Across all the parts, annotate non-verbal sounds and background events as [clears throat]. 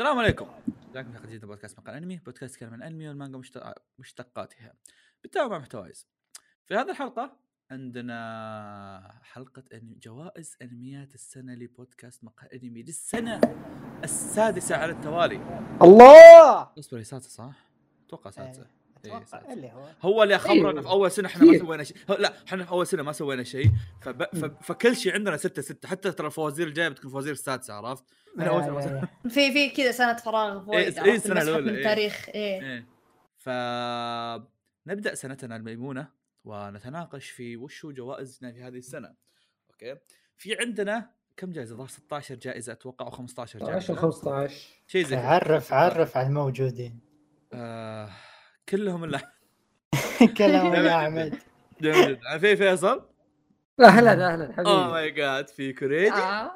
السلام عليكم. جاكم في حلقه جديده بودكاست مقال أنمي. بودكاست يتكلم عن الانمي والمانجا مشت- مشتقاتها. بالتعاون مع محتوايز. في هذه الحلقة عندنا حلقة أنمي جوائز أنميات السنة لبودكاست مقال أنمي للسنة السادسة على التوالي. الله! اصبر هي سادسة صح؟ أتوقع سادسة. إيه، أتوقع. سادسة. اللي هو. هو اللي خبرنا أيوه. في أول سنة إحنا ما. سوينا شيء. لا إحنا في أول سنة ما سوينا شيء. فب... ف... فكل شيء عندنا ستة ستة. حتى ترى الفوازير الجاية بتكون فوازير السادسة عرفت؟ من أول سنة ما سوينا. في في كذا سنة فراغ إيه،؟ إيه، السنة المسحة الأولى، من إيه. تاريخ إيه. إيه. ف نبدأ سنتنا الميمونة ونتناقش في وش هو جوائزنا في هذه السنة. أوكي؟ في عندنا كم جائزة؟ ظهر 16 جائزة أتوقع أو 15 10 جائزه 15 شيء زي كذا. عرف عرف على الموجودين. آه... كلهم الا كلام يا احمد جميل. جدا في فيصل؟ أهلا أهلا اوه حبيبي my God في كوريجي؟ آه.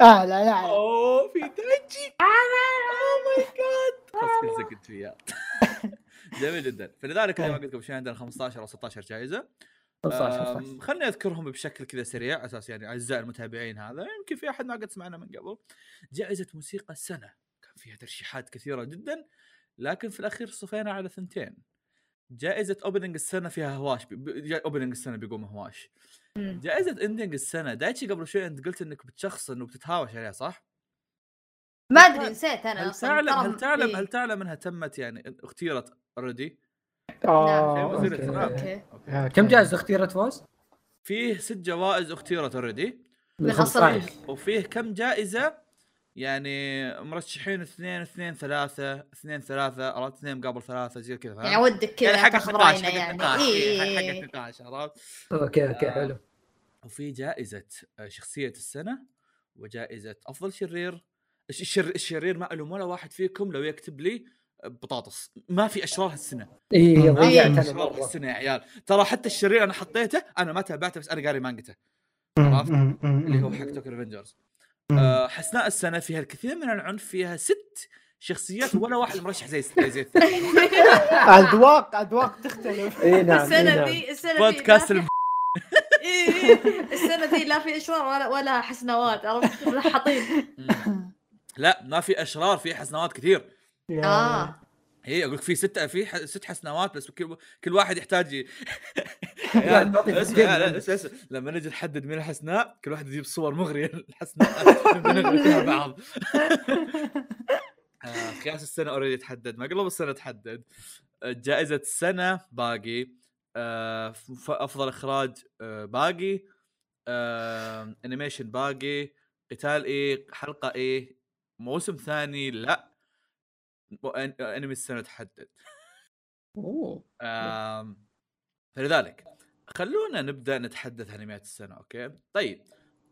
آه لا لا. اوه في دايتشي oh my God خلاص كل سكت فيها [laughs] جميل جدا. فلذلك زي ما قلت لكم شيء عندنا 15 أو 16 جائزة. 15 أم، 15 خلني اذكرهم بشكل كذا سريع أساس يعني أعزائي المتابعين هذا. يمكن في أحد ما قد سمعنا من قبل. جائزة موسيقى السنة. كان فيها ترشيحات كثيرة جدا. لكن في الأخير صفينا على ثنتين جائزة opening السنة فيها هواش opening السنة بيقوم هواش مم. جائزة ending السنة دايتشي قبل شوي أنت قلت إنك بتشخصن وبتتهاوش عليها صح؟ ما أدري نسيت أنا هل. تعلم هل تعلم إيه. هل تعلم إنها تمت يعني اختيرت already؟ مثير okay. للاهتمام. أوكي آه، كم جائزة اختيرت فوز؟ فيه ست جوائز اختيرت already من 15 وفيه كم جائزة يعني مرشحين اثنين اثنين ثلاثة اثنين ثلاثة عرفت اثنين مقابل ثلاثة زي كذا يعني؟ ودك كذا يعني حق النقاش حق يعني النقاش إيه، إيه، إيه، حق إيه. النقاش عرفت؟ okay okay آه. حلو وفي جائزة آه، شخصية السنة وجائزة أفضل شرير الش- الشر... الشرير ما ألوم ولا واحد فيكم لو يكتب لي بطاطس ما في أشرار هالسنة اي إيه. ضيعت أنا مره هالسنة يا عيال ترى حتى الشرير أنا حطيته أنا ما تابعته بس أنا قاري مانجته عرفت؟ اللي هو. حق Tokyo Revengers مم. آه، حسناء السنة فيها الكثير من العنف فيها ست شخصيات ولا واحد مرشح زي زي زي الثاني [laughs] اذواق أذواق تختلف. إي نعم إي السنة نعم. ذي السنة ذي بودكاست لا الم... في-. السنة ذي لا في اشوار ولا ولا حسنوات عرفت؟ ملحطين لا ما في أشرار في حسنوات كثير. يا- آه. هي أقول لك في ستة في. ست حسنوات بس كل كل واحد يحتاج [laughs] [laughs] لما نجي نحدد مين الحسناء كل واحد يجيب صور مغرية للحسناء. [laughs] نغري فيها بعض. آه، قياس السنة already تحدد ما قبل السنة تحدد. آه، جائزة السنة باقي. آه، أفضل إخراج باقي. animation باقي. قتال إيه؟ حلقة إيه؟ موسم ثاني؟ لا. أنمي السنة تحدد أوه. آم، فلذلك خلونا نبدأ نتحدث عن أنميات السنة okay طيب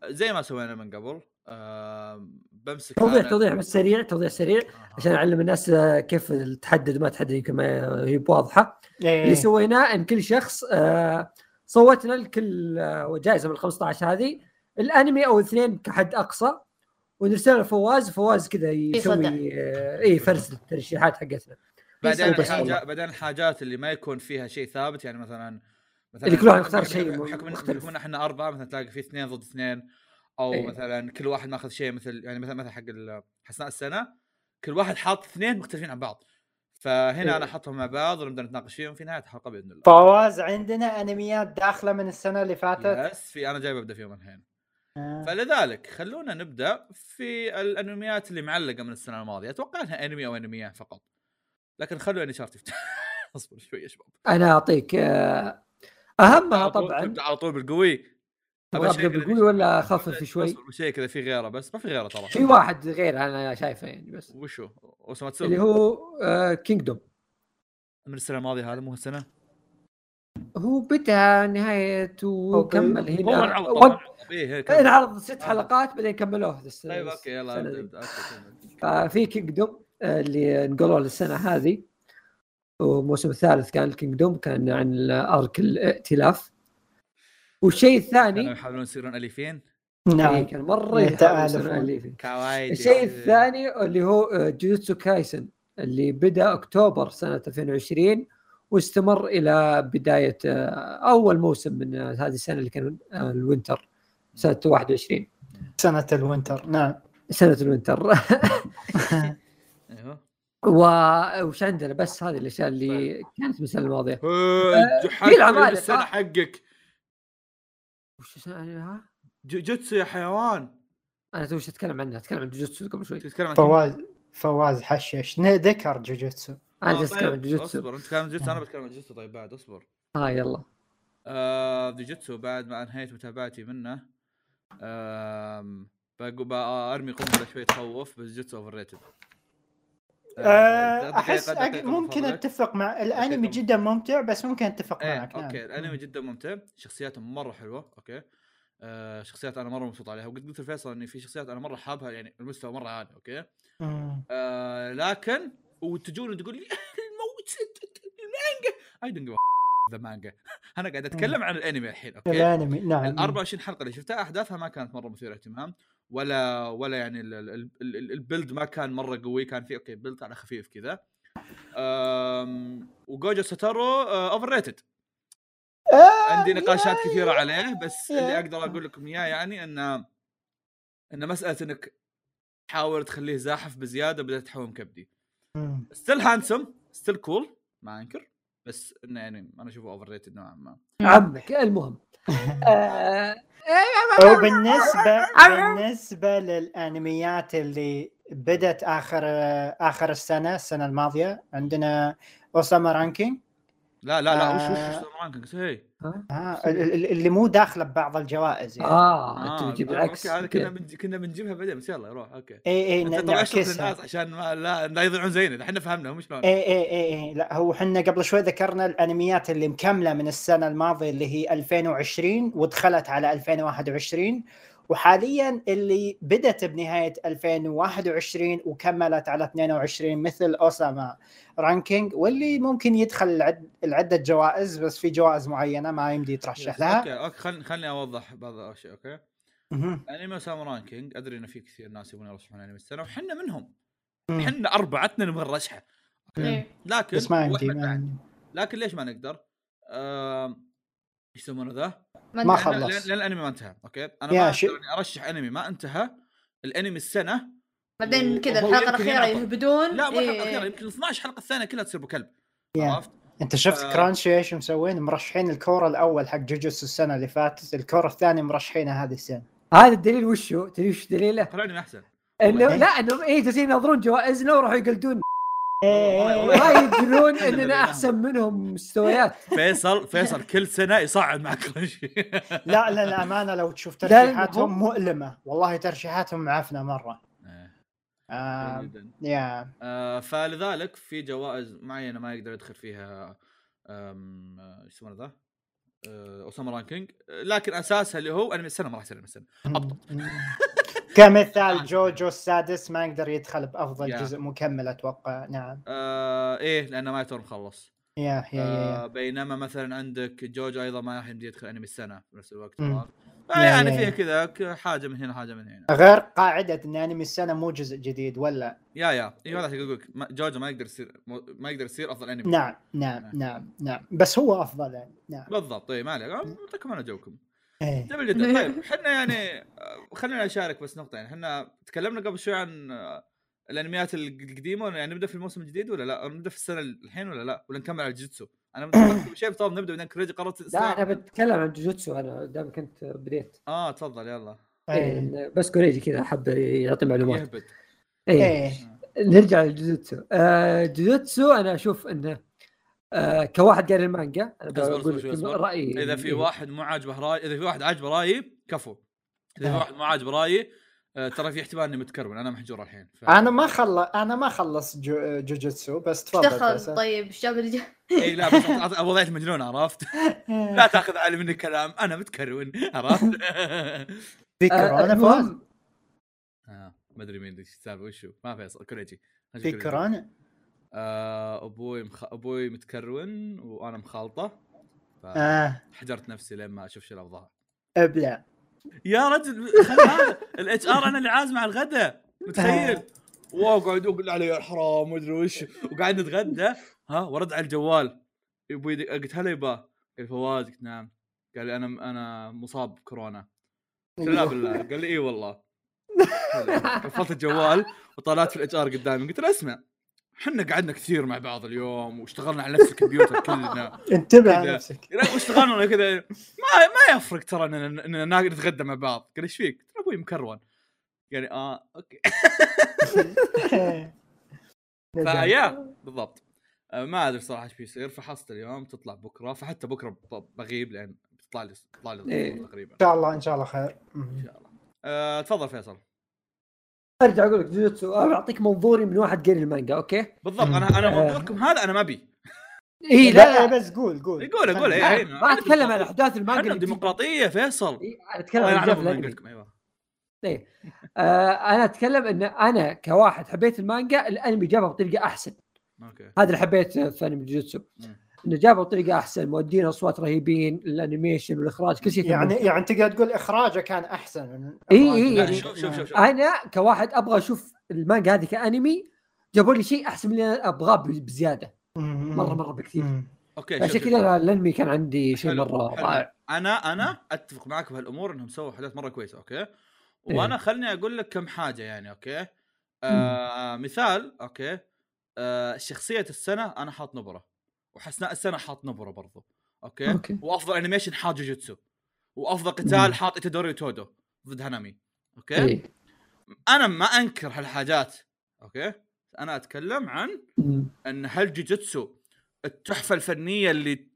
زي ما سوينا من قبل آم، بمسك توضيح أنا- توضيح بس سريع توضيح سريع أها. عشان اعلم الناس آه، كيف تحدد ما تحدد يمكن ما هي واضحة إيه. اللي سويناه إن كل شخص آه، صوتنا لكل آه، جائزة من ال 15 هذه الأنمي أو الاثنين كحد أقصى ونرسل له فواز فواز كذا يصدق. يسوي آه، اي فرز الترشيحات حقتنا. بعدين الحاجات بعدين الحاجات اللي ما يكون فيها شيء ثابت يعني مثلا مثلا اللي كل واحد يختار شيء بحكم إن إحنا أربعة مثلا تلاقي في اثنين ضد اثنين أو إيه. مثلا كل واحد ماخذ شيء مثل يعني مثلا مثلا حق حسناء السنة كل واحد حاط اثنين مختلفين عن بعض. فهنا إيه. أنا أحطهم مع بعض ونبدأ نتناقش فيهم في نهاية الحلقة بإذن الله. فواز عندنا أنميات داخلة من السنة اللي فاتت. يس في أنا جاي ببدا فيهم الحين. آه. فلذلك خلونا نبدأ في الأنميات اللي معلقة من السنة الماضية. أتوقع إنها أنمي أو انميان فقط. لكن خلوا AniChart [laughs] اصبر شوي يا شباب. أنا أعطيك آه، أهمها طبعا. على طول بالقوي. ابدا بالقوي ولا أخفف شوي؟ أصبر شيء كذا في غيره بس ما في غيره ترى. في واحد غير أنا شايفه يعني بس. وشو؟ اللي هو آه، Kingdom من السنة الماضية هذا مو السنة هو بدا نهاية وكمل هو هنا انعرض وق- طبعا. إيه،. انعرض ست حلقات بعدين كملوه. طيب okay يلا. ففي Kingdom اللي نقلوه للسنة هذه. والموسم الثالث كان ال Kingdom كان عن arc الائتلاف. والشيء كانوا الثاني يحاولون يصيرون أليفين؟ إيه، نعم كان مرة أليفين. kawaii الشيء الثاني اللي هو آه، جوجوتسو كايسن اللي بدأ أكتوبر سنة 2020 واستمر إلى بداية آه، أول موسم من هذه السنة اللي كان آه، ال winter سنة 21 سنة ال winter نعم. سنة ال winter. [laughs] و... وش عندنا بس؟ هذه الأشياء اللي كانت من السنة الماضيه في العمالقة. السنة حقك. وش اسمها ها؟ جوجوتسو يا حيوان. أنا توش أتكلم عنها أتكلم عن جوجوتسو قبل شوي. تتكلم عن فواز فواز حشش. ذكر جوجوتسو. أنا آه، جالس اتكلم عن طيب، جوجوتسو أصبر أنت تتكلم عن جوجوتسو أنا بتكلم عن جوجوتسو طيب بعد أصبر. ها يلا. آه جوجوتسو بعد ما أنهيت متابعتي منه آم، بقو بارمي قنبله شوي تخوف بس جوجوتسو overrated آه، أحس ممكن أتفق مع الأنمي. جدا ممتع بس ممكن أتفق إيه معك نعم. okay الأنمي جدا ممتع شخصياته مرة حلوة okay. آه شخصيات أنا مرة مبسوط عليها وقد قلت لفيصل إني في شخصيات أنا مرة حابها يعني المستوى مرة عالي okay. آه لكن وتجون تقول لي [laughs] الموت المانجا. I don't the manga أنا قاعد أتكلم عن الأنمي الحين okay؟ الأنمي نعم ال 24 حلقة اللي شفتها أحداثها ما كانت مرة مثيرة اهتمام ولا ولا يعني ال- ال- ال- ال- ال build ما كان مرة قوي كان في okay build على خفيف كذا. وجوجو ساتورو overrated آه، عندي نقاشات كثيرة عليه بس اللي. أقدر أقول لكم إياه يعني إن إن مسألة إنك تحاول تخليه زاحف بزيادة بدأت تحوم كبدي. still handsome still cool ما انكر بس انه يعني أنا اشوفه overrated نوعا ما عمك المهم آه، وبالنسبه بالنسبة للانميات اللي بدت اخر اخر السنة السنة الماضيه عندنا اوساما رانكينج لا لا لا وش وش آه. وش رانكينج هي آه ال- ال- اللي مو داخلة ببعض الجوائز يعني. آه أنت بتجيب آه، العكس okay هذا كنا. بنج... كنا بنجيبها بعدين بس يلا روح okay. اي اي نعكسها. عشان ما لا, لا يضيعون زينا إحنا فهمنا هم شلون. اي اي اي اي لا هو إحنا قبل شوي ذكرنا الأنميات اللي مكملة من السنة الماضية اللي هي 2020 ودخلت على 2021 وحاليا اللي بدت بنهاية 2021 وكملت على 22 مثل أوساما رانكينج واللي ممكن يدخل العد... العدة جوائز بس في جوائز معينة ما يمدي يترشح لها okay okay خلني خلني أوضح بعض الأشياء okay. أنمي أوساما رانكينج أدري إن في كثير ناس يبون يرشحون أنمي السنة وحنا منهم. إحنا اربعتنا نبغى نرشحه. لكن بس ما. ما- لكن ليش ما نقدر؟ آم، إيش يسمونه ذا؟ ما. خلص. لأن الأنمي ما انتهى okay أنا يا ما أقدر اني أرشح أنمي ما انتهى الأنمي السنة بعدين كذا الحلقة الأخيرة. يهبدون لا مو إيه. الحلقة الأخيرة يمكن 12 حلقة الثانية كلها تصير بكلب يا. عرفت؟ أنت شفت آه. كرانشي إيش مسوين مرشحين ال cour الأول حق جوجوتسو السنة اللي فاتت ال cour الثاني مرشحينه هذه السنة هذا الدليل وشو؟ تدري وش دليله؟ الانمي احسن انه إيه. لا انهم إيه جالسين ينظرون جوائزنا وراحوا يقلدون إيه، ما يدرون إننا. أحسن منهم مستويات فيصل فيصل كل سنة يصعد مع كرنشي لا لا الامانه لو تشوف ترشيحاتهم هم- مؤلمة والله ترشيحاتهم معفنة مرة إيه، آه جداً. yeah آه، فلذلك في جوائز معينة ما يقدر يدخل فيها آه، إيش يسمونه ذا؟ آه، أوساما رانكينج آه، لكن أساسها اللي هو أنمي السنة ما راح يصير أنمي السنة أبطأ. كمثال جوجو السادس ما يقدر يدخل بأفضل yeah. جزء مكمل أتوقع. نعم. آه إيه لأنه ما يعتبر مخلص. yeah yeah yeah, آه. بينما مثلا عندك جوجو أيضا ما راح يمدي يدخل أنمي السنة في نفس الوقت؟ yeah- يعني فيها. كذا حاجة من هنا حاجة من هنا. غير قاعدة إن أنمي السنة مو جزء جديد ولا؟ يا يا. أيوه هذا أقول لك جوجو ما يقدر يصير ما يقدر يصير أفضل أنمي. نعم نعم نعم نعم. بس هو أفضل يعني نعم. بالضبط طيب ما عليك. اعطيكم أنا جوكم إيه. جميل جدا. طيب [laughs] إحنا يعني خلينا أشارك بس نقطة. يعني إحنا تكلمنا قبل شوي عن الأنميات القديمة. يعني نبدأ في الموسم الجديد ولا لا؟ أو نبدأ في السنة الحين ولا لا؟ ولا نكمل على الجوجوتسو؟ أنا [coughs] شيء. طب نبدأ بعدين كريجي. قررت لا أنا بتكلم عن جوجوتسو أنا دام كنت بديت. آه تفضل. يلا. إيه إيه. بس كوريجي كذا حب يعطي معلومات. يهبد. إيه. إيه. نرجع للجوجوتسو آه جوجوتسو أنا أشوف إنه آه كواحد قاري المانجا أنا بقول. رأيي إذا في. واحد مو عاجبه رأي إذا في واحد عاجبه رأيي كفو إذا في آه. واحد مو عاجبه رأيي آه، ترى في احتمال إني متكرون أنا محجور الحين ف... أنا ما خلص أنا ما خلص جو... جوجوتسو بس تفضل دخل. طيب إيش جاب اللي جا- إي لا بس وضعيه مجنون عرفت؟ [laughs] لا تأخذ علي مني كلام أنا متكرون عرفت؟ [laughs] في كورونا آه، ما أدري مين السالفة وشو ما فيصل كوريجي في كورونا أبوي مخ... أبوي متكرون وأنا مخالطة. آه. فحجرت نفسي لين ما أشوف شو الأفضل. أبلع. يا رجل ال HR أنا اللي عازمه على الغداء متخيل؟ واقعد أقول علي يا حرام ومدري وش. وقاعد نتغدى. ها ورد على الجوال. أبوي قلت هلا يبا. قال فواز قلت نعم. قال لي أنا أنا مصاب بكورونا. قلت له لا بالله. قال لي إي والله. [laughs] قفلت الجوال وطلعت في ال HR قدامي. قلت له اسمع. إحنا قعدنا كثير مع بعض اليوم واشتغلنا على نفس الكمبيوتر كلنا. [laughs] انتبه. على نفسك. واشتغلنا كذا. ما ما يفرق ترى اننا نتغدى مع بعض. قال إيش فيك؟ ترى أبوي متكرون. يعني آه okay. [laughs] فيا بالضبط. آه، ما أدري صراحة إيش بيصير. فحصت اليوم تطلع بكرة. فحتى بكرة بغيب لأن بتطلع لي تطلع لي إيه. تقريبا. إن شاء الله إن شاء الله خير. إن شاء الله. آه، تفضل فيصل. ارجع أقول لك جوجوتسو أنا بعطيك منظوري من واحد قاري المانجا okay؟ بالضبط أنا أنا آه. منظوركم هذا أنا ما أبي إي لا لا لا بس قول قول قول قول لا، إيه، ما أتكلم عن أحداث المانجا إحنا اللي بتجي- ديمقراطية فيصل إيه، أنا اتكلم عن الأنمي. قلتكم أيوه. آه أنا أتكلم إن أنا كواحد حبيت المانجا الأنمي جابها بطريقة أحسن okay هذا اللي حبيت في انمي جوجوتسو. إنه جابها بطريقه أحسن مؤدين أصوات رهيبين ال animation والإخراج كل شيء يعني يعني يعني تقدر تقول إخراجه كان أحسن. إخراج إي، لا، يعني- شوف شوف شوف شوف. أنا كواحد أبغى أشوف المانجا هذه كأنمي جابوا لي شيء أحسن من اللي أنا أبغاه بزيادة. مرة مرة بكثير. okay عشان. كذا الأنمي كان عندي شيء مرة. رائع. أنا أنا أتفق معك بهالامور إنهم سووا احداث مرة كويسه okay؟ وأنا خلني أقول لك كم حاجة يعني okay؟ آه مثال okay؟ آه شخصية السنة أنا حاط نوبارا. وحسناء السنة حاط نوبارا برضو okay, okay. وأفضل animation حاط جوجوتسو وأفضل مم. قتال حاط إيتادوري تودو ضد هانامي okay إيه. أنا ما أنكر هالحاجات okay أنا أتكلم عن مم. إن هل جوجوتسو التحفة الفنية اللي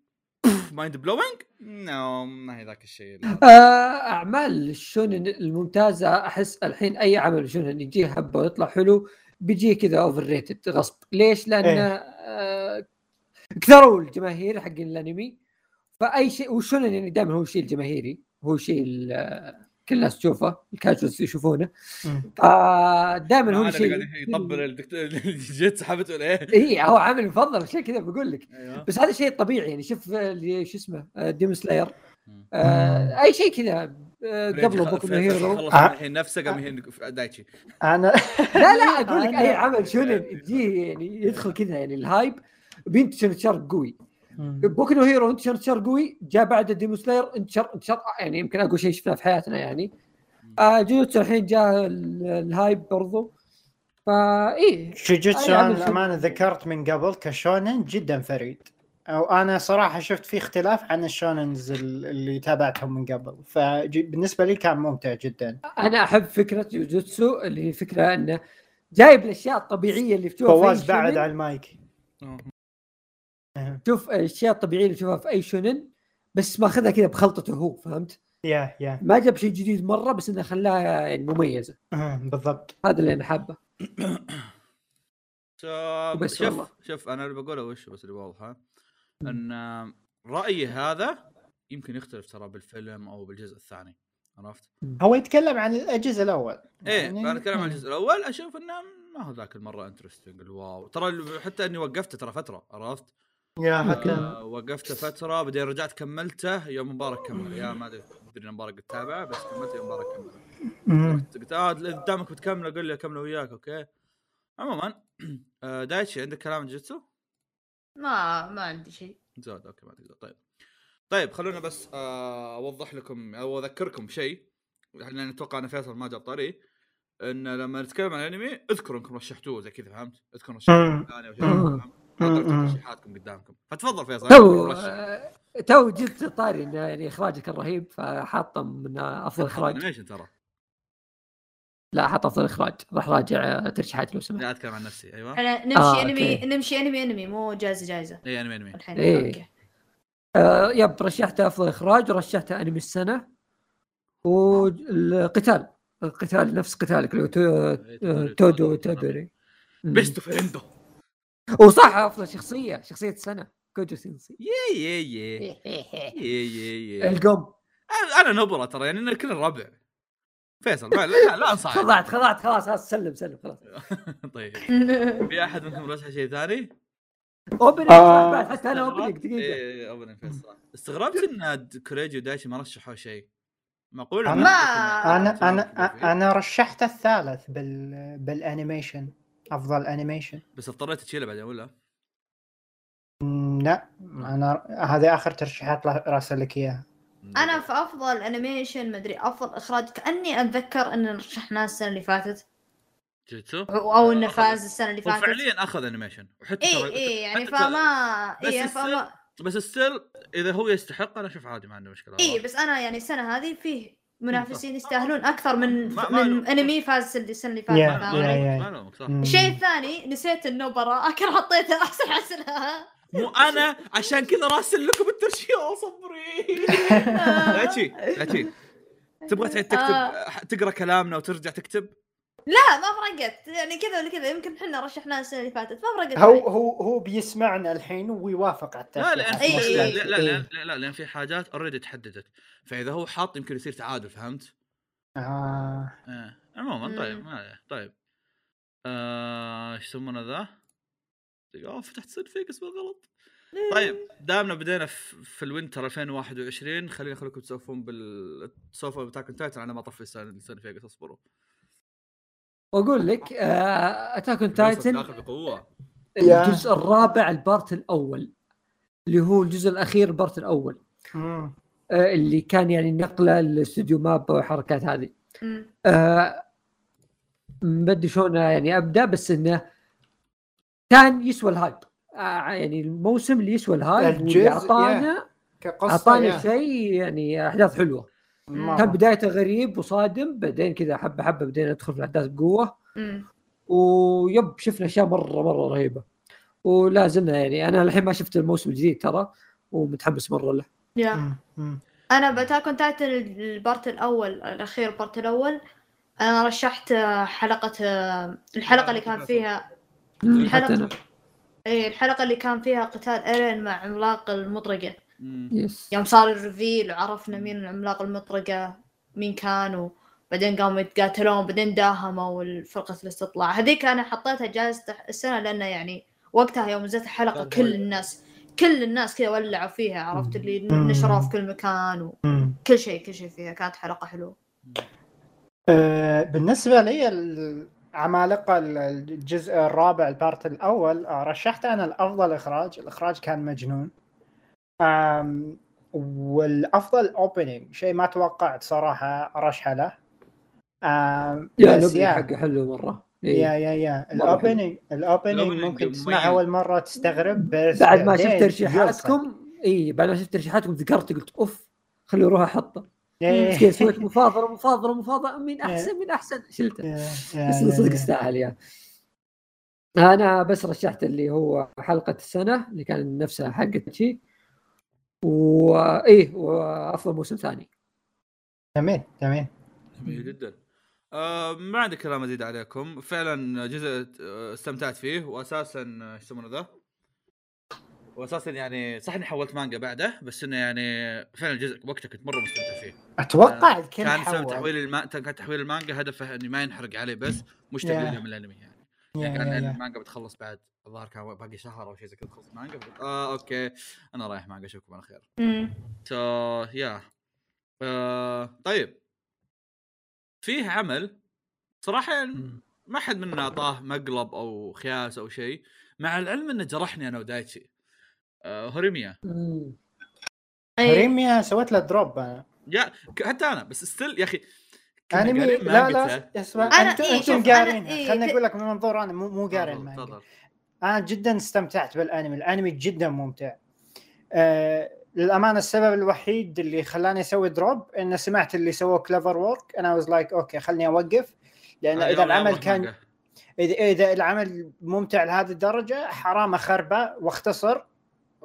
mind blowing؟ no ما هي ذاك الشيء آه، أعمال ال shonen الممتازة أحس الحين أي عمل shonen يجيه hype ويطلع حلو بيجي كذا overrated غصب ليش؟ لأن إيه. آه، كثروا الجماهير حقين الانمي. فأي شيء وال shonen يعني دائما هو الشيء الجماهيري هو الشيء ال- كل الناس تشوفه ال casuals يشوفونه. فدائما هو أنا اللي قاعد الشيء يطبل الدكتور [laughs] جيت سحبته ليه؟ اي هو عامل مفضل عشان كذا بقول لك. أيوه. بس هذا شيء طبيعي يعني شوف آه، اللي شو اسمه ديم سلاير مم. آه أي شيء كذا. آه، قبله خ- بوكو هيرو خلص آه. الحين نفسه قام يهين دايتشي. أنا لا لا [laughs] أقول لك أي عمل شونن تجيه يعني يدخل كذا يعني الهايب بينتشر انتشار قوي. بوكو نو هيرو انتشر انتشار قوي جاء بعد ديمو سلاير انتشر انتشار يعني يمكن اقوى شيء شفناه في حياتنا يعني. آه جوجوتسو الحين جاء ال- ال hype برضو. فا إيه. جوجوتسو عمل أنا الأمانة ذكرت من قبل ك shonen جدا فريد. أو أنا صراحة شفت فيه اختلاف عن ال shonens ال- اللي تابعتهم من قبل. فبالنسبه لي كان ممتع جدا. أنا أحب فكرة جوجوتسو اللي هي فكرة إنه جايب الأشياء الطبيعية اللي في فواز بعد. على المايك. شوف الاشياء الطبيعيه اللي تشوفها في أي shonen بس ماخذها كذا بخلطته هو فهمت؟ يا يا. ما جاب شيء جديد مرة بس إنه خلاها يعني مميزة. بالضبط. هذا اللي أنا حابه. [coughs] شوف وبس شوف والله. شوف أنا اللي بقوله وش بس اللي واضحه أن رأيي هذا يمكن يختلف ترى بالفيلم أو بالجزء الثاني عرفت؟ هو يتكلم عن الجزء الأول. إيه يعني- أنا أتكلم عن الجزء الأول أشوف إنه ما هو ذاك المرة انترستنج الواو. ترى حتى إني وقفته ترى فترة عرفت؟ يا حتى. وقفته فترة بعدين رجعت كملته يوم مبارك كمل يا ما أدري أدري مبارك تتابعه بس كملته يوم مبارك كمل. قلت آه إذا قدامك بتكمله قول لي أكمله وياك. okay. عموما [clears throat] آه، دايتشي عندك كلام جيتسو؟ ما ما عندي شيء. زود okay ما تقدر. طيب. طيب خلونا بس آه، أوضح لكم أو أذكركم بشيء لأن أتوقع إن فيصل ما جاب طاري إن لما نتكلم عن الأنمي اذكروا انكم رشحتوه زي كذا فهمت؟ اذكروا رشحتوه. ثاني ترشيحاتكم قدامكم. فتفضل فيصل تو. آه، تو جبت طاري انه يعني إخراجك الرهيب فحاطه من أفضل إخراج. animation ترى؟ لا حط أفضل إخراج. راح راجع ترشيحات لو سمحت. لا أتكلم عن نفسي أيوه. إحنا نمشي آه، أنمي okay. نمشي أنمي أنمي مو جائزة جائزة. اي أنمي أنمي. الحين. إيه. okay. آه yep رشحته أفضل إخراج ورشحته أنمي السنة. والقتال. القتال نفس قتالك اللي هو تو- آه، تودو تودوري مم. بيستو فريندو وصح أفضل شخصية شخصية السنة كوجو سينسي. يي يي يي يي يي يي القم. أنا- أنا نبرة ترى يعني إن كل الربع. فيصل لا لا انصح خضعت خضعت خلاص خلاص سلم سلم خلاص. [laughs] طيب. في أحد منكم رشح شيء ثاني؟ اوبننج آه. بعد حتى أنا اوبننج دقيقة. إيه اوبننج فيصل. استغربت إن كوريجي ودايشي ما رشحوا شيء. معقول ما- أنا أنا أنا رشحت الثالث بال بال animation. أفضل انيميشن بس اضطريت تشيله بعدين ولا؟ لا. أنا هذه آخر ترشيحات راسل لك إياها. أنا في أفضل animation مدري أفضل إخراج. كأني أتذكر إن رشحناه السنة اللي فاتت. جيتسو؟ أو انه أخذ- فاز السنة اللي هو فاتت. فعليا أخذ animation وحتى اي ترى- اي يعني فما بس اي فما بس ستيل إذا هو يستحق أنا أشوف عادي ما عنده مشكلة اي بس أنا يعني السنة هذه فيه منافسين يستاهلون أكثر من ما- ما من انمي فاز السنة اللي فاتت. الشيء الثاني نسيت النبره كان حطيته احسن حسنها مو أنا عشان كذا راسل لكم الترشيح صبري. [laughs] لا شي لا شي تبغى تعيد تكتب آه. تقرأ كلامنا وترجع تكتب؟ لا ما فرقت يعني كذا ولا كذا يمكن إحنا رشحناه السنة اللي فاتت ما فرقت هو معي. هو هو بيسمعنا الحين ويوافق على لا الترشيح لأن إي- في إي- لا لا. لا, لا, لا لأن في حاجات اوريدي تحددت فإذا هو حاط يمكن يصير تعادل فهمت؟ آه. إيه عموما طيب. ما عليه طيب آه، إيش يسمونه ذا؟ أوه فتحت سن فيكس بالغلط طيب دامنا بدينا في, في الوينتر 2021 خلينا أخليكم تسولفون بال تسولفون بتاكن تايتن أنا ما طفي السنة السنة فيكس اصبروا وأقول لك Attack on Titan. الجزء الرابع ال part الأول اللي هو الجزء الأخير ال part الأول. آه، اللي كان يعني نقلة الاستوديو مابا والحركات هذه. آه، ما أدري شلون يعني أبدأ بس إنه كان يسوى ال hype آه، يعني الموسم اللي يسوى ال hype واللي أعطانا أعطانا. شيء يعني أحداث حلوة. كان بدايته غريب وصادم بعدين كذا حبة حبة بدينا ندخل في الأحداث بقوة. و yep شفنا أشياء مرة مرة رهيبة. ولا زلنا يعني أنا الحين ما شفت الموسم الجديد ترى ومتحمس مرة له. yeah. أنا ب Attack on Titan ال part الأول الأخير ال part الأول. أنا رشحت حلقة الحلقة اللي كان فيها أنا. اي الحلقة اللي كان فيها قتال ايرين مع عملاق المطرقة. yes يوم صار ال reveal وعرفنا مين عملاق المطرقة مين كانوا. بعدين قاموا يتقاتلون بعدين داهموا فرقة الاستطلاع. هذيك أنا حطيتها جائزة السنة لأنه يعني وقتها يوم نزلت الحلقة كل. الناس كل الناس كذا ولعوا فيها عرفت اللي. نشروها في كل مكان. وكل شيء كل شيء فيها. كانت حلقة حلوة. آه، بالنسبة لي العمالقة الجزء الرابع ال part الأول آه، رشحت أنا الأفضل إخراج. الإخراج كان مجنون. آم، والأفضل opening شيء ما توقعت صراحة أرشحه له آم، yeah yeah حقه حلو مرة إيه. yeah yeah yeah ال opening ال opening ممكن مميز. تسمعها أول مرة تستغرب بس بعد ما شفت ترشيحاتكم اي بعد ما شفت ترشيحاتكم ذكرت قلت أوف خلي أروح أحطه يلقط. كذا سويت مفاضلة مفاضلة مفاضلة إيه. أحسن مين أحسن شلته بس صدق yeah. يستاهل yeah أنا بس رشحت اللي هو حلقة السنة اللي كان نفسها حقت شي وايه وأفضل موسم ثاني. جميل جميل جميل جدا. آه ما عندي كلام أزيد عليكم. فعلا جزء آه، استمتعت فيه واساسا آه، إيش يسمونه ذا؟ واساسا يعني صح إني حولت مانجا بعده بس إنه يعني فعلا الجزء وقتها كنت مرة مستمتع فيه. أتوقع آه، الكل كان سبب تحويل الما... كان تحويل المانجا هدفه إني ما ينحرق عليه بس مش. تقليل من الأنمي يعني. يعني كان. المانجا بتخلص بعد الظاهر كان باقي شهر أو شيء زي كذا تخلص المانجا آه okay أنا رايح مانجا أشوفكم على خير. إمم. so yeah آه طيب. فيه عمل صراحة يعني ما حد منا أعطاه مقلب أو خياس أو شيء مع العلم إنه جرحني أنا ودايتشي. آه هوريميا مم. اي ريميا سويت له drop أنا yeah حتى أنا بس still يا أخي أنمي؟ لا. لا اسمع أنتم أنتم قارينها إيه، خليني أقول لك من منظور أنا مو مو قاري المانجا أنا جدا استمتعت بالأنمي. الأنمي جدا ممتع. آه للأمانة السبب الوحيد اللي خلاني أسوي drop إنه سمعت اللي سووه CloverWorks أنا was like okay خلني أوقف. لأن آه، إذا العمل كان. إذا إذا العمل ممتع لهذه الدرجة حرام أخربه وأختصر.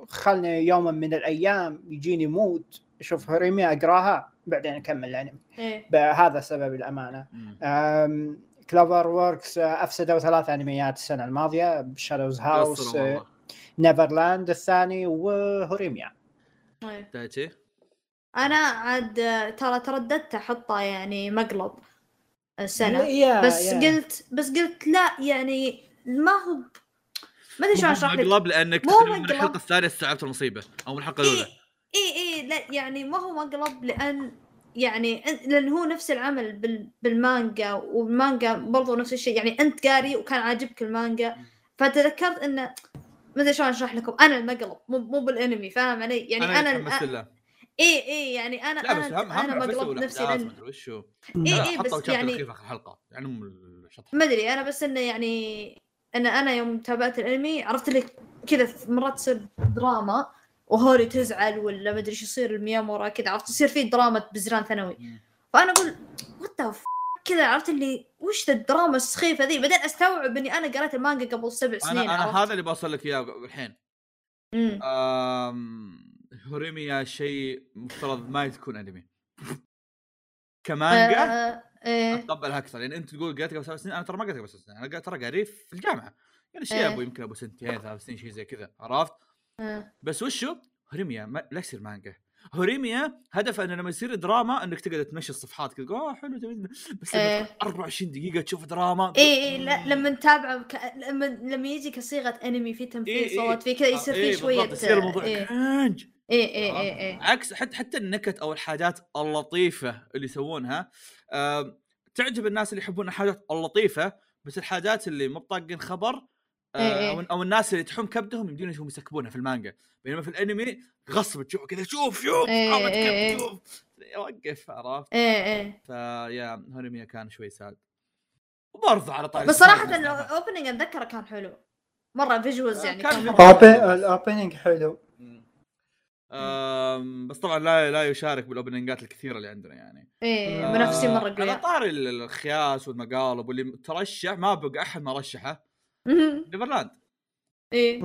خلني يوما من الأيام يجيني mood أشوف هوريميا أقراها. بعدين أكمل الانمي اي بهذا السبب الأمانة مم. CloverWorks أفسدوا ثلاث أنميات السنة الماضية Shadows House. Neverland الثاني وهوريميا إي. دايتشي أنا عاد ترى ترددت أحطه يعني مقلب السنة yeah- بس yeah. قلت بس قلت لا يعني ما هو ما أدري شلون أشرح لك مقلب لأنك مو من. الحلقة الثانية استوعبت المصيبة أو من الحلقة الأولى اي اي لا يعني ما هو مقلب لأن يعني لأن هو نفس العمل بال بالمانجا والمانجا برضو نفس الشيء. يعني أنت قاري وكان عاجبك المانجا. فتذكرت انه ما أدري شلون أشرح لكم أنا المقلب مو مو بالأنمي فاهم علي؟ يعني أنا, له اي اي يعني أنا لا بس أنا هم بس قلبت نفسي لأن وشو إيه إيه، حطوا بس يعني- اخر الحلقة يعني مو الشطح ما أدري أنا بس إنه يعني أنا أنا يوم تابعت الأنمي عرفت لك كذا مرات تصير دراما وهوري تزعل ولا ما أدري إيش يصير الميامورا كذا عرفت يصير في دراما بزران ثانوي. فأنا أقول what كذا عرفت اللي وش ذا الدراما السخيفة ذي بعدين أستوعب إني أنا قريت المانجا قبل سبع سنين أنا عرفت؟ هذا اللي بوصل لك إياه الحين هوريميا شيء مفترض ما تكون أنمي كمانجا آه، إيه. اتقبلها أكثر يعني أنت تقول قريت قبل سبع سنين أنا ترى ما قريت قبل سبع سنين أنا قريت- ترى قاري في الجامعة يعني شيء إيه. ابو يمكن أبو سنتين ثلاث سنين شيء زي كذا عرفت. بس وشو؟ هوريميا ما لا يصير مانجا. هوريميا هدفه إنه لما يصير دراما إنك تقدر تمشي الصفحات كذا أوه حلو جميل بس إيه. تكون 24 دقيقة تشوف دراما. اي اي لا لما نتابعه ك... لما لما يجي كصيغة انمي في تمثيل إيه، إيه. صوت في كذا يصير إيه، في شوية يصير الموضوع اي cringe اي اي اي اي عكس حتى حتى النكت أو الحاجات اللطيفة اللي يسوونها تعجب الناس اللي يحبون الحاجات اللطيفة بس الحاجات اللي مو خبر آه، إيه إيه. أو أو الناس اللي تحوم كبدهم يمدون يشوفون يسكبونها في المانجا. بينما في الانمي غصب تشوف كذا شوف شوف إيه إيه. كبد شوف. وقف عرفت؟ اي اي ف yeah هوريميا كان شوي sad. وبرضه على طاري بس صراحة ال opening أتذكره كان حلو. مرة visuals آه، يعني كان. ال opening حلو. بس طبعا لا لا يشارك بالاوبننجات الكثيرة اللي عندنا يعني. إيه آه، منافسين مره على قوية طاري ال- الخياس والمقالب واللي ترشح ما بقى أحد ما رشحه. Neverland. إيه.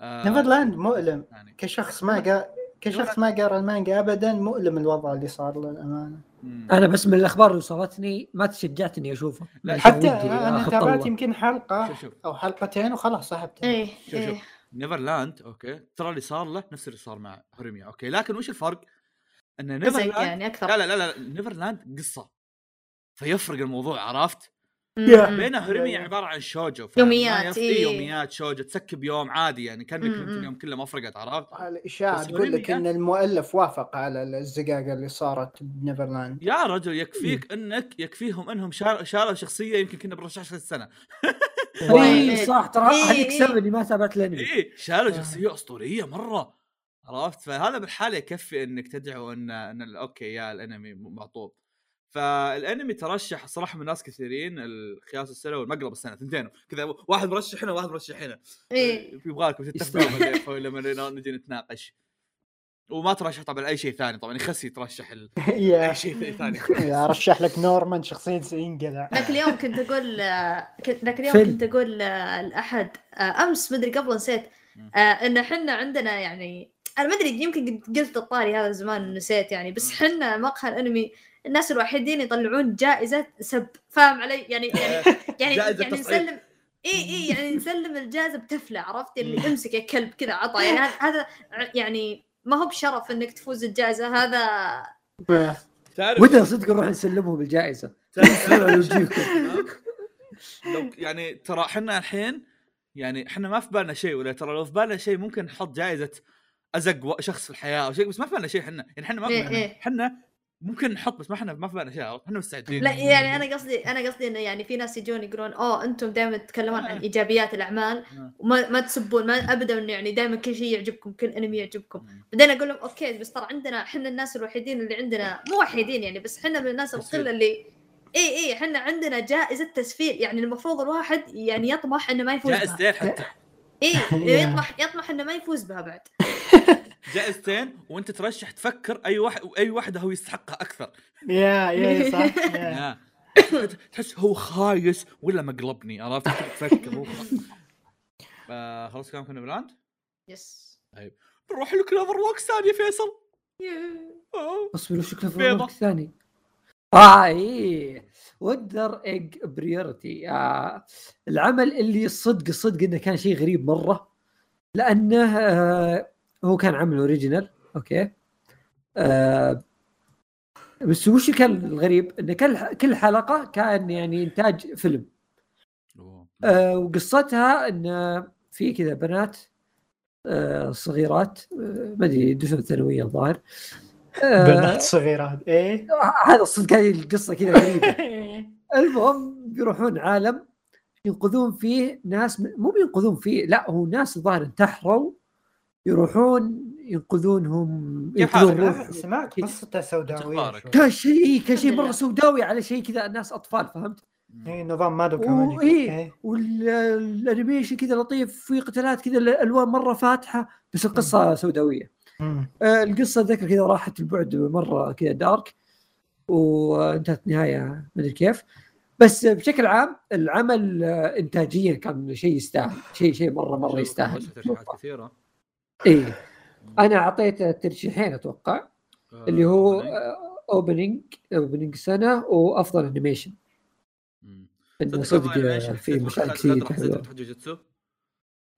آه، Neverland مؤلم. يعني كشخص ما قا... كشخص ما قرأ المانجا ابدا مؤلم الوضع اللي صار له الأمانة. مم. أنا بس من الأخبار اللي وصلتني ما تشجعت اني أشوفه. لا، حتى أنا تابعت. يمكن حلقة شوف شوف. أو حلقتين وخلاص سحبتها إيه شوف شوف. Neverland okay ترى اللي صار له نفس اللي صار مع هوريميا okay. لكن وش الفرق؟ إن Neverland يعني أكثر. لا لا لا لا. نيفرلاند قصة. فيفرق الموضوع عرفت؟ هوريميا يا. عبارة عن شوجو؟ يوميات، إيه. يوميات شوجو تسكب يوم عادي يعني كأنك اليوم كله ما فرقت عرفت؟ الاشاعه تقول لك إن المؤلف وافق على الزقاقه اللي صارت ب Neverland يا رجل يكفيك إنك يكفيهم إنهم شار- شالوا شخصية يمكن كنا بنرشح السنة. اي صح ترى إيه، هذيك إيه. السبب اني ما تابعت الانمي إيه شالوا آه. شخصية أسطورية مرة عرفت فهذا بالحالة يكفي إنك تدعو إن إن أوكي يا الأنمي معطوب فالانمي ترشح صراحة من ناس كثيرين الخياس السنة والمقلب السنة ثنتين كذا واحد مرشح هنا وواحد مرشح هنا إيه يبغى لكم تتفقوا لما نجي نتناقش. وما ترشح طبعا أي شيء ثاني. طبعا يخسي يترشح ال- [laughs] أي شيء [laughs] ثاني. يا أرشح لك نورمان شخصية سينقلع ذاك اليوم كنت أقول ذاك اليوم. كنت أقول الاحد أمس مدري قبل نسيت. آه، إن إحنا عندنا يعني أنا ما أدري يمكن قلت الطاري هذا زمان نسيت يعني بس. حنا مقهى الأنمي الناس الوحيدين يطلعون جائزة سب فاهم علي يعني يعني [laughs] يعني, جائزة يعني. نسلم اي إي يعني نسلم الجائزة بتفلة عرفت اللي. امسك يا كلب كذا عطى يعني هذا- هذا يعني ما هو بشرف إنك تفوز الجائزة هذا تعرف ودنا صدق نروح نسلمهم الجائزة. [laughs] لو يعني ترى إحنا الحين يعني إحنا ما في بالنا شيء ولا ترى لو في بالنا شيء ممكن نحط جائزة أزق شخص في الحياة أو شيء بس ما في بالنا شيء إحنا يعني إحنا ما إيه إيه. إحنا ممكن نحط بس ما إحنا ما في بالنا شيء عرفت؟ إحنا مستعدين لا يعني أنا قصدي أنا قصدي إنه يعني في ناس يجون يقولون أوه أنتم دائما تتكلمون عن آه. إيجابيات الأعمال آه. وما ما تسبون ما ابدا إنه يعني دائما كل شيء يعجبكم كل أنمي يعجبكم. بعدين أقول لهم okay بس ترى عندنا إحنا الناس الوحيدين اللي عندنا مو وحيدين يعني بس إحنا من الناس. القله اللي اي اي إحنا عندنا جائزة تسفير يعني المفروض الواحد يعني يطمح إنه ما يفوز جائزتين حتى [laughs] اي yeah. يطمح يطمح إنه ما يفوز بها بعد. [laughs] جائزتين وأنت ترشح تفكر أي واحد أي واحدة هو يستحقها أكثر. yeah yeah [laughs] صح yeah. [coughs] تحس هو خايس ولا مقلبني عرفت؟ تفكر هو. آه، خلاص كلام كنا بلاند؟ يس نروح لكلافر ووكس ثاني يا فيصل. آه. أصبر وش بيضة. الورق الثاني آه إيه. وندر ايج بريورتي آه العمل اللي صدق صدق إنه كان شيء غريب مرة لأنه آه هو كان عمل اوريجينال أوكي؟ آه بس وش كان الغريب؟ انه كل كل حلقة كان يعني إنتاج فيلم. أوه. آه وقصتها إن في كذا بنات آه صغيرات آه ما أدري يدرسون الثانويه الظاهر. آه بنات صغيرات إيه هذا الصدق هذه القصة كذا غريبة [laughs] المهم بيروحون عالم ينقذون فيه ناس مو بينقذون فيه لا هو ناس الظاهر انتحروا يروحون ينقذونهم ينقذون؟ روح سمعت قصته سوداوية. كان شيء كان شيء مرة. [laughs] سوداوي على شيء كذا الناس أطفال فهمت؟ اي نظام مادوكا و- ماجيك إيه. إيه. وال animation كذا لطيف في قتالات كذا الألوان مرة فاتحة بس القصة سوداوية. آه، القصة ذكر كذا راحت البعد مرة كذا dark وانتهت نهايه مدري كيف. بس بشكل عام العمل آه، انتاجيا كان شيء يستاهل شيء شيء مره مرة يستاهل. ترشيحات كثيرة. إيه. أنا اعطيته ترشيحين أتوقع آه، اللي هو. opening opening سنة وأفضل animation. إنه صدق في مرة كثير حلوة.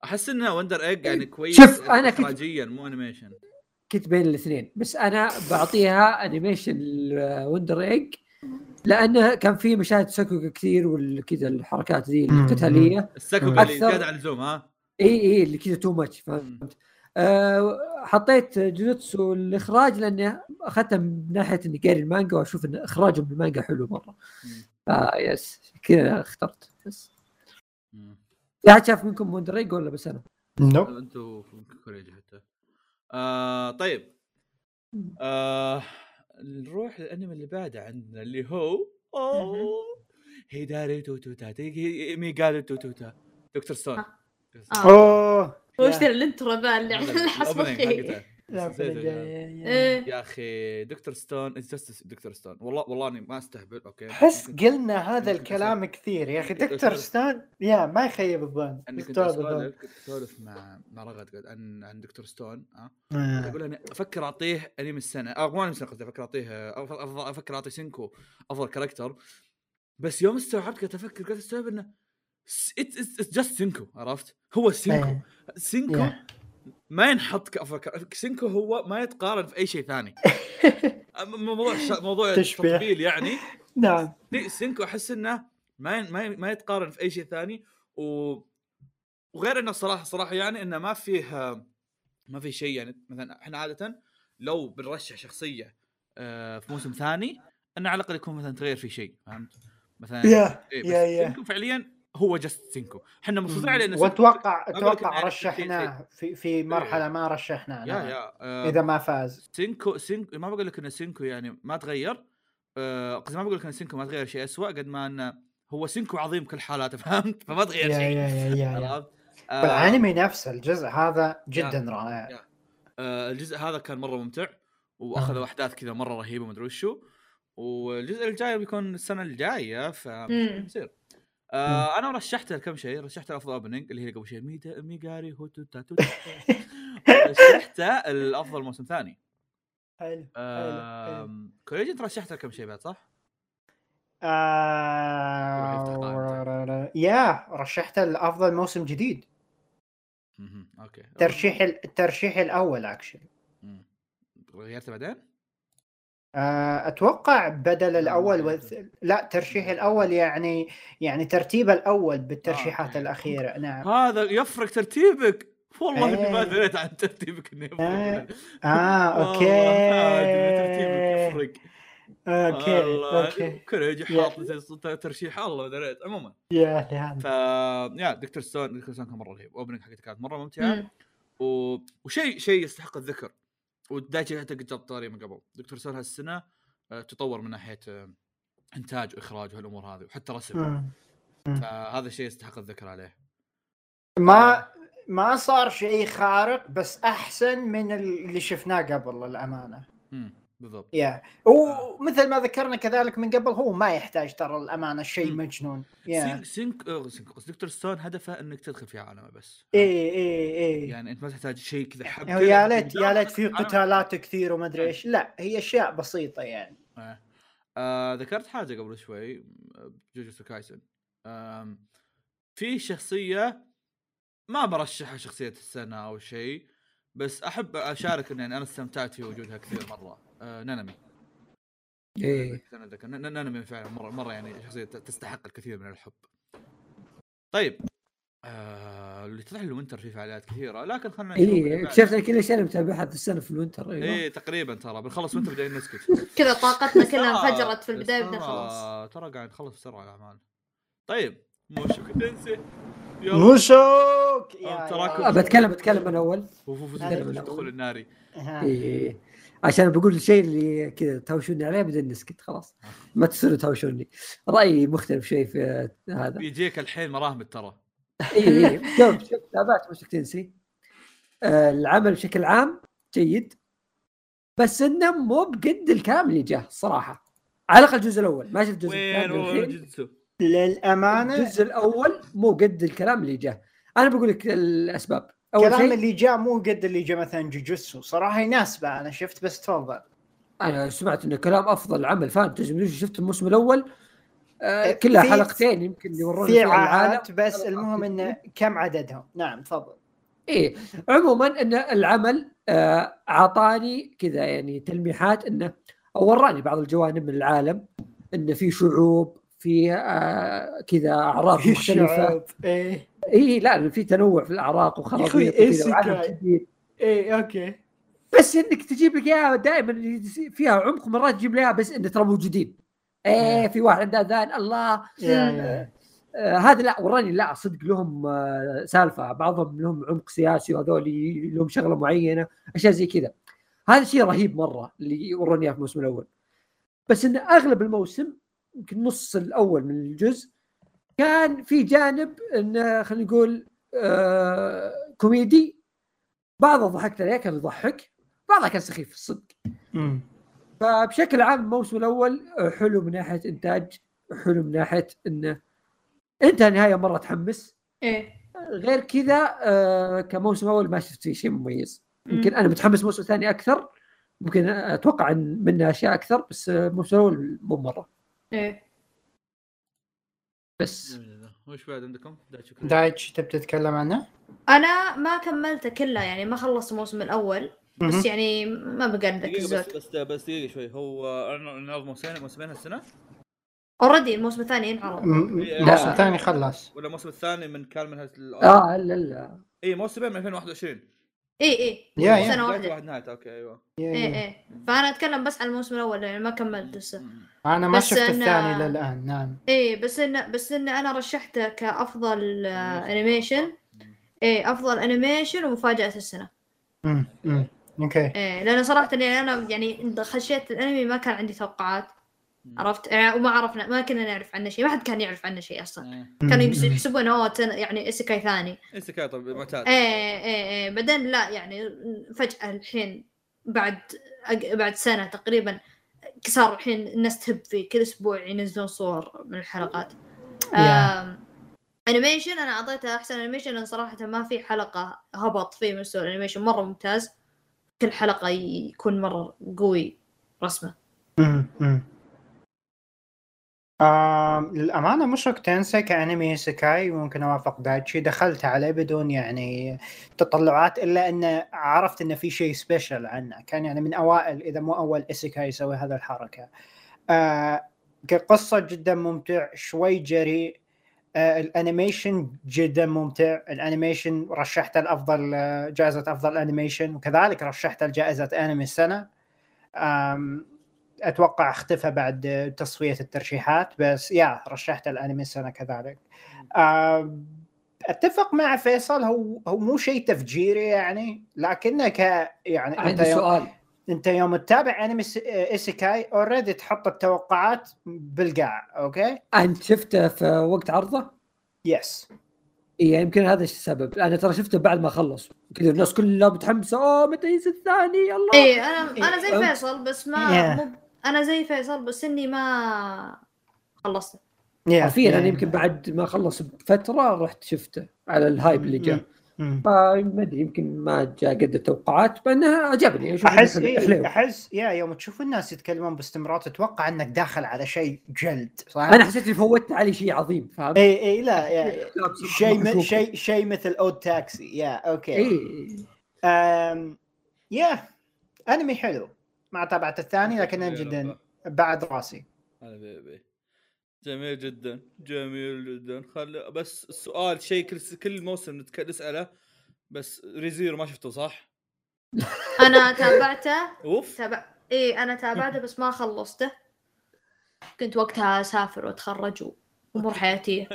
أحس انه Wonder Egg يعني كويس شوف، أنا كنت- اخراجيا مو animation كنت بين الاثنين بس أنا بعطيها animation Wonder Egg لأنه كان في مشاهد sakuga كثير وكذا الحركات ذي. القتاليه ال sakuga مم. اللي أكثر. زياده عن اللزوم ها إي إي اللي كذا too much فهمت أه حطيت جوجوتسو الإخراج لاني اخذتها من ناحية إني قاري المانجا وأشوف إن اخراجهم بالمانجا حلو مرة. آه yes كذا اخترت بس. في أحد شاف منكم Wonder Egg ولا بس أنا؟ nope أنتوا كوريجي آه طيب. آه نروح للأنمي اللي بعده عندنا اللي هو أوه هيداري توتوتا. تيجي ميغاري توتوتا. Doctor Stone. آه. Doctor Stone. أوه. وش. ذا ال intro ذا اللي حسب إيه. يا أخي Doctor Stone Doctor Stone. والله والله أني ما أستهبل okay. أحس ممكن- قلنا هذا الكلام كثير. يا أخي Doctor Stone yeah ما يخيب الظن. إني كنت دكتور اسولف بالظن. كنت أسولف مع مع رغد عن عن Doctor Stone ها. آه. أقول أنا أفكر أعطيه انمي السنة. أو مو انمي السنة قصدي أفكر أعطيه أفكر اعطي سينكو أفضل character بس يوم استوعبت قلت أفكر قلت أستوعب إنه it's just سينكو عرفت؟ هو سينكو. إيه. سينكو yeah. ما ينحط كافضل character سينكو هو ما يتقارن في أي شيء ثاني. [laughs] موضوع ش... موضوع تشبيه. يعني. [laughs] نعم. سي- سينكو أحس إنه ما ي- ما ما يتقارن في أي شيء ثاني. و... وغير إنه صراحة صراحة يعني إنه ما فيه ما في شيء يعني. مثلا إحنا عادة لو بنرشح شخصية آه، في موسم ثاني إنه على الأقل يكون مثلا تغير في شيء فهمت؟ مثلا yeah إيه yeah yeah. فعليا هو just سينكو إحنا مبسوطين عليه انه واتوقع ما أتوقع رشحناه في في مرحلة ما رشحناه yeah. yeah آه، إذا ما فاز سينكو سينكو ما بقول لك إن سينكو يعني ما تغير آه، قصدي ما بقول لك إن سينكو ما تغير شيء اسوء قد ما إنه هو سينكو عظيم كل حالاته [laughs] فهمت؟ فما تغير شيء yeah yeah yeah, yeah. [laughs] عرفت؟ آه، بالانمي نفسه الجزء هذا جدا رائع yeah. آه، الجزء هذا كان مرة ممتع وأخذوا آه. أحداث كذا مرة رهيبة مدري وشو والجزء الجاي بيكون السنة الجاية ف آه أنا رشحت له كم شيء رشحت افضل opening اللي هي قبل شيء ميدا ميغاري هو توتا توتا رشحته الأفضل موسم ثاني حلو حلو أنت رشحت له كم شيء بعد صح؟ آه... yeah رشحت الأفضل موسم جديد. okay ترشيح الترشيح الأول actually. غيرته بعدين؟ أتوقع بدل الأول والث... لا ترشيح الأول يعني يعني ترتيب الأول بالترشيحات okay. الأخيرة. نعم. هذا يفرق ترتيبك. والله اني ما إيه. دريت عن ترتيبك إنه يفرق آه. [laughs] آه okay. أدري ترتيبك يفرق. okay. okay. yeah. حاط ترشيح الله ما دريت عموما. yeah لهان ف yeah Doctor Stone Doctor Stone كان مرة رهيب. opening حقته كانت مرة ممتعة. مم. و... وشيء شيء يستحق الذكر. ودايتشي حتى قد جاب طاري من قبل. Doctor Stone هالسنة آه، تطور من ناحية آه، إنتاج وإخراج وهالأمور هذه وحتى رسم. فهذا الشيء يستحق الذكر عليه. ما ما صار شيء خارق بس أحسن من اللي شفناه قبل للأمانة. بالضبط. yeah ومثل ما ذكرنا كذلك من قبل هو ما يحتاج ترى الأمانة شيء. مجنون. سينك yeah سينك آه، سينك Doctor Stone هدفه إنك تدخل في عالمه بس. اي اي اي يعني أنت ما تحتاج شيء كذا حب كذا يا ليت يا ليت في. قتالات كثير وما أدري إيش. لا هي أشياء بسيطة يعني. آه. آه ذكرت حاجة قبل شوي آه، جوجوتسو كايسن. آم، في شخصية ما برشحها شخصية السنة أو شيء بس أحب أشارك إن يعني أنا استمتعت في وجودها كثير مرة. آه نانامي إيه. ن- نانامي فعلا مرة مرة يعني شخصية تستحق الكثير من الحب طيب آه اللي تطلع الوينتر فيه فعاليات كثيرة لكن خلينا إيه بعد. اكتشفت ان كل اللي متابعها هذه السنة في الوينتر أيوه إيه تقريبا ترى بنخلص وينتر بعدين نسكت [laughs] كذا طاقتنا كلها انفجرت في البداية بدنا خلاص ترى قاعد نخلص بسرعة الأعمال طيب. موشوك يا- آه، يا تراكم. رجل. بتكلم بتكلم أول من الدخول أول. الناري. إيه. عشان بقول الشيء اللي كذا تهاوشوني عليه بعدين نسكت خلاص. ما تصيروا تهاوشوني. رأيي مختلف شوي في هذا. بيجيك الحين مراهم ترى. إي إي [laughs] شوف شوف تابعت موشك تنسي آه العمل بشكل عام جيد بس إنه مو بقد الكلام اللي جاه الصراحه على الأقل الجزء الأول. ما شفت الجزء الثاني للأمانة الجزء الأول مو قد الكلام اللي جاه. أنا بقول لك الأسباب. شيء اللي جاء مو قد اللي جاء مثلا جوجوتسو صراحة يناسبه أنا شفت بس تفضل. أنا سمعت إنه كلام أفضل عمل. فانتزي شفت الموسم الأول؟ آه كلها في- حلقتين يمكن يورونا في عاهات بس المهم إنه كم عددهم؟ نعم تفضل. إيه عموما إن العمل آه، أعطاني كذا يعني تلميحات إنه أو وراني بعض الجوانب من العالم إنه في شعوب في آه، كذا اعراق في مختلفة. شعوب إيه. اي لا في تنوع في الأعراق وخرابيط وعالم حكاية؟ جديد إيه أوكي. بس إنك تجيب لك إياها دائما فيها عمق مرات تجيب اياها بس إنه ترى موجودين. إيه في واحد عنده أذان الله. آه هذا لا وراني لا صدق لهم آه سالفة بعضهم لهم عمق سياسي وهذول لهم شغلة معينة أشياء زي كذا. هذا شيء رهيب مرة اللي وراني في الموسم الأول. بس إن أغلب الموسم يمكن نص الأول من الجزء كان في جانب انه خلينا نقول آه كوميدي. بعضه ضحكت عليه كان يضحك بعضها كان سخيف الصدق. فبشكل عام الموسم الأول حلو من ناحية إنتاج حلو من ناحية انه أنت نهاية مرة تحمس. إيه. غير كذا آه كموسم أول ما شفت فيه شيء مميز. يمكن. أنا متحمس موسم ثاني أكثر ممكن أتوقع إن منه أشياء أكثر بس الموسم الأول مو مرة. إيه. بس. وش بعد عندكم؟ دايتش تبي تتكلم عنه؟ أنا ما كملته كله يعني ما خلصت الموسم الأول. بس يعني ما بقى الزود بس بس بس دقيقة شوي هو نعرض موسمين موسمين هالسنة already الموسم الثاني ينعرض م- لا. الموسم الثاني خلص ولا الموسم الثاني من كان من هال آه لا لا اي موسمين من 2021 اي اي yeah- yeah. سنة بداية واحدة. واحد نهايته okay أيوه. yeah- إيه yeah. إيه. فأنا أتكلم بس عن الموسم الأول يعني ما كملت لسه. أنا ما شفت أنا- الثاني للان نعم. إيه بس إن بس إن أنا رشحته كأفضل animation. إيه أفضل animation ومفاجأة السنة. أمم. okay. إيه لأن صراحة يعني أنا يعني خشيت الأنمي ما كان عندي توقعات. عرفت؟ يعني وما عرفنا ما كنا نعرف عنه شيء ما حد كان يعرف عنه شيء أصلا. كانوا يبس- يحسبون أوه تن- يعني isekai ثاني. isekai طب معتاد إيه إيه إيه. بعدين لا يعني فجأة الحين بعد أق- بعد سنة تقريبا صار الحين الناس تهب فيه كل أسبوع ينزلون صور من الحلقات. animation أنا أعطيته أحسن animation لأن صراحة ما في حلقة هبط في مستوى ال animation مرة ممتاز كل حلقة يكون مرة قوي رسمه. للأمانة Mushoku Tensei كأنمي isekai ممكن أوافق دايتشي. دخلت عليه بدون يعني تطلعات إلا أن عرفت أنه في شيء special عنه. كان يعني من أوائل إذا مو أول isekai يسوي هذا الحركة. آه كقصة جدا ممتع شوي جريء آه ال animation جدا ممتع. ال animation رشحته لافضل آه، جائزة أفضل animation. وكذلك رشحته لجائزه أنمي السنة. أتوقع أختفى بعد تصفية الترشيحات بس yeah رشحت الأنمي السنة كذلك. آم، أتفق مع فيصل هو هو مو شيء تفجيري يعني لكنه ك يعني أنت عندي يوم, سؤال. أنت يوم تتابع أنمي س- isekai already تحط التوقعات بالقاع okay؟ أنت شفته في وقت عرضه؟ yes اي يمكن هذا السبب. أنا ترى شفته بعد ما خلص. كذا الناس كلها متحمسة أوه متى ينزل الثاني؟ الله إيه أنا أنا زي إيه. فيصل بس ما Yeah. مو أنا زي فيصل بس إني ما خلصته. yeah حرفيا yeah- أنا يمكن بعد ما خلص بفترة رحت شفته على ال hype اللي جاء. فما أدري يمكن ما جاء قد التوقعات مع عجبني. أحس إيه أحس يا يوم تشوف الناس يتكلمون باستمرار تتوقع إنك داخل على شيء gold صح؟ أنا حسيت إني فوتت علي شيء عظيم فهمت؟ اي اي لا شيء. شيء شيء مثل اود تاكسي يا أوكي. اي يا. أنمي حلو. ما تابعت الثاني لكنه جدا. بعد راسي هلا بيبي جميل جدا جميل جدا خل بس السؤال شيء كل كل موسم نتك... نساله بس ريزيرو ما شفته صح؟ أنا تابعته اوف تابع إيه أنا تابعته بس ما خلصته كنت وقتها اسافر واتخرج وامور حياتيه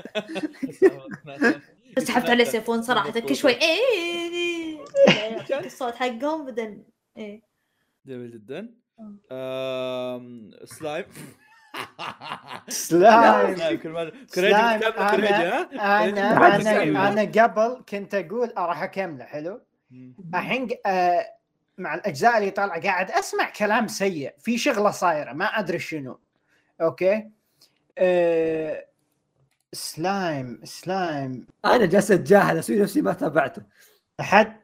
بس سحبت عليه سيفون صراحة كل شوي إيه الصوت حقهم بدل إيه جميل جدا. آه. سلايم. سلايم. سلايم أنا أنا. أنا قبل كنت أقول راح أكمله حلو. الحين آه مع الأجزاء اللي طالعة قاعد أسمع كلام سيء. في شغلة صايرة ما أدري شنو. okay؟ آه Slime Slime. أنا جالس أتجاهل أسوي نفسي ما تابعته. حد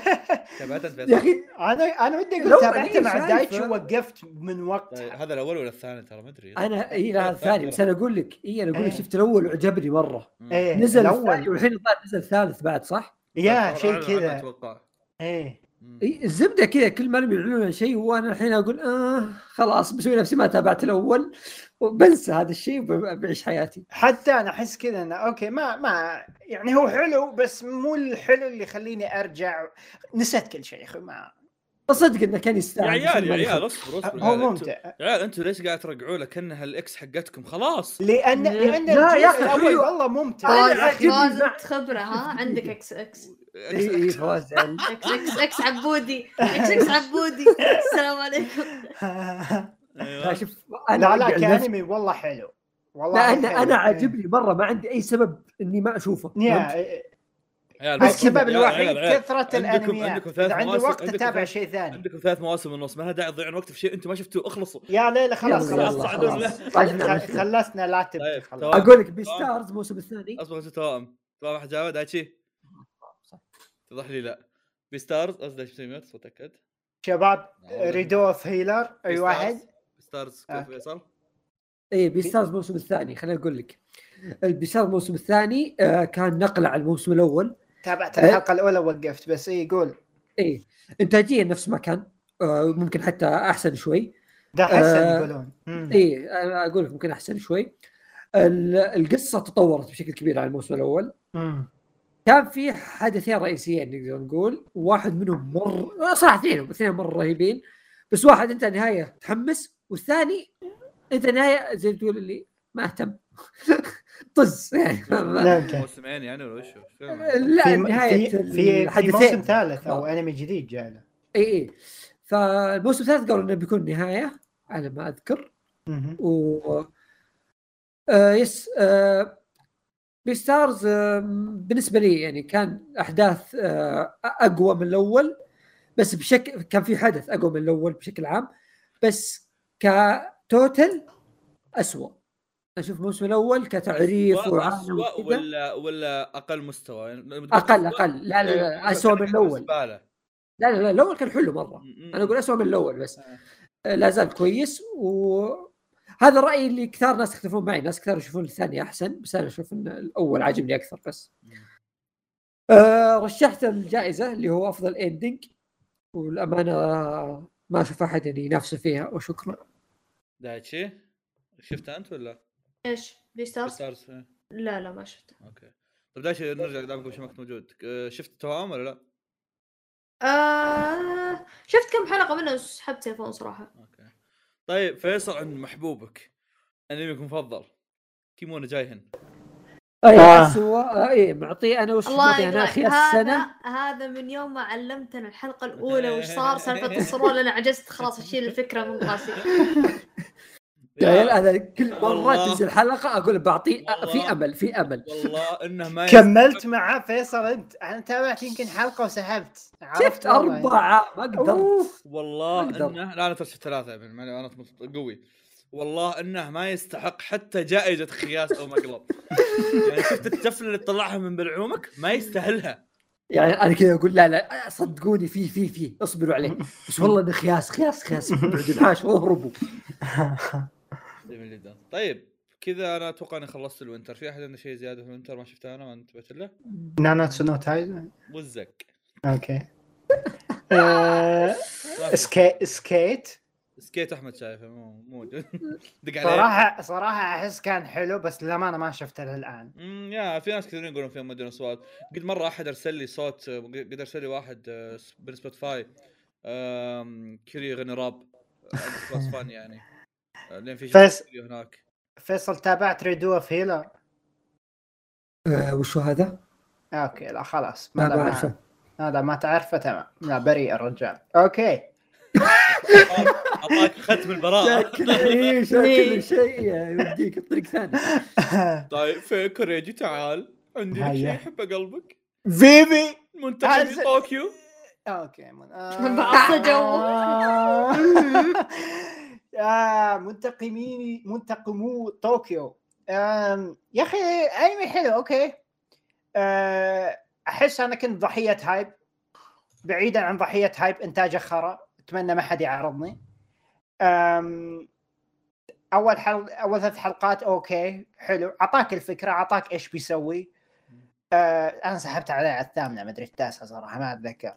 [laughs] تابعت انت يا؟ أخي أنا أنا ودي أقول تابعته أنا مع دايتشي ووقفت من وقت طيب، هذا الأول ولا الثاني ترى ما أدري أنا إي لا الثاني بس أنا أقول لك إي أنا أقول لك إيه. شفت الأول وعجبني مرة. إيه نزل الثاني الأول والحين الظاهر نزل ثالث بعد صح؟ يا شيء كذا أتوقع إيه مم. إي، الزبدة كذا كل ما يعلنون عن شيء وأنا الحين أقول آه خلاص بسوي نفسي ما تابعت الأول وبنسى هذا الشيء وبعيش حياتي. حتى أنا أحس كذا إنه okay ما ما يعني هو حلو بس مو الحلو اللي يخليني أرجع. نسيت كل شيء يا أخي ما. بصدق إنه كان يا يستاهل عيال بس يا عيال يخل. اصبروا اصبروا هو يا عيال. ممتع. يا عيال أنتوا ليش قاعد ترقعوا له كانها ال ex حقتكم؟ خلاص. لأن لأن لا yeah حلو. والله ممتع. أنا فواز انت خبرة ها؟ عندك إكس إكس. اي اي فواز. إكس إكس إكس عبودي. [laughs] إكس إكس عبودي. السلام عليكم. [laughs] أيوه. شوف أنا لا لا. كأنمي والله حلو. والله لا أنا حلو. أنا عاجبني مرة ما عندي أي سبب إني ما أشوفه عيال، بس السبب الوحيد عيال، عيال. كثرة عندكم- الأنميات. عندكم ثلاث إذا عندي وقت أتابع شيء ثاني. عندكم ثلاث مواسم ونص ما لها داعي تضيعون وقت في شيء أنتم ما شفتوه اخلصوا. يا ليلى خلاص خلاص. طيب، خلصنا لا تبكي طيب، خلاص. توام. أقول لك Beastars الموسم الثاني. أصبر انت توائم توائم واحد جاوب دايتشي؟ توضح لي لا. Beastars قصدي إيش mute متاكد شباب Redo of Healer أي واحد؟ Stars آه. كيف فيصل؟ اي Beastars الموسم الثاني خليني أقول لك. ال Beastars الموسم الثاني آه كان نقلة على الموسم الأول. تابعت إيه. الحلقة الأولى وقفت بس اي قول. اي انتاجيا نفس ما كان آه ممكن حتى أحسن شوي. ده حسن آه، يقولون. اي أنا أقول لك ممكن أحسن شوي. ال- القصة تطورت بشكل كبير عن الموسم الأول. مم. كان في حدثين رئيسيين نقدر نقول. واحد منهم مر صراحة اثنين اثنين مرة رهيبين. بس واحد أنت نهاية تحمس والثاني انت نهاية زي ما تقول اللي ما اهتم طز يعني. موسمين يعني ولا وش لا في نهايه في في, موسم ثالث أو آه. انمي جديد جاي له إي إي فالموسم الثالث قالوا إنه بيكون نهاية على ما أذكر. و آه yes آه Beastars آه بالنسبة لي يعني كان أحداث آه أقوى من الأول بس بشكل كان في حدث أقوى من الأول بشكل عام بس ك total اسوء أشوف الموسم الأول كتعريف وكذا. ولا ولا أقل مستوى. يعني أقل أقل. لا لا لا اسوء من الأول. لا لا لا الأول كان حلو مرة. أنا أقول اسوء من الأول بس. آه. آه، لا زال كويس وهذا الرأي اللي كثار ناس يختلفون معي. ناس كثار يشوفون الثاني أحسن بس أنا أشوف إن الأول عاجبني أكثر بس. آه رشحت الجائزة اللي هو أفضل ending والأمانة ما أشوف أحد يعني ينافسه فيها وشكرا. دايتشي شفتها أنت ولا؟ إيش؟ Beastars Stars لا لا ما شفته. okay. طيب دايتشي نرجع دام قبل شوي ما كنت موجود شفت التوام ولا لا؟ آه شفت كم حلقة منه بس سحبت تليفون صراحة. okay. طيب فيصل عند محبوبك. انميك المفضل. كيمونو جيهن. أي آه. اسوء آه اي معطيه أنا وش معطيه أنا أخي السنة هذا هذا من يوم ما علمتنا الحلقة الأولى وش [laughs] صار سالفة الصرول أنا عجزت خلاص أشيل الفكرة من راسي يا عيال أنا كل مرة. تنزل حلقه أقول بعطيه والله. في أمل في أمل والله إنه ما كملت معاه فيصل أنت أنا تابعت يمكن حلقة وسحبت شفت. أربعة ما قدرت. والله. إنه لا أنا ثلاثة ابن أنا قوي والله إنه ما يستحق حتى جائزة خياس أو مقلب. [laughs] يعني شفت التفله اللي تطلعها من بلعومك ما يستاهلها. يعني أنا كذا أقول لا لا صدقوني في في في اصبروا عليه. بس والله إنه خياس خياس خياس الحاش واهربوا [laughs] جميل جدا. طيب كذا أنا أتوقع اني خلصت ال winter. في أحد عنده شيء زيادة في ال winter ما شفته أنا؟ ما انتبهت له؟ ناناتسو نو تايزاي والزق okay. [laughs] آه، sk... skate. skate احمد شايفه مو مو [laughs] دق عليه. صراحة صراحة أحس كان حلو بس للأمانة ما شفته للآن. امم yeah في ناس كثيرين يقولون فيهم مدن اصوات قد مرة أحد أرسل لي صوت قد ارسل لي واحد آه، بالسبوتيفاي. آم، كيري يغني راب. بس [laughs] fun يعني. آه، لين في فيص- فيديو هناك. فيصل تابعت Redo of Healer آه وشو هذا؟ okay لا خلاص. ما بعرفه. ما هذا ما تعرفه تمام. لا بريء الرجال. okay. [laughs] اعطاك ختم البراءة. شكل إيه، شكل شيء يوديك بطريق ثاني. [laughs] طيب في كوريجي تعال. عندي لك شيء. يحبه قلبك. فيفي. منتخب طوكيو. okay من... [laughs] جو. [laughs] آه منتقمي منتقمو طوكيو. يا أخي انمي حلو okay. آه، أحس أنا كنت ضحية hype بعيدا عن ضحية hype إنتاجه خرا. أتمنى ما حد يعرضني. آم، أول حل... أول ثلاث حلقات okay حلو. أعطاك الفكرة أعطاك إيش بيسوي. آه، أنا سحبت عليه على الثامنة ما أدري التاسعة صراحة ما أتذكر.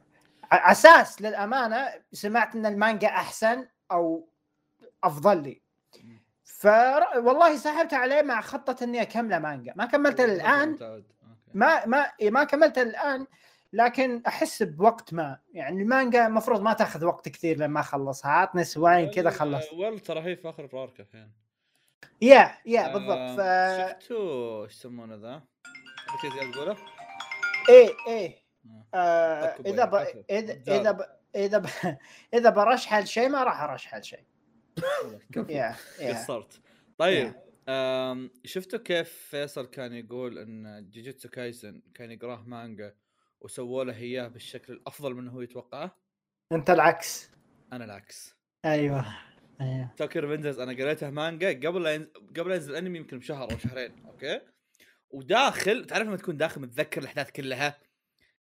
ع- أساس للأمانة سمعت إن المانجا أحسن أو أفضل لي. ف والله سحبت عليه مع خطة إني أكمله مانجا. ما كملته الان ما ما إيه، ما كملته الان لكن أحس بوقت ما يعني المانجا المفروض ما تاخذ وقت كثير لما أخلصها. عطني أسبوعين كذا خلصت ويل ترى هي في آخر الارك الحين. يا يا بالضبط. ف آه، شفتوا إيش يسمونه ذا؟ تقوله؟ إيه إيه. آه. حكوا إذا ب... إذا. إذا ب... إذا ب... [laughs] إذا برشحل شيء ما راح ارشحل شيء. [laughs] يا يا. قصرت. طيب شفتوا كيف فيصل كان يقول إن جوجيتسو كايسن كان يقراه مانجا وسووا له إياه بالشكل الأفضل من هو يتوقعه؟ أنت العكس. أنا العكس. أيوه. أيوه. Tokyo Revengers أنا قريته مانجا قبل لا ينزل قبل لا ينزل الانمي يمكن بشهر أو شهرين okay؟ وداخل تعرف لما تكون داخل متذكر الأحداث كلها؟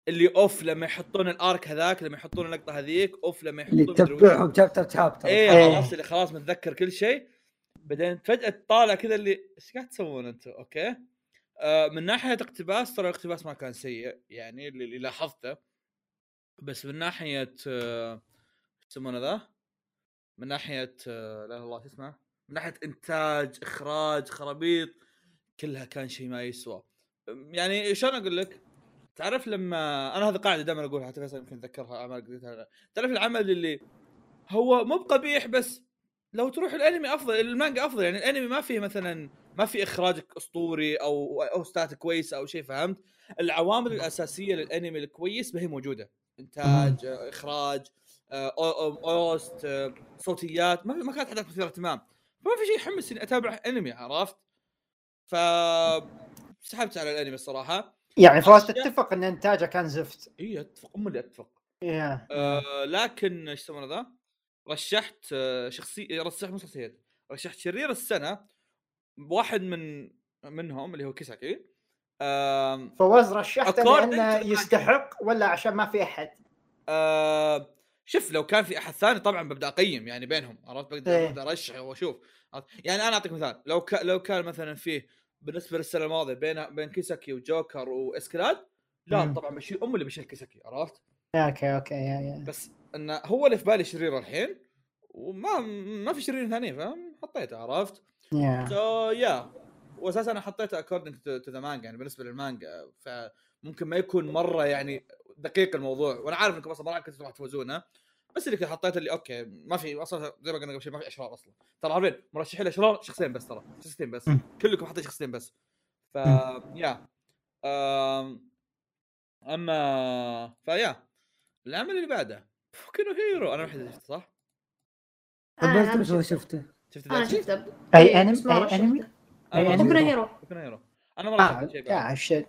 اللي أوف لما يحطون ال arc هذاك لما يحطون اللقطة هذيك أوف لما اللي يحطون وش. تتبعهم chapter chapter إيه إيه. عرفت اللي خلاص متذكر كل شيء. بعدين فجأة تطالع كذا اللي إيش قاعد تسوون أنتم okay؟ من ناحية اقتباس ترى الاقتباس ما كان سيء يعني اللي, لاحظته بس من ناحية آه، يسمونه ذا؟ من ناحية آه، لا إله إلا الله اسمه؟ من ناحية إنتاج إخراج خرابيط كلها كان شيء ما يسوى يعني شلون أقول لك؟ تعرف لما أنا هذه قاعدة دائما أقولها حتى فيصل يمكن تذكرها أعمال قريتها تعرف العمل اللي هو مو بقبيح بس لو تروح الانمي أفضل المانجا أفضل يعني الانمي ما فيه مثلا ما في اخراج أسطوري أو أو ستات كويس أو شيء فهمت؟ العوامل الأساسية للانمي الكويس ما هي موجودة. إنتاج إخراج آه، O- O- OST آه، صوتيات ما ما كانت احداث مثيرة اهتمام. فما في شيء يحمس إني أتابع انمي عرفت؟ ف سحبت على الانمي الصراحة. يعني فواز تتفق إن إنتاجه كان زفت. اي أتفق ام اللي أتفق. yeah. آه لكن إيش يسمونه ذا؟ رشحت آه شخصية رشحت مو شخصيات رشحت شرير السنة واحد من منهم اللي هو كيساكي آه فواز رشحته لأنه يستحق ولا عشان ما في أحد آه شوف لو كان في أحد ثاني طبعا ببدأ أقيم يعني بينهم عرفت بقدر إيه. ارشح وأشوف؟ يعني أنا أعطيك مثال لو ك... لو كان مثلا فيه بالنسبة للسنة الماضية بين بين كيساكي وجوكر وإسكلاد لا. طبعا بشيل ام اللي بشيل كيساكي عرفت؟ okay okay yeah yeah بس انه هو اللي في بالي شرير الحين وما ما في شرير ثاني فاهم؟ حطيته عرفت؟ yeah so yeah واساسا أنا حطيته according to the manga يعني بالنسبة للمانجا. فممكن ما يكون مرة يعني دقيق الموضوع. وأنا عارف إنكم أصلا ما كنتوا راح تفوزونه. بس اللي حطيته اللي okay ما في أصلا زي ما قلنا قبل شوي ما في أشرار أصلا. ترى عارفين مرشحين الاشرار شخصين بس ترى. شخصيتين بس. كلكم حاطين شخصيتين بس. ف yeah. أما فيا العمل اللي بعده. فوكينو هيرو. أنا واحد شفته صح؟ بس ما شفته. شفته. شفت أنا شفته. أي انمي أي انمي. أنا؟ بوكو هيرو فوكينو هيرو. أنا ما آه رشحت شيء بعد.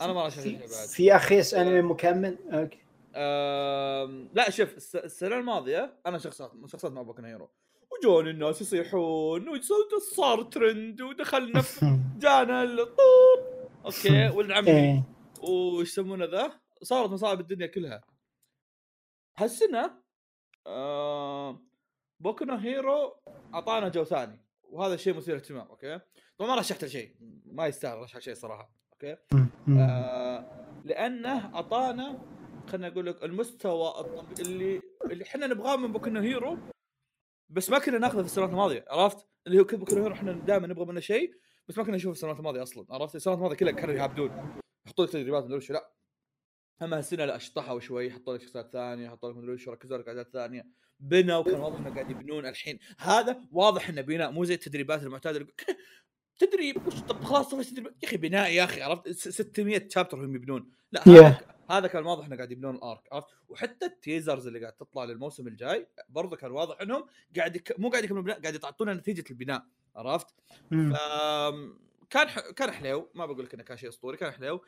أنا ما رشحت شيء في, بعد. في أخيس أنمي مكمل؟ أوكي. لا شوف الس- السنة الماضية أنا شخصات شخصات مع بوكو هيرو. وجون الناس يصيحون وصار ترند ودخلنا [laughs] جانا الطوط okay [laughs] والعمي إيه. وش يسمونه ذا؟ صارت مصائب الدنيا كلها. هالسنه آه بوكو نو هيرو أعطانا جو ثاني وهذا شيء مثير اهتمام okay؟ طبعا ما رشحت شيء ما يستاهل رشح شيء صراحة okay؟ آه لأنه أعطانا خلينا أقول لك المستوى الطبي اللي اللي إحنا نبغاه من بوكو هيرو بس ما كنا ناخذه في السنوات الماضية عرفت؟ اللي هو بوكو هيرو إحنا دائما نبغى منه شيء بس ما كنا نشوفه في السنوات الماضية أصلا عرفت؟ السنوات الماضية كلها كانوا يهبدون يحطوا لك تدريبات مدري لا. اما هالسنه لا شطحوا شوي حطوا لك شخصيات ثانية حطوا لك مدري وش ركزوا لك اعداد ثانية. بنوا وكان واضح إنه قاعد يبنون الحين. هذا واضح إنه بناء مو زي التدريبات المعتادة اللي تدري وش طب خلاص طفش تدري يا أخي بناء يا أخي عرفت؟ س- 600 شابتر هم يبنون. لا Yeah. هذا, هذا كان واضح إنه قاعد يبنون الارك عرفت؟ وحتى التيزرز اللي قاعد تطلع للموسم الجاي برضه كان واضح إنهم قاعد يك... مو قاعد يكملون بناء قاعد يعطونا نتيجة البناء عرفت؟ كان ح... كان حليو ما بقول لك إنه كان شيء أسطوري كان حليو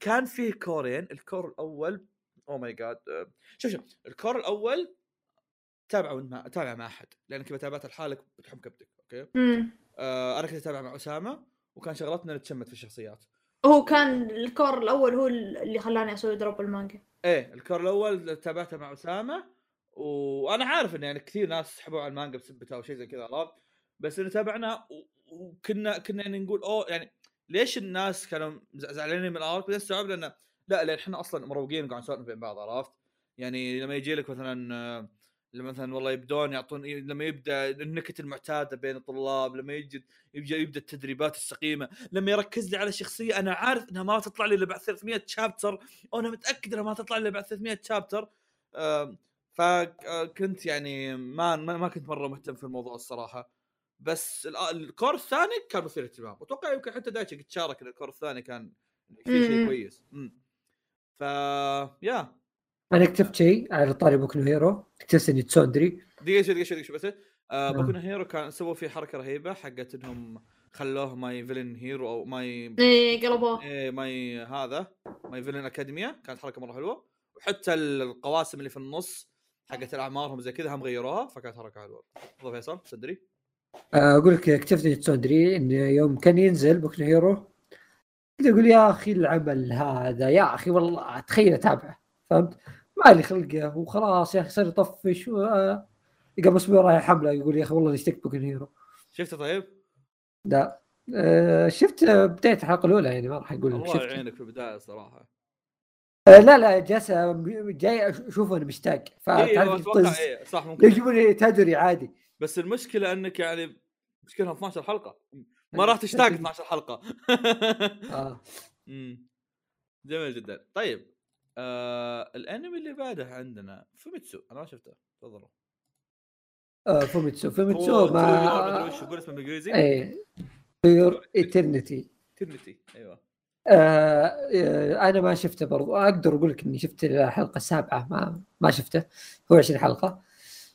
كان فيه كورين ال cour الأول oh my god شوف شوف ال cour الأول تابعه ما تابع مع أحد لأنك إذا تابعت لحالك بتحم كبدك okay. آه أنا كنت أتابع مع أسامة وكان شغلتنا نتشمت في الشخصيات. هو كان ال cour الأول هو اللي خلاني أسوي drop المانجا. إيه الكور الأول تابعته مع أسامة وأنا عارف إن يعني كثير ناس سحبوا على المانجا بسبتها أو شيء زي كذا عرفت؟ بس إنه تابعنا و- وكنا كنا يعني نقول أوه يعني ليش الناس كانوا زع- زعلانين من الارك بعدين استوعبنا انه لا لأن إحنا أصلا مروقين وقاعد نسولف بين بعض عرفت؟ يعني لما يجي لك مثلا لما مثلا والله يبدون يعطون لما يبدأ النكت المعتادة بين الطلاب لما يجي يبدا يبدأ التدريبات السقيمة لما يركز لي على شخصية أنا عارف إنها ما تطلع لي إلا بعد 300 شابتر وأنا متأكد إنها ما تطلع لي بعد 300 chapter فكنت يعني ما ما كنت مرة مهتم في الموضوع الصراحة. بس ال- ال cour الثاني كان مثير اهتمام وأتوقع يمكن حتى دايتشي قد شارك إن ال cour الثاني كان في شيء. كويس. امم ف yeah. أنا كتبت شيء على طاري بوكو هيرو كتبت إني tsundere دقيقة شوي دقيقة شوي دقيقة شوي بس آه آه. بوكو نو هيرو كان سووا فيه حركة رهيبة حقت إنهم خلوه my villain hero أو my إيه قلبوه. إيه my هذا My Villain Academia كانت حركة مرة حلوة. وحتى القواسم اللي في النص حقت الأعمارهم زي كذا هم غيروها فكانت حركة حلوة. تفضل فيصل تدري أقول لك كتبت اني tsundere إن يوم كان ينزل بوكو هيرو كنت أقول يا أخي العمل هذا يا أخي والله تخيل أتابعه فهمت؟ ما لي خلقه وخلاص يا أخي صار يطفش و... قبل أسبوع رايح حمله يقول يا أخي والله نشتك بوكو هيرو شفته طيب؟ لا. آه، شفت بداية الحلقة الأولى يعني ما راح أقول لك الله شفت يعينك في البداية صراحة. آه، لا لا جالس جاي اشوفه أنا مشتاق اي فتعرف أتوقع الطز اي صح ممكن. يجيبون تدري عادي. بس المشكلة إنك يعني مشكلة 12 حلقة. ما راح تشتاق 12 حلقة. [laughs] [laughs] أمم. جميل جدا. طيب آه الأنمي اللي بعده عندنا فوميتسو أنا ما شفته. تفضلوا آه، فوميتسو فوميتسو ما وش يقول اسمه بالانجليزي إيه. بيور ايترنتي Eternity أيوه. آه آه، أنا ما شفته برضو. أقدر أقول لك إني شفت الحلقة السابعه ما ما شفته. هو 20 حلقة.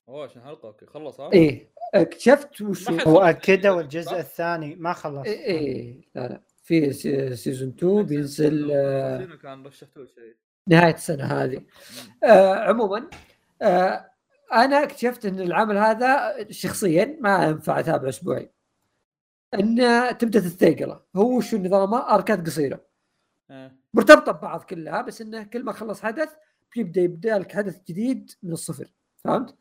أوه عشان حلقة. أوكي خلص ها؟ إيه. اكتشفت وش هو؟ خلص. اكدوا صح؟ الجزء الثاني. ما خلص. إيه إيه، لا لا. في سي- season 2 بينزل آه، شنو كان رشحتوا شيء. نهاية السنة هذه. آه عموما آه أنا اكتشفت إن العمل هذا شخصيا ما ينفع اتابعه اسبوعي انه تبدأ تتثقله هو شو نظامه؟ اركات قصيرة. مرتبطة ببعض كلها بس إنه كل ما خلص حدث بيبدا يبدأ لك حدث جديد من الصفر. فهمت؟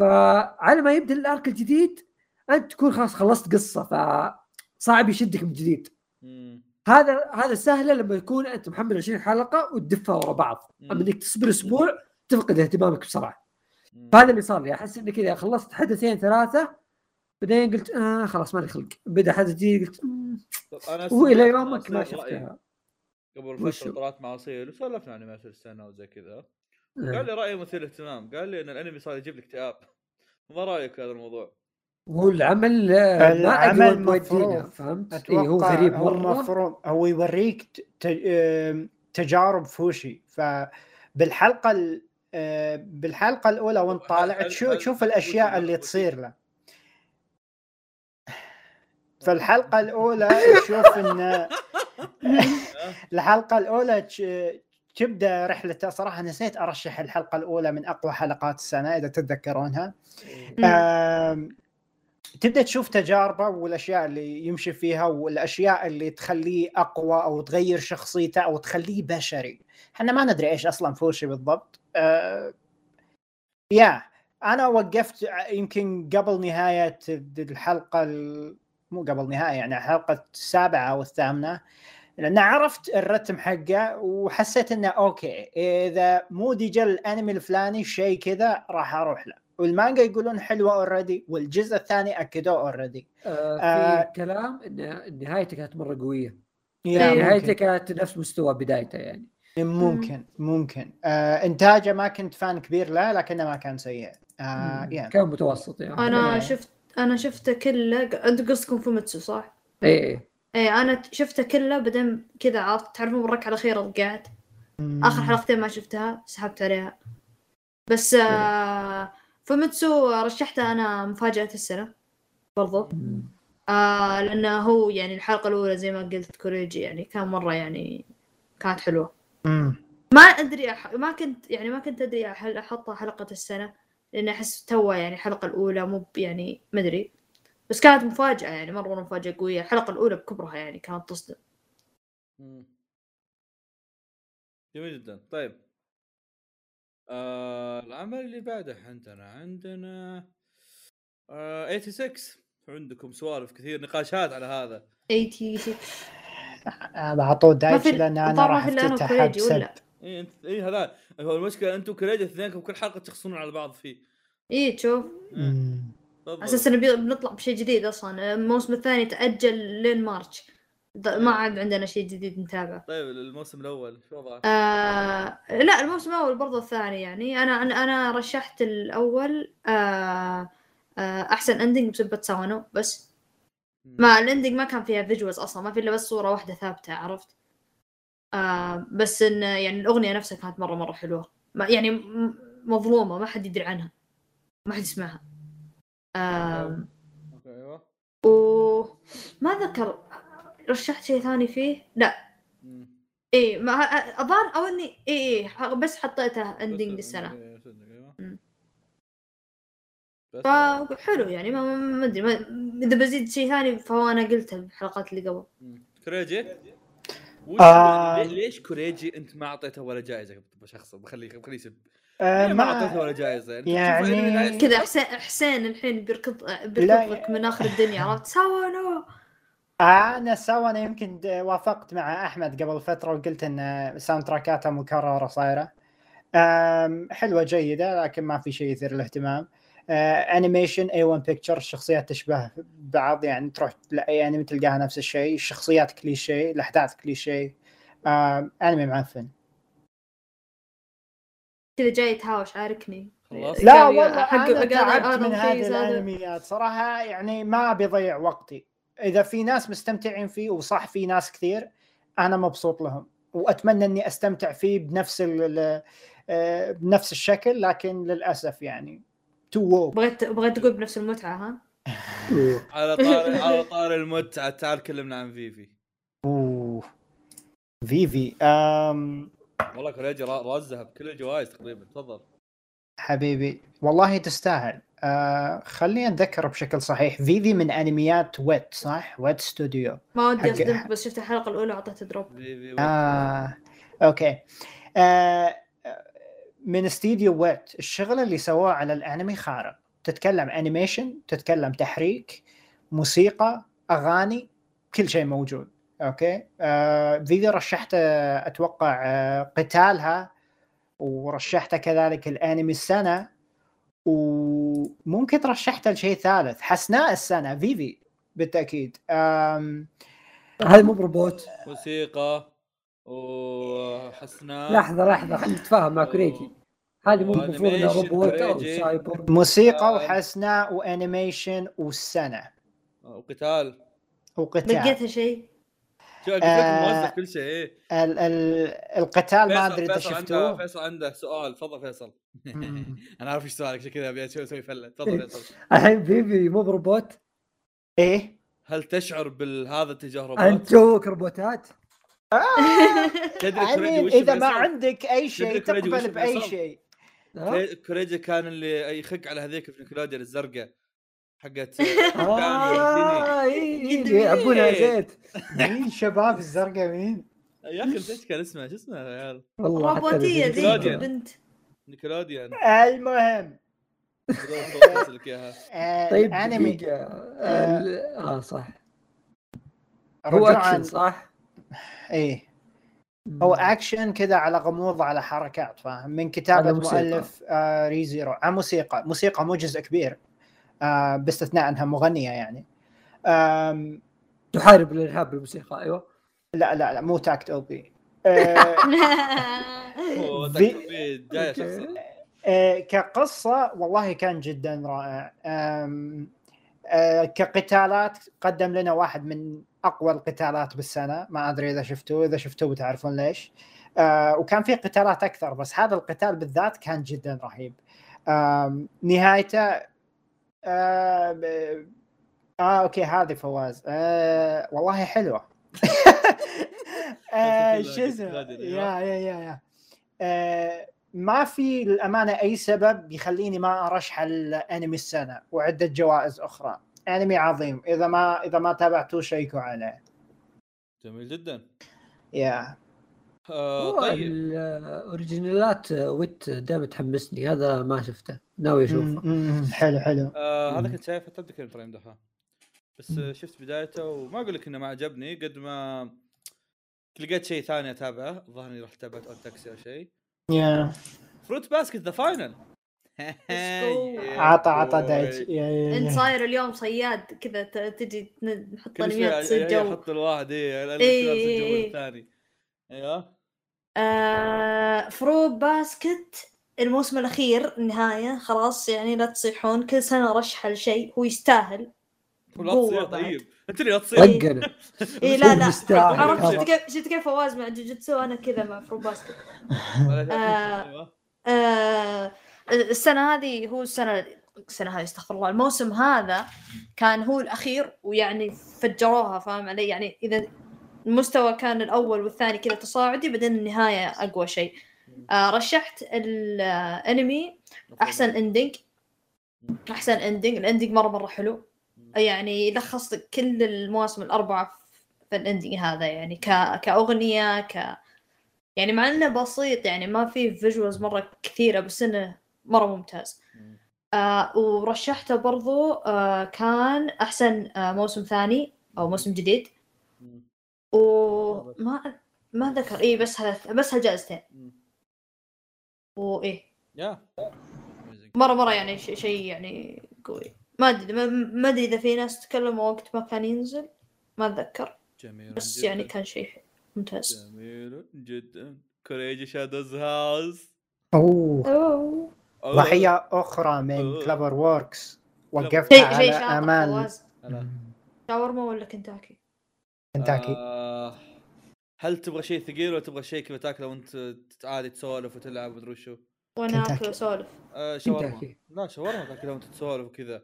فعلى ما يبدأ الآرك الجديد أنت تكون خلاص خلصت قصة فصعب يشدك من جديد. هذا هذا سهلة لما يكون أنت محمل 20 حلقة وتدفها ورا بعض. أما إنك تصبر أسبوع تفقد اهتمامك بسرعة. فهذا اللي صار لي أحس إني كذا خلصت حدثين ثلاثة بعدين قلت آه خلاص مالي خلق بدا حدث جديد قلت والى يومك ما. شفتها قبل؟ فترة طلعت مع اصيل وسولفنا عن انميات السنة وزي كذا. قال لي رأي مثير اهتمام قال لي إن الأنمي صار يجيب لك اكتئاب ما رأيك في هذا الموضوع؟ هو العمل آه، ما أدري مفروض. فهمت؟ اي هو غريب هو المفروض هو يوريك تجارب فوشي فبالحلقه ال- آه، بالحلقة الأولى وانت طالع تشوف الأشياء اللي؟ تصير له فالحلقة الأولى تشوف إن [laughs] الحلقة الأولى تش- تبدأ رحلته صراحة نسيت أرشح الحلقة الأولى من أقوى حلقات السنة إذا تتذكرونها. آم، تبدأ تشوف تجاربه والأشياء اللي يمشي فيها والأشياء اللي تخليه أقوى أو تغير شخصيته أو تخليه بشري. إحنا ما ندري إيش أصلا فوشي بالضبط. آه، yeah أنا وقفت يمكن قبل نهاية الحلقة ال- مو قبل نهاية يعني الحلقة السابعة أو الثامنة. لأن عرفت الرتم حقه وحسيت إنه أوكي إذا مو ديجا الأنمي الفلاني شيء كذا راح أروح له. والمانجا يقولون حلوة already والجزء الثاني أكدوه already آه آه، في كلام إن نهايته كانت مرة قوية. yeah نهايته كانت نفس مستوى بدايته يعني. ممكن ممكن. آه إنتاجه ما كنت fan كبير له لكنه ما كان سيء. آه. yeah. كان متوسط يعني. أنا إيه. شفت أنا شفته كله. انت قصدكم فوميتسو صح؟ اي اي إيه أنا شفته كله بعدين كذا عرفت تعرفون بالركعه الاخيره رجعت آخر حلقتين ما شفتها سحبت عليها. بس آه فوميتسو رشحته أنا مفاجأة السنة برضو. آه لأنه هو يعني الحلقة الأولى زي ما قلت كوريجي يعني كان مرة يعني كانت حلوة. مم. ما أدري أح... ما كنت يعني ما كنت أدري أحطها حلقة السنة لأن أحس توها يعني الحلقة الأولى مو يعني ما أدري. بس كانت مفاجأة يعني مرة مفاجأة قوية. الحلقة الأولى بكبرها يعني كانت تصدم. جميل جدا. طيب. آه العمل اللي بعده عندنا عندنا آه 86 عندكم سوالف كثير نقاشات على هذا. 86 [laughs] اعطوه ما دايتش في لأن أنا راح أفتتح ولا؟ اي انت اي هذا. هو المشكلة أنتم كريجة اثنينكم كل حلقة تخصون على بعض فيه. اي تشوف. على أساس إنه بنطلع بشيء جديد أصلا. الموسم الثاني تأجل لين مارش. ض- ما عاد عندنا شيء جديد نتابعه طيب الموسم الأول شو وضعه؟ آه لا الموسم الأول برضو الثاني يعني. أنا أنا رشحت الأول آه آه أحسن ending بسبة ساوانو بس ما ال ending ما كان فيها visuals أصلا ما في إلا بس صورة واحدة ثابتة عرفت؟ آه بس إن يعني الأغنية نفسها كانت مرة مرة حلوة. ما يعني مظلومة ما حد يدري عنها ما حد يسمعها. أوكي أيوه. وما ذكر رشحت شيء ثاني فيه؟ لا. إيه ما الظاهر أو إني إيه إيه بس حطيته ending. بس فحلو يعني. ما ما ما أدري ما- إذا بزيد شيء ثاني فهو أنا قلته بالحلقات اللي قبل. وش آه. لي- ليش كوريجي أنت ما أعطيته ولا جائزة؟ شخصا بخليه بخليه يسب. آه، ما اعطيته ولا جائزه يعني-؟ كذا حسين حسين الحين بيركض بيركض لك من آخر الدنيا عرفت؟ سوا أنا سوا أنا يمكن وافقت مع أحمد قبل فترة وقلت إن soundtrack اتها مكرره صايرة. حلوة جيدة لكن ما في شيء يثير الاهتمام. animation A-1 Pictures الشخصيات تشبه بعض يعني تروح لأي انمي تلقاها نفس الشيء الشخصيات كليشيه الاحداث كليشيه. انمي معفن. كذا جاي يتهاوش عاركني خلاص. لا والله حق- أنا تعبت من هذه. الأنميات. صراحة يعني ما بيضيع وقتي. إذا في ناس مستمتعين فيه وصح في ناس كثير أنا مبسوط لهم. وأتمنى إني أستمتع فيه بنفس آه، بنفس الشكل لكن للأسف يعني تو وو بغيت بغيت تقول بنفس المتعة ها؟ [laughs] على طار على طار المتعة تعال كلمنا عن فيفي. أوه. فيفي أم والله كوريجي را- رازها بكل الجوائز تقريبا تفضل. حبيبي والله تستاهل. آه خلينا نذكر بشكل صحيح فيفي من أنميات Wit صح؟ Wit Studio. ما ودي حق- أصدمك بس شفت الحلقة الأولى وأعطيته drop. آه أوكي. آه من استديو Wit الشغل اللي سووه على الأنمي خارق. تتكلم animation تتكلم تحريك موسيقى أغاني كل شيء موجود. أوكي. آه فيفي رشحت أتوقع آه قتالها ورشحته كذلك الأنمي السنة. وممكن رشحته لشيء ثالث حسناء السنة فيفي بالتأكيد. آم هذا مو بروبوت موسيقى وحسناء. لحظة لحظة خلينا نتفاهم مع كوريجي. هذه مو المفروض روبوت أو. سايبر موسيقى آه. وحسناء وأنيميشن والسنة. وقتال. وقتال. لقيتها شيء؟ شو قلت لك؟ آه. كل شيء إيه. ال ال القتال ما أدري إذا فيصل عنده شفتوه. فيصل عنده سؤال. تفضل فيصل. [laughs] أنا عارف إيش سؤالك عشان كذا أبي أسوي أسوي فلة. تفضل فيصل. الحين فيفي مو بروبوت؟ إيه. هل تشعر بالهذا تجاه أنت روبوت؟ جوك روبوتات؟ [laughs] تدري [laughs] وش إذا ما؟ عندك أي شيء تقبل بأي؟ شيء. كوريجي كان اللي يخق على هذيك في نيكلوديان الزرقاء. حقت آه اي اي يعبونها زيت. مين شباب الزرقاء؟ مين؟ يا أخي نسيت كان اسمها شو اسمها يا عيال؟ والله روبوتيه الفيديو. ذي نيكلوديان. المهم. آه طيب الأنمي. دقيقة. آه. صح. هو أكشن صح؟ إيه. هو أكشن كذا على غموض على حركات فاهم؟ من كتابة. مؤلف آه Re:Zero على موسيقى. موسيقى مو جزء كبير. آه باستثناء انها مغنية يعني. تحارب الارهاب بالموسيقى أيوه. لا لا لا مو Takt Op. [laughs] آه آه، كقصة والله كان جدا رائع. آه، كقتالات قدم لنا واحد من أقوى القتالات بالسنة. ما أدري إذا شفتوه إذا شفتوه بتعرفون ليش. وكان في قتالات أكثر بس هذا القتال بالذات كان جدا رهيب. نهايته آه. آه okay هذه فواز. آه والله حلوة. [laughs] آه شو اسمه؟ yeah yeah yeah yeah. آه ما في للأمانة أي سبب يخليني ما ارشح الأنمي السنة وعدة جوائز أخرى. أنمي عظيم. إذا ما إذا ما تابعتوه شيكوا عليه. جميل جدا. يا. آه طيب. الاوريجينالات ويت دائما تحمسني هذا ما شفته. ناوي اشوفه حلو حلو. آه هذا. كنت شايفه تبدا كان فريم دحى بس آه، شفت بدايته وما أقول لك إنه ما عجبني قد ما لقيت شيء ثاني أتابعه. الظاهر إني رحت تابعت اون تاكسي أو شيء. يا فروت باسكت ذا فاينل عطى عطى يا- انت. صاير اليوم صياد كذا ت- تجي نحط انميات تصير جو أحط الواحد اي إيه، إيه، إيه. الثاني. أيوه. آه Fruits Basket الموسم الأخير النهاية خلاص يعني لا تصيحون كل سنة رشح لشيء هو يستاهل ولا بعد. طيب أنت اللي لا طقنا [laughs] اي لا لا. عرفت. شفت كيف شفت كيف فواز مع جوجيتسو أنا كذا مع Fruits Basket [laughs] آه. آه السنة هذه هو السنة السنة هذه استغفر الله الموسم هذا كان هو الأخير ويعني فجروها فاهم علي يعني إذا المستوى كان الأول والثاني كذا تصاعدي بعدين النهاية أقوى شيء آه رشحت الانمي أحسن ending أحسن ending ال ending مرة مرة حلو. يعني يلخص لك كل المواسم الأربعة في ال ending هذا يعني ك... كأغنية ك يعني مع إنه بسيط يعني ما فيه فيجوالز مرة كثيرة بس إنه مرة ممتاز. مم. آه ورشحته برضو آه كان أحسن آه موسم ثاني أو موسم جديد. وما ما ذكر اي بس هذا بس هالجائزتين. وايه يا. مره مرة يعني شيء شي يعني قوي. ما أدري ما- ما أدري إذا في ناس تكلموا وقت ما كان ينزل ما أتذكر. جميل بس جداً. يعني كان شيء ممتاز. جميل جدا. كوريجي Shadows House أوه. ضحيه أخرى من أوه. CloverWorks شيء على هلا. شاورما ولا كنتاكي؟ كنتاكي. آه. هل تبغى شيء ثقيل ولا تبغى شيء كذا تاكله وانت عادي تسولف وتلعب ومدري وشو؟ وأنا. آكل وأسولف. آه شاورما. لا شاورما تاكلها وانت تسولف وكذا.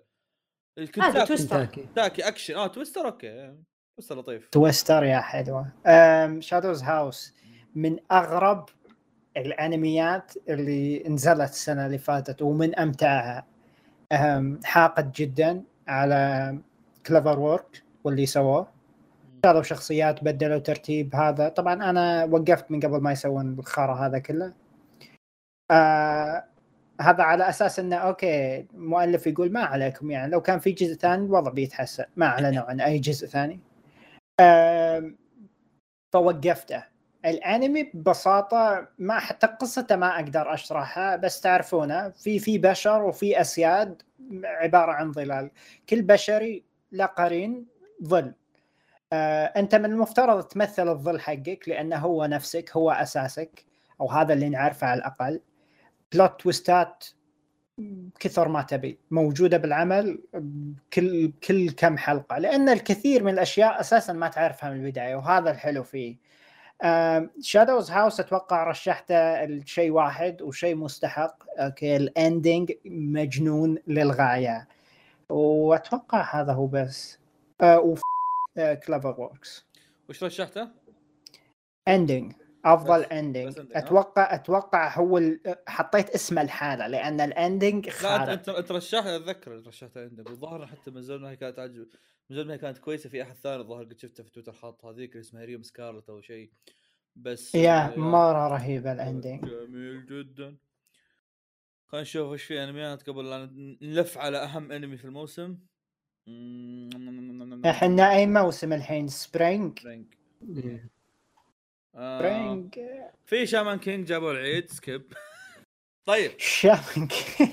الكنتاكي تويستر كنتاكي أكشن. آه تويستر okay. تويستر لطيف. تويستر يا حلوة. Shadows House من أغرب الأنميات اللي نزلت السنة اللي فاتت ومن أمتعها. أم، حاقد جدا على CloverWorks واللي سووه. شالوا شخصيات بدلوا ترتيب هذا. طبعا أنا وقفت من قبل ما يسوون الخرا هذا كله. آه هذا على أساس إنه أوكي المؤلف يقول ما عليكم يعني. لو كان في جزء ثاني الوضع بيتحسن. ما أعلنوا عن أي جزء ثاني. آم، فوقفته. الأنمي ببساطة ما حتى قصته ما أقدر أشرحها بس تعرفونه في في بشر وفي أسياد عبارة عن ظلال. كل بشري له قرين ظل آه، أنت من المفترض تمثل الظل حقك لأنه هو نفسك هو أساسك أو هذا اللي نعرفه على الأقل. plot تويستات كثر ما تبي موجودة بالعمل كل كل كم حلقة لأن الكثير من الأشياء أساسا ما تعرفها من البداية وهذا الحلو فيه. Shadows House أتوقع رشحته الشيء واحد وشيء مستحق okay ال ending مجنون للغاية. وأتوقع هذا هو بس. آه وف CloverWorks وش رشحته؟ اندنج أفضل اندنج؟ أتوقع أتوقع هو ال- حطيت اسم الحالة لأن الاندنج لا انت خارق انت, أنت رشحت أتذكر رشحت عندك. والظاهر حتى من زمان هي كانت عجب من زمان هي كانت كويسة في أحد ثاني الظاهر قد شفته في تويتر حاط هذيك اسمها ريم سكارلت أو شيء. بس يا آه، مرة رهيبة الاندنج جميل جدا. خلينا نشوف إيش في أنميات قبل لا نلف على أهم أنمي في الموسم. إحنا أي موسم الحين؟ سبرينج سبرينج سبرينج في شامان كينج جابوا العيد skip [laughs] طيب. شامن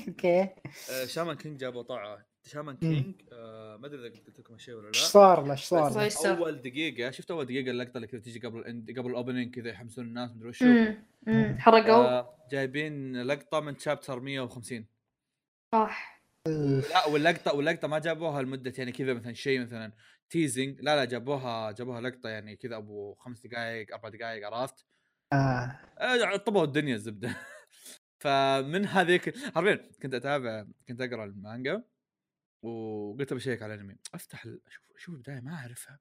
okay [laughs] آه Shaman King جابوا طاعة. Shaman King آه ما أدري إذا قلت لكم هالشيء ولا لا. إيش صار له؟ إيش صار. أول دقيقة شفت أول دقيقة اللقطة اللي كذا تيجي قبل قبل ال opening كذا يحمسون الناس مدري وشو. امم امم حرقوا. آه جايبين لقطة من chapter 150 صح. لا واللقطة واللقطة ما جابوها لمدة يعني كذا مثلا شيء مثلا تيزنج لا لا جابوها جابوها لقطة يعني كذا أبو خمس دقائق أربع دقائق عرفت؟ آه. آه، طبوا الدنيا الزبدة. [laughs] فمن هذيك حرفيا كنت أتابع كنت أقرأ المانجا وقلت بشيك على الأنمي. أفتح أشوف أشوف البداية ما أعرفها.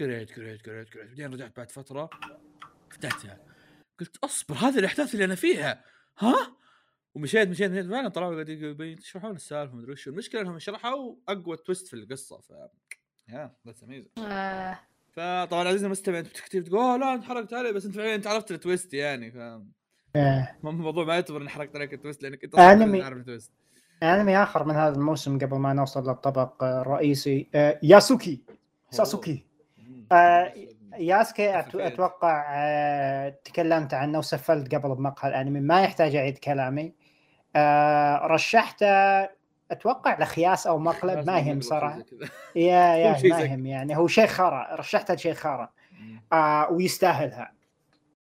قريت قريت قريت قريت. بعدين رجعت بعد فترة فتحتها قلت أصبر هذه الأحداث اللي أنا فيها. ها؟ ومشيت مشيت مشيت. فعلا طلعوا قاعدين يشرحون السالفة مدري وش. المشكلة إنهم شرحوا أقوى twist في القصة ف yeah that's amazing آه، فطبعا عزيزي المستمع انت بتكتب تقول أوه لا انت حرقت علي بس أنت فعلا انت عرفت ال twist يعني ف. الموضوع ما يعتبر إني حرقت عليك ال twist لأنك أنت أنمي. عارف ال twist أنمي آخر من هذا الموسم قبل ما نوصل للطبق آه، الرئيسي آه، ياسوكي. ساسوكي. ياسكي. أتوقع تكلمت عنه وسفلت قبل بمقهى الأنمي. ما يحتاج أعيد كلامي. آه، رشحته أتوقع لخياس أو مقلب ما يهم صراحة. يا يا [laughs] ما يهم يعني هو شيء خرا رشحته شيء خرا. آه ويستاهلها.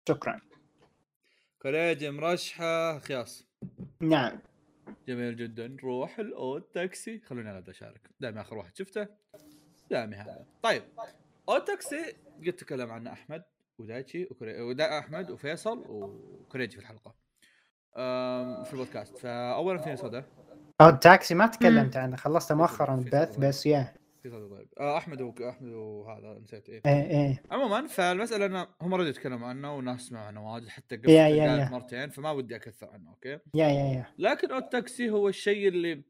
شكرا. كوريجي مرشحه خياس. نعم. جميل جدا. نروح الاود تاكسي. خلوني أنا أشارك. دائما آخر واحد شفته. دائما. هذا طيب. اود تاكسي قد تكلم عنه أحمد ودايتشي وكوري... ودا أحمد وفيصل وكوريجي في الحلقة. في البودكاست. فاولا فيني صدى. أو التاكسي ما تكلمت عنه خلصته مؤخرا في بث صدى. بس يا في صدى طيب. آه أحمد. أحمد وهذا نسيت إيه. إيه إيه. عموما فالمسألة إنه هم ردوا يتكلموا عنه وناس سمعوا عنه واجد حتى قصه يا- يا- يا. مرتين فما ودي أكثر عنه أوكي؟ يا يا يا لكن أوت تاكسي هو الشيء اللي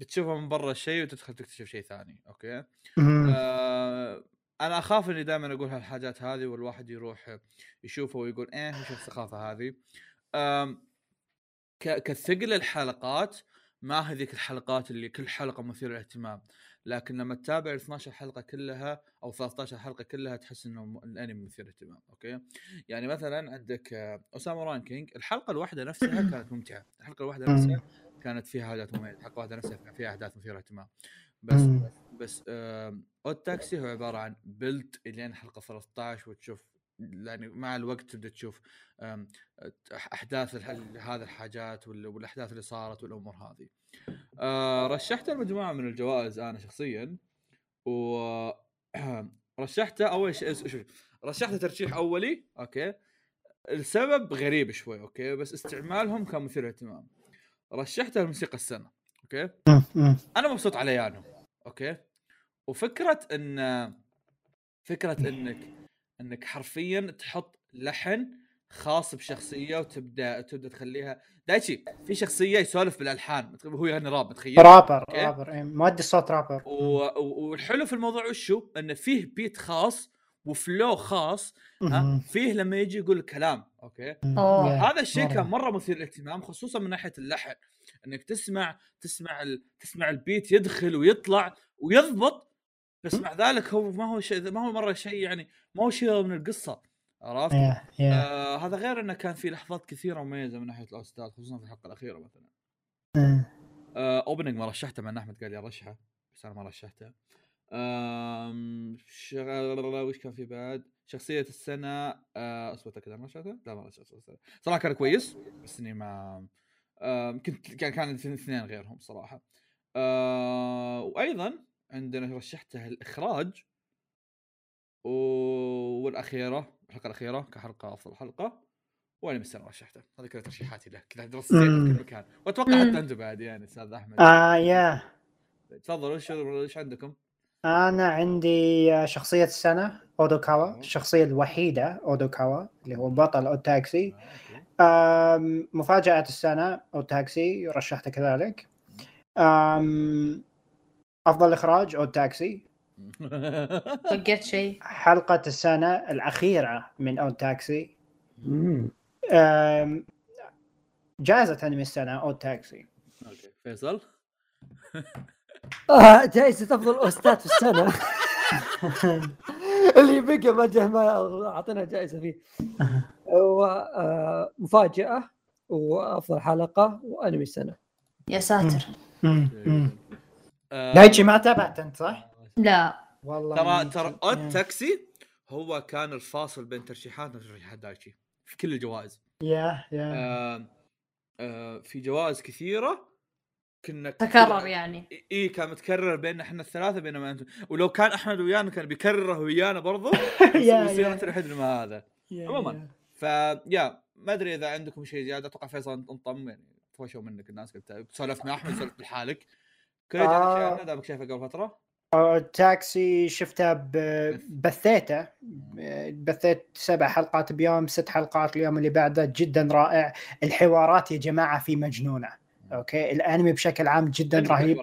بتشوفه من برا الشيء وتدخل تكتشف شيء ثاني okay. آه أنا أخاف إني دائما أقول هالحاجات هذه والواحد يروح يشوفه ويقول إيه وش الثقافه هذه؟ كثقل الحلقات ما هذيك الحلقات اللي كل حلقة مثيرة للاهتمام. لكن لما تتابع ال 12 حلقة كلها أو 13 حلقة كلها تحس إنه الأنمي مثير للاهتمام okay؟ يعني مثلا عندك آه، Ousama Ranking الحلقة الواحدة نفسها كانت ممتعة. الحلقة الواحدة. نفسها كانت فيها حاجات مميزة. الحلقة الواحدة نفسها فيها احداث مثيرة للاهتمام. بس. بس Odd Taxi هو عبارة عن build إلين حلقة 13 وتشوف يعني مع الوقت تبدأ تشوف أحداث هذه الحاجات وال- والأحداث اللي صارت والأمور هذه. آه، رشحت المجموعه من الجوائز أنا شخصيا و [clears throat] رشحته أول شيء شوف رشحته ترشيح أولي okay؟ السبب غريب شوي okay؟ بس استعمالهم كان مثير للاهتمام. رشحته الموسيقى السنة okay. أنا مبسوط على يانو okay؟ وفكرة إن فكرة إنك إنك حرفيا تحط لحن خاص بشخصية وتبدأ تبدأ تخليها. دايتشي في شخصية يسولف بالألحان هو يغني راب متخيل؟ rapper. rapper إيه، مؤدي الصوت رابر. و... و- والحلو في الموضوع وشو؟ إنه فيه بيت خاص و flow خاص ها. فيه لما يجي يقول الكلام okay. هذا الشيء. كان مرة. مثير للاهتمام خصوصا من ناحية اللحن. إنك تسمع تسمع ال... تسمع البيت يدخل ويطلع ويضبط بس مع ذلك هو ما هو شيء ما هو مرة شيء يعني ما هو شيء من القصة عرفت؟ yeah yeah آه هذا غير إنه كان في لحظات كثيرة مميزة من ناحية ال OST خصوصا في الحلقة الأخيرة مثلا مم. آه opening ما رشحته مع ان أحمد قال لي أرشحه بس أنا ما رشحته آم شغل وش كان في بعد؟ شخصية السنة آه اصبر اتاكد أنا رشحته؟ لا ما رشحته. صراحة كان كويس بس إني ما آم كنت كان كان اثنين غيرهم صراحة. آه وأيضا عندنا رشحته؟ الإخراج. و... والأخيرة الحلقة الأخيرة كحلقة أفضل حلقة. وأنا من السنة رشحته. هذه كلها ترشيحاتي له. كذا درست في. كل مكان. وأتوقع. حتى أنتم بعد يعني أستاذ أحمد. آه يا. تفضل وش وش عندكم؟ أنا عندي آه، شخصية السنة اودوكاوا. الشخصية الوحيدة اودوكاوا اللي هو بطل اوتاكسي آه، مفاجاه السنة Odd Taxi رشحته كذلك. آم، أفضل إخراج Odd Taxi بقيت شيء حلقة السنة الأخيرة من Odd Taxi مم. آم، جائزة انمي السنة Odd Taxi okay فيصل؟ آه جائزة أفضل OST في السنة. [laughs] اللي بقى ما جه ما أعطينا جائزة فيه. ومفاجأة وأفضل حلقة وأنمي السنة. يا ساتر. آه، دايتشي ما تابعت أنت صح؟ لا والله ترى ترى Odd Taxi هو كان الفاصل بين ترشيحاتنا وترشيحات دايتشي في كل الجوائز يا يا آه آه في جوائز كثيرة كنا تكرر يعني إي إيه كان متكرر بيننا إحنا الثلاثة بينما أنتم ولو كان أحمد ويانا كان بيكرره ويانا برضو [laughs] يا- ويصير يا. انت الوحيد ما هذا عموماً. يا. فيا ما أدري إذا عندكم شيء زيادة أتوقع فيصل أنطم يعني فوشوا منك الناس قلت سولفت مع أحمد سولفت لحالك شيء آه. عنه دامك شايفه قبل فترة. التاكسي شفتها ب- بثيته بثيت سبع حلقات بيوم ست حلقات اليوم اللي بعده جدا رائع. الحوارات يا جماعة في مجنونة. okay؟ الأنمي بشكل عام جدا رهيب.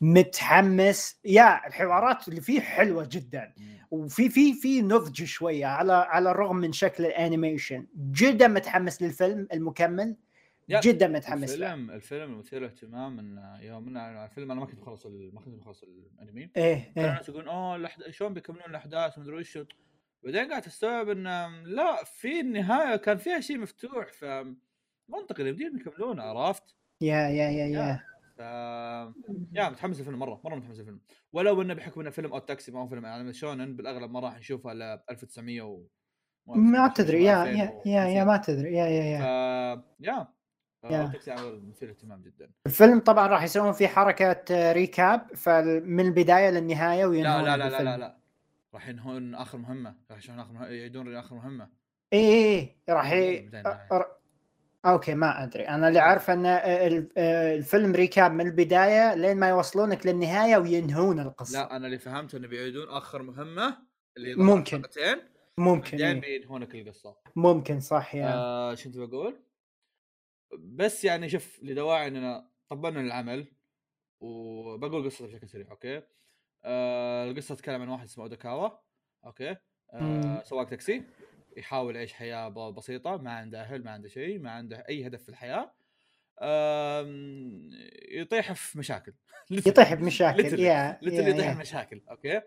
متحمس. yeah الحوارات اللي فيه حلوة جدا. وفي في في نضج شوية على على الرغم من شكل ال animation. جدا متحمس للفيلم المكمل. جدا متحمس له. الفيلم الفيلم المثير للاهتمام من يومنا الفيلم أنا ما كنت مخلص ما كنت مخلص الأنمي. إيه كان إيه. الناس يقولون أوه الأحد- شلون بيكملون الأحداث؟ ومدري وش بعدين قاعد استوعب إن لا في النهاية كان فيها شيء مفتوح ف منطقي يمديهم يكملونه عرفت؟ يا يا يا يا. ف يا متحمس للفيلم مرة مرة متحمس للفيلم. ولو إنه بحكم إنه فيلم أو تاكسي ما هو فيلم انمي شونن بالأغلب ما راح نشوفه إلا 1900 و ما تدري يا 2000 يا يا, يا ما تدري. يا يا ف يا. يا يا. عمل مثير اهتمام جدا الفيلم طبعا راح يسوون فيه حركه آه، ريكاب فمن البداية للنهاية لا وينهون لا لا لا بالفيلم. لا, لا. راح ينهون آخر مهمة راح يشوفون آخر مهمة. يعيدون اخر مهمة اي اي إي، راح ي... okay ما أدري أنا اللي عارف إن ال- الفيلم recap من البداية لين ما يوصلونك للنهاية وينهون القصة لا أنا اللي فهمته إنه بيعيدون آخر مهمة اللي ممكن. ممكن بعدين إيه. بينهونك القصة ممكن صح yeah آه شو بقول؟ بس يعني شوف لدواعي اننا طبقنا العمل وبقول قصته بشكل سريع okay؟ آه القصة تتكلم عن واحد اسمه اوداكاوا okay؟ آه. سواق تاكسي يحاول يعيش حياة بسيطة ما عنده أهل ما عنده شيء ما عنده أي هدف في الحياة يطيح في مشاكل [laughs] يطيح بمشاكل. yeah يطيح مشاكل okay؟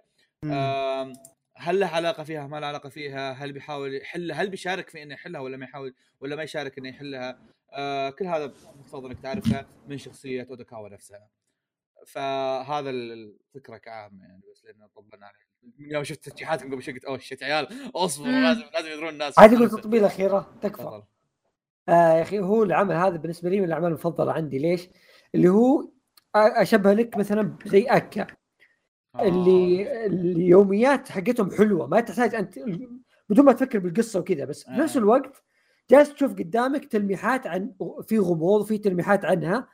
هل له علاقة فيها ما له علاقة فيها هل بيحاول يحلها هل بيشارك في إنه يحلها ولا ما يحاول ولا ما يشارك إنه يحلها آه كل هذا مفترض إنك تعرفه من شخصية أوداكاوا نفسها فهذا ال- الفكرة كعامة يعني بس لأن طبقنا عليه من يوم شفت ترجيحاتكم قبل شوي قلت أوه شت عيال أصبروا. لازم لازم يدرون الناس عادي أقول تطبيله اخيره تكفى آه يا أخي هو العمل هذا بالنسبة لي من الأعمال المفضلة عندي ليش؟ اللي هو أشبه لك مثلا زي أكا اللي آه. اليوميات حقتهم حلوة ما تحتاج أنت بدون ما تفكر بالقصة وكذا بس في نفس آه. الوقت جالس تشوف قدامك تلميحات عن في غموض وفي تلميحات عنها.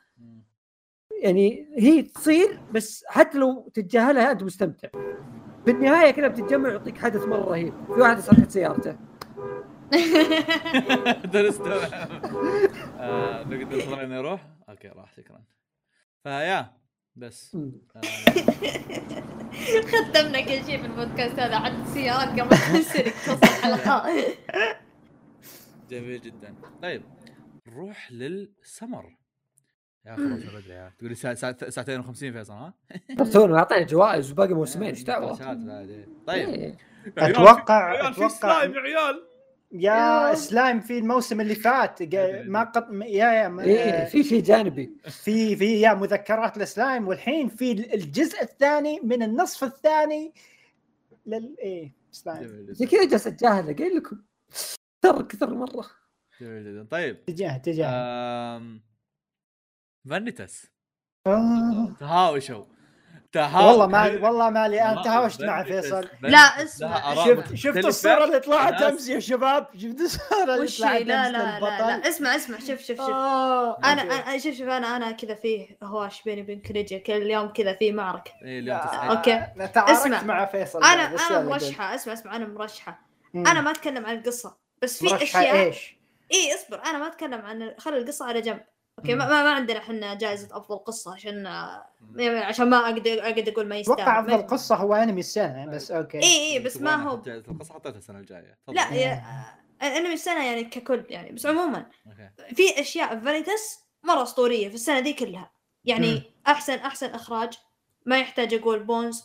يعني هي تصير بس حتى لو تتجاهلها أنت مستمتع. في النهايه كذا بتتجمع يعطيك حدث مرة رهيب. في واحد سرقت سيارته. [laughs] درست [laughs] آه، نقدر انه يروح أوكي راح شكرا. فيا بس [laughs] ختمنا كل شيء في البودكاست هذا حتى السيارات قبل تنسلك توصل الحلقة جميل جدا. طيب نروح للسمر. يا أخي روح بدري يا تقول ساعتين و50 فيصل ها؟ تونا اعطينا جوائز وباقي موسمين إيش دعوة؟ إيه. طيب. إيه. عيال، أتوقع- يا عيال، في أتوقع- سلايم يا عيال. يا سلايم في الموسم اللي فات ما قط يا يا ما- إيه في شيء جانبي. في في يا مذكرات السلايم والحين في الجزء الثاني من النصف الثاني لل إيه سلايم. زي كذا جالس اتجاهله قايل لكم. كثر كثر مرة. جميل جدا. طيب. تجاه تجاه آم، فانيتاس آه. تهاوشوا. تهاوشوا والله ما والله ما لي أنا تهاوشت مع فيصل. لا، اسمع، شفت شفت. الصورة اللي طلعت أمس يا شباب؟ شفت الصورة اللي طلعت؟ لا أمس لا لا, لا. اسمع اسمع. شوف شوف شوف. آه، أنا. أنا شوف شوف. أنا أنا كذا فيه هواش بيني وبين كريجي كل يوم كذا في معركة. إيه اليوم okay. أنا تعاركت اسمع. مع فيصل أنا أنا. مرشحة. اسمع اسمع. أنا مرشحة. أنا ما أتكلم عن القصة. بس في اشياء إيش؟ اي اصبر أنا ما أتكلم عن خلي القصة على جنب. okay ما, ما ما عندنا إحنا جائزة أفضل قصة عشان يعني عشان ما أقدر أقدر أقول ما يستاهل. أتوقع أفضل قصة هو أنمي السنة بس okay. اي اي بس ما هو نحط جائزة القصة حطيتها السنة الجاية. تفضل. لا يا أنمي السنة يعني ككل يعني بس عموما okay. في أشياء في فانيتاس مرة أسطورية في السنة دي كلها. يعني مم. أحسن أحسن إخراج ما يحتاج أقول Bones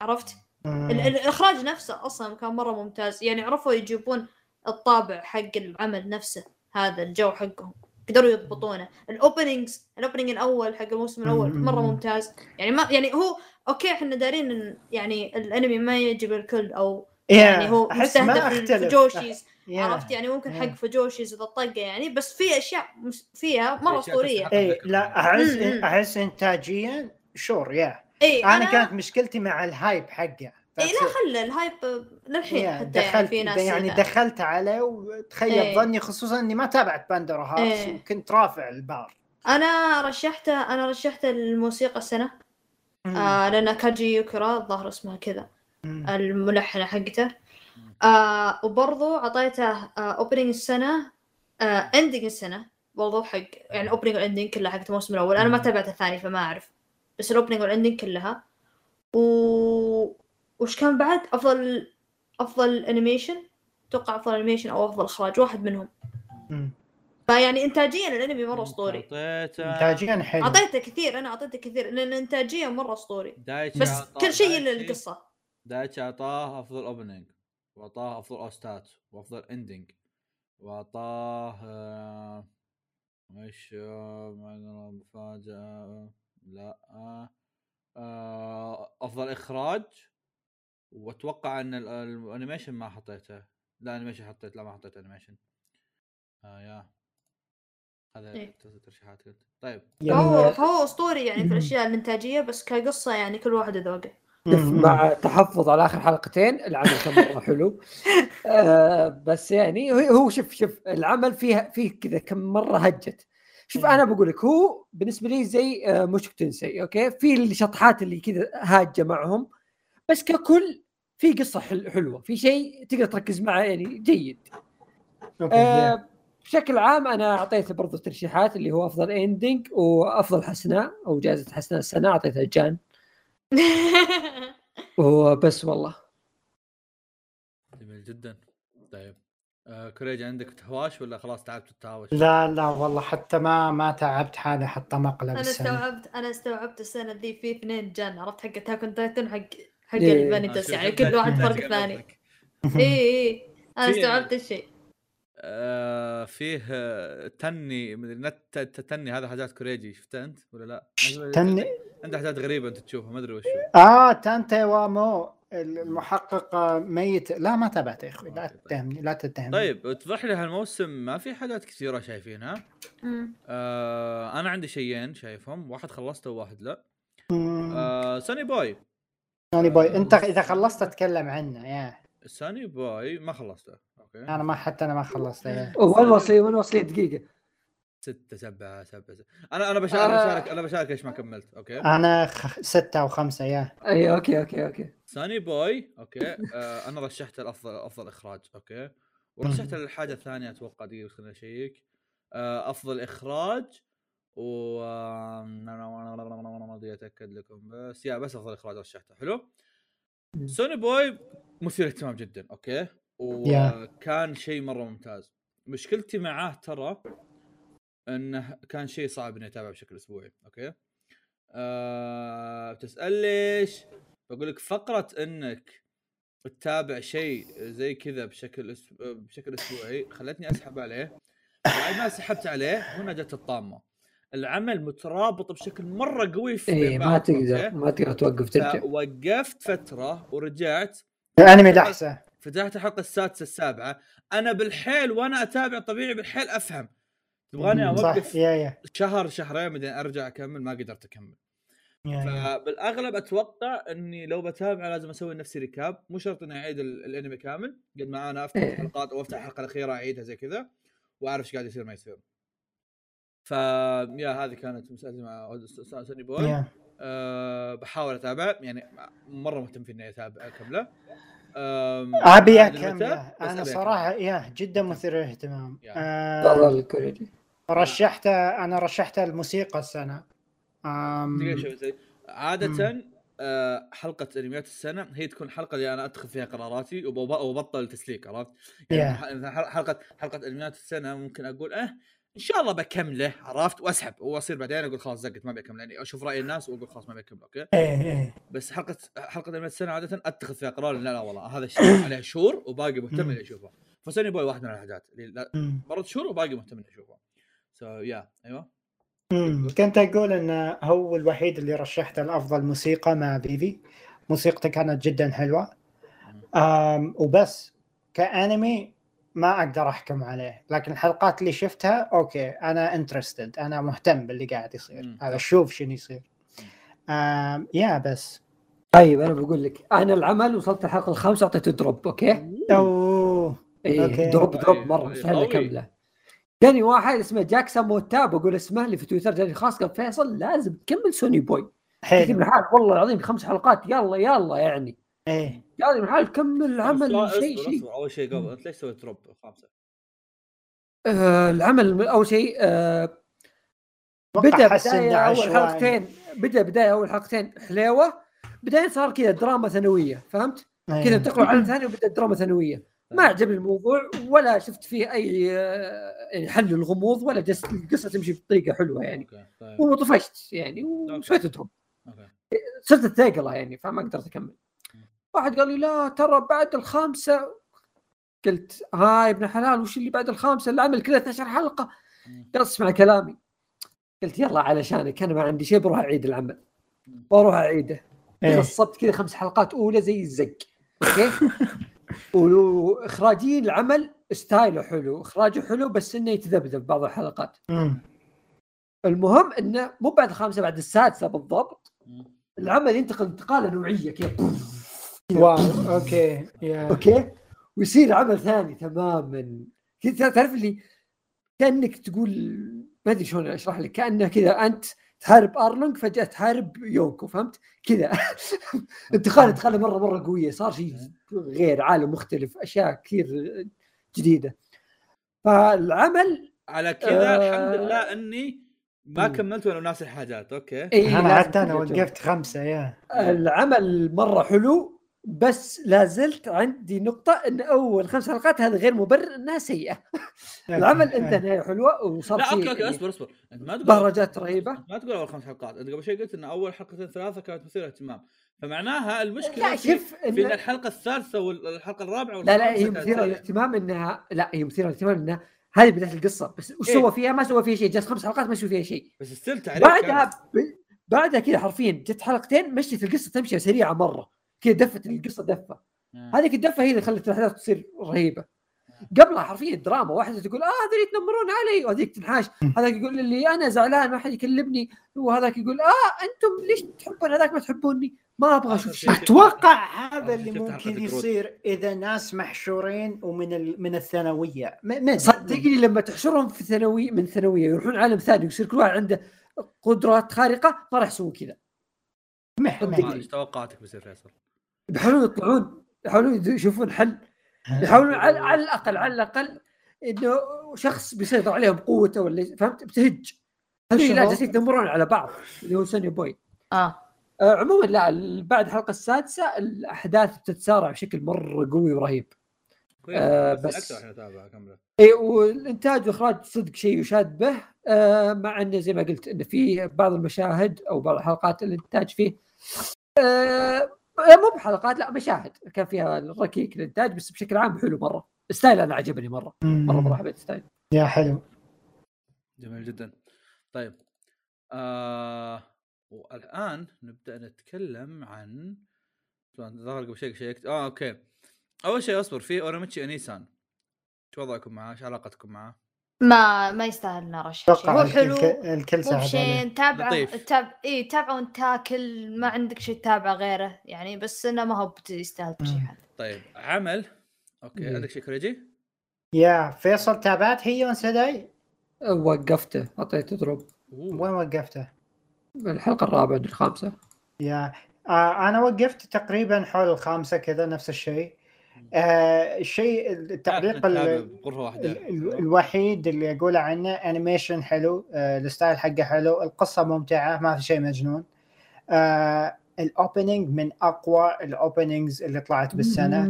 عرفت؟ الإخراج نفسه أصلا كان مرة ممتاز. يعني عرفوا يجيبون الطابع حق العمل نفسه هذا الجو حقهم قدروا يضبطونه ال openings ال opening الأول حق الموسم الأول. مرة ممتاز يعني ما يعني هو okay إحنا دارين إن يعني الانمي ما يعجب الكل أو يعني هو مستهدف الجوشيز yeah. عرفت يعني ممكن yeah. حق فجوشيز إذا طقه يعني بس في أشياء فيها مرة أسطورية. اي لا أحس. أحس انتاجيا sure yeah اي أنا كانت مشكلتي مع ال hype حقه اي لا خله ال hype للحين حتى يعني دخلت في ناس يعني. دخلت عليه وتخيب إيه. ظني خصوصا إني ما تابعت Pandora Hearts إيه. وكنت رافع البار أنا رشحته أنا رشحته الموسيقى السنة مم. آه لأن كاجي يوكرا الظاهر اسمها كذا. الملحنة حقته آه وبرضو أعطيته آه opening السنة آه ending السنة برضو حق يعني opening وال ending كلها حق الموسم الأول أنا ما. تابعت الثاني فما أعرف بس ال opening وال ending كلها و وش كان بعد؟ أفضل أفضل animation أتوقع أفضل animation أو أفضل إخراج واحد منهم. فيعني انتاجيا الأنمي مرة أسطوري. اعطيته انتاجيا حلو. أعطيته كثير أنا أعطيته كثير لأن انتاجيا مرة أسطوري. دايتشي بس كل شيء إلا القصة. دايتشي أعطاه أفضل opening وأعطاه أفضل OST ات وأفضل ending وأعطاه آه، إيش آه، ما- مفاجأة لا آه، آه، أفضل إخراج. واتوقع إن ال- ال animation ما حطيته. لا animation حطيت لا ما حطيت animation. آه yeah. هذا إيه. ترشيحات قلت. طيب. فهو يعني فهو أسطوري يعني في. الأشياء الانتاجيه بس كقصة يعني كل واحد ذوقه. مع تحفظ على آخر حلقتين العمل كان مرة حلو. [laughs] آه بس يعني هو- هو شوف شوف العمل فيه فيه كذا كم مرة هجت. شوف. أنا بقول لك هو بالنسبة لي زي آه Mushoku Tensei okay؟ في الشطحات اللي كذا هاجة معهم. بس ككل في قصة حل حلوة. في شيء تقدر تركز معه يعني جيد. okay آه بشكل عام أنا أعطيته برضو ترشيحات اللي هو أفضل ending وأفضل حسناء أو جائزة حسناء السنة أعطيتها جان [laughs] وبس والله. جميل جدا. طيب. آه كوريجي عندك هواش ولا خلاص تعبت التهاوش؟ لا لا والله حتى ما ما تعبت حالي حتى مقلب أنا السنة استوعبت أنا استوعبت السنة ذي في اثنين جن عرفت حق اتاك اون تايتن حق حق إيه. الفانيتاس يعني كل واحد فرق ثاني. اي [laughs] [laughs] اي أنا في- استوعبت الشيء. آه فيه آه، تني مدري نت ت- تني هذا حاجات كوريجي. شفتها أنت ولا لا؟ تني عنده حاجات غريبة أنت تشوفها ما أدري وش آه تانتي وامو المحقق ميت. لا ما تابعت يا أخوي. لا. تتهمني لا تتهمني. طيب اتضح لي هالموسم. ما في حاجات كثيرة شايفينها. آه أنا عندي شيئين شايفهم. واحد خلصته وواحد لا. آه Sonny Boy. Sonny Boy. انت إذا خلصت اتكلم عنه yeah. Sonny Boy؟ ما خلصته. okay. أنا ما حتى أنا ما خلصته yeah. وين وصلي وين وصلي دقيقة. ستة سبعة سبعة. أنا أنا بشارك آه. بشارك أنا بشارك ليش ما كملت. okay. أنا خ... ستة أو خمسة yeah. أي okay okay okay. Sonny Boy okay. آه أنا رشحت الافضل أفضل إخراج. okay. ورشحت الحاجة الثانية أتوقع دقيقة خليني أشيك. آه أفضل إخراج. و بدي اتاكد لكم بس يا بس افضل اخراج رشحته حلو. Sonny Boy مثير اهتمام جدا okay وكان شيء مره ممتاز مشكلتي معاه ترى انه كان شيء صعب اني اتابعه بشكل اسبوعي أوكي آه بتسال ليش بقول لك فقره انك تتابع شيء زي كذا بشكل. بشكل اسبوعي خلتني اسحب عليه بعد ما سحبت عليه هنا جت الطامه العمل مترابط بشكل مرة قوي في اي ما تقدر؟ ما تقدر توقف ترجع فوقفت فترة ورجعت. الانمي الاحسن فتحت الحلقة السادسة السابعة. أنا بالحيل وأنا أتابع طبيعي بالحيل أفهم. تبغاني أوقف yeah yeah. شهر شهرين بعدين أرجع أكمل؟ ما قدرت أكمل. فبالأغلب أتوقع إني لو بتابع لازم أسوي لنفسي recap مو شرط إني أعيد ال- الأنمي كامل. قد ما أنا أفتح إيه. الحلقات أو أفتح الحلقة الأخيرة أعيدها زي كذا. وأعرف إيش قاعد يصير ما يصير. ف yeah هذه كانت مسألتي مع Sonny Boy yeah. أه بحاول أتابع يعني مرة مهتم في اني أتابع اكمله أم، أبي؟ أكمله أنا صراحة يا جدا مثير للاهتمام. آه تفضل كوريجي رشحت أنا رشحت الموسيقى السنة عادة آه، حلقة أنميات السنة هي تكون الحلقة اللي أنا اتخذ فيها قراراتي وب- وبطل تسليك عرفت؟ يعني Yeah. حلقة حلقة أنميات السنة ممكن أقول آه إن شاء الله بكمله عرفت؟ وأسحب. واصير بعدين أقول خلاص زقت ما بكمل يعني أشوف رأي الناس وأقول خلاص ما بكمل okay؟ إيه إيه. بس حلقة حلقة انميات السنة عادة أتخذ فيها قرار لا لا والله هذا الشيء [coughs] عليه شهور وباقي مهتم. إني أشوفه. ف Sonny Boy واحد من الحاجات. اللي. مرت شهور وباقي مهتم إني أشوفه. so yeah أيوه. كنت أقول انه هو الوحيد اللي رشحته الافضل موسيقى مع بيبي موسيقته كانت جدا حلوة. وبس. كأنمي ما أقدر أحكم عليه لكن الحلقات اللي شفتها okay أنا interested أنا مهتم باللي قاعد يصير. ابى أشوف شنو يصير. آم yeah بس. طيب أنا بقول لك أنا العمل وصلت الحلقة الخامسة أعطيته drop okay؟ أوه اي okay. drop drop أي- مرة مستحيل قوي. اكمله جاني واحد اسمه جاكسون موتا بقول اسمه اللي في تويتر جاني خاص قال فيصل لازم تكمل Sonny Boy. حلو. حال والله العظيم خمس حلقات يلا يلا يعني. إيه. يعني من حال كمل العمل شيء شيء. أول شيء قبل أنت ليش سويت drop؟ خامسة؟ آه العمل أول شيء آه بدأ بداية أول. حلقتين بدأ بداية أول حلقتين حليوة بعدين صار كذا دراما ثانوية فهمت؟ إيه. كذا انتقلوا على ثاني وبدأ دراما ثانوية. ما عجبني الموضوع ولا شفت فيه أي آه، يعني حل الغموض ولا جس القصة تمشي بطريقة حلوة يعني. طيب. وطفشت يعني وسويت drop. صرت اتثقله يعني فما قدرت أكمل. واحد قال لي لا ترى بعد الخامسة قلت هاي ابن حلال وش اللي بعد الخامسة؟ العمل كله 12 حلقة. قال أسمع كلامي. قلت يلا علشانك أنا ما عندي شيء بروح أعيد العمل. بروح أعيده. إيه. غصبت كذا خمس حلقات أولى زي الزق. okay؟ [laughs] واخراجيين العمل style ه حلو. إخراجه حلو بس إنه يتذبذب بعض الحلقات. مم. المهم إنه مو بعد الخامسة بعد السادسة بالضبط. العمل ينتقل انتقالة نوعية كذا. wow [laughs] okay yeah okay ويصير عمل ثاني تماما كذا تعرف اللي كأنك تقول ما أدري شلون أشرح لك كأنه كذا أنت تحارب أرلونج فجأة تحارب يونكو فهمت؟ كذا [laughs] انتقال انتقاله مرة مرة قوية صار شيء غير عالم مختلف أشياء كثير جديدة فالعمل على كذا آه. الحمد لله إني ما. كملت وأنا ناسي الحاجات okay إيه أنا حتى أنا. وقفت خمسة yeah العمل مرة حلو بس لا زلت عندي نقطة إن أول خمس حلقات هذا غير مبرر إنها سيئة. [laughs] العمل إيه. انتهى نهاية حلوة وصار لا فيه okay okay يعني أصبر أصبر أنت ما تقول بهرجات رهيبة. ما تقول أول خمس حلقات أنت قبل شوي قلت إن أول حلقتين ثلاثة كانت مثيرة اهتمام فمعناها المشكلة لا في, شوف في إن الحلقة الثالثة والحلقة الرابعة لا لا والخامسة هي مثيرة. للاهتمام انها لا هي مثيرة للاهتمام انها هذه بداية القصة بس وش إيه. سوى فيها؟ ما سوى فيها شيء جلس خمس حلقات ما سوى فيها شيء. بس تعريف بعدها. ب... بعدها كذا حرفيا جت حلقتين مشيت القصة تمشي سريعة مرة. كذا دفت القصة دفة. آه. هذيك الدفة هي اللي خلت الاحداث تصير رهيبة. قبلها حرفيا دراما واحدة تقول آه هذول يتنمرون علي. وهذيك تنحاش. هذاك يقول لي أنا زعلان ما حد يكلمني. وهذاك يقول آه أنتم ليش تحبون هذاك ما تحبوني؟ ما أبغى أشوف شيء. أتوقع هذا اللي ممكن. يصير إذا ناس محشورين ومن ال... من الثانوية. صدقني لما تحشرهم في ثانوي من ثانوية يروحون عالم ثاني ويصير كل واحد عنده قدرات خارقة ما راح يسوون كذا. مح توقعاتك بيصير فيصل؟ يحاولون يطلعون يحاولون يشوفون حل [laughs] يحاولون على, على الأقل على الأقل إنه شخص بيسيطر عليهم بقوته ولا فهمت؟ بتهج. هذول لا. جالسين يتنمرون على بعض اللي هو سوني بوي. آه. آه عموما لا بعد الحلقة السادسة الأحداث بتتسارع بشكل مرة قوي ورهيب. آه، بس اي والإنتاج والاخراج صدق شيء يشاد به. آه مع انه زي ما قلت انه في بعض المشاهد أو بعض الحلقات الإنتاج فيه آه مو بحلقات لا مشاهد. كان فيها ركيك الانتاج بس بشكل عام حلو مرة. ال style أنا عجبني مرة. مره مرة حبيت ال style يا حلو. جميل جدا. طيب آه والآن نبدأ نتكلم عن ظهر قبل شيء شيكت. آه أوكي. أول شيء أصبر في أوراميتشي أنيسان. شو وضعكم معاه؟ إيش علاقتكم معاه؟ ما ما يستاهل نرشح شيء أتوقع هو حلو الكل, ساعد عليه تابعه لطيف. تاب... إي تابعه وانت تاكل ما عندك شيء تتابعه غيره يعني بس إنه ما هو يستاهل ترشيحات طيب عمل okay مم. عندك شيء كوريجي؟ يا فيصل تابعت هي سداي وقفته أعطيته drop. وين وقفته؟ الحلقة الرابعة الخامسة yeah آه أنا وقفت تقريبا حول الخامسة كذا نفس الشيء آه الشيء التعليق ال- الوحيد اللي اقوله عنه animation حلو آه ال style حقه حلو القصة ممتعة ما في شيء مجنون. آه ال opening من أقوى ال openings اللي طلعت بالسنة.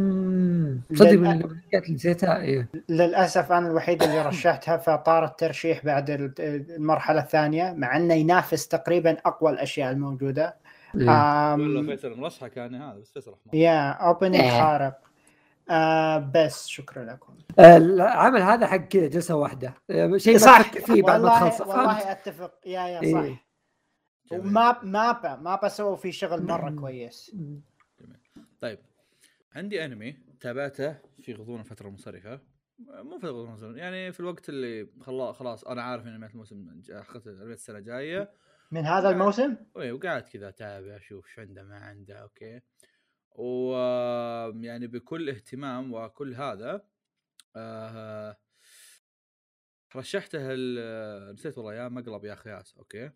صدق من الحاجات اللي نسيتها؟ إيه. للأسف أنا الوحيد اللي رشحتها فطار الترشيح بعد ال- المرحلة الثانية مع إنه ينافس تقريبا أقوى الأشياء الموجودة. إيه. والله فيصل مرشحة كان هذا بس فيصل يا اوبننج إيه. خارق آه بس شكرا لكم. آه، العمل هذا حق كذا جلسة واحدة. آه، شيء ما صح. فيه بعد ما فهمت؟ والله أتفق. يا يا صح. إيه. جميل. وماب مابا مابا سووا فيه شغل مرة مم. كويس. طيب عندي أنمي تابعته في غضون الفترة المنصرفة. مو في الوقت الموسم يعني في الوقت اللي خلا خلاص أنا عارف إن أنميات الموسم حقت انميات السنة جاية. من هذا الموسم؟ وي وقاعد كذا أتابع أشوف شو عنده ما عنده okay. و يعني بكل اهتمام وكل هذا آه رشحته ال- نسيت والله يا مقلب يا خياس okay؟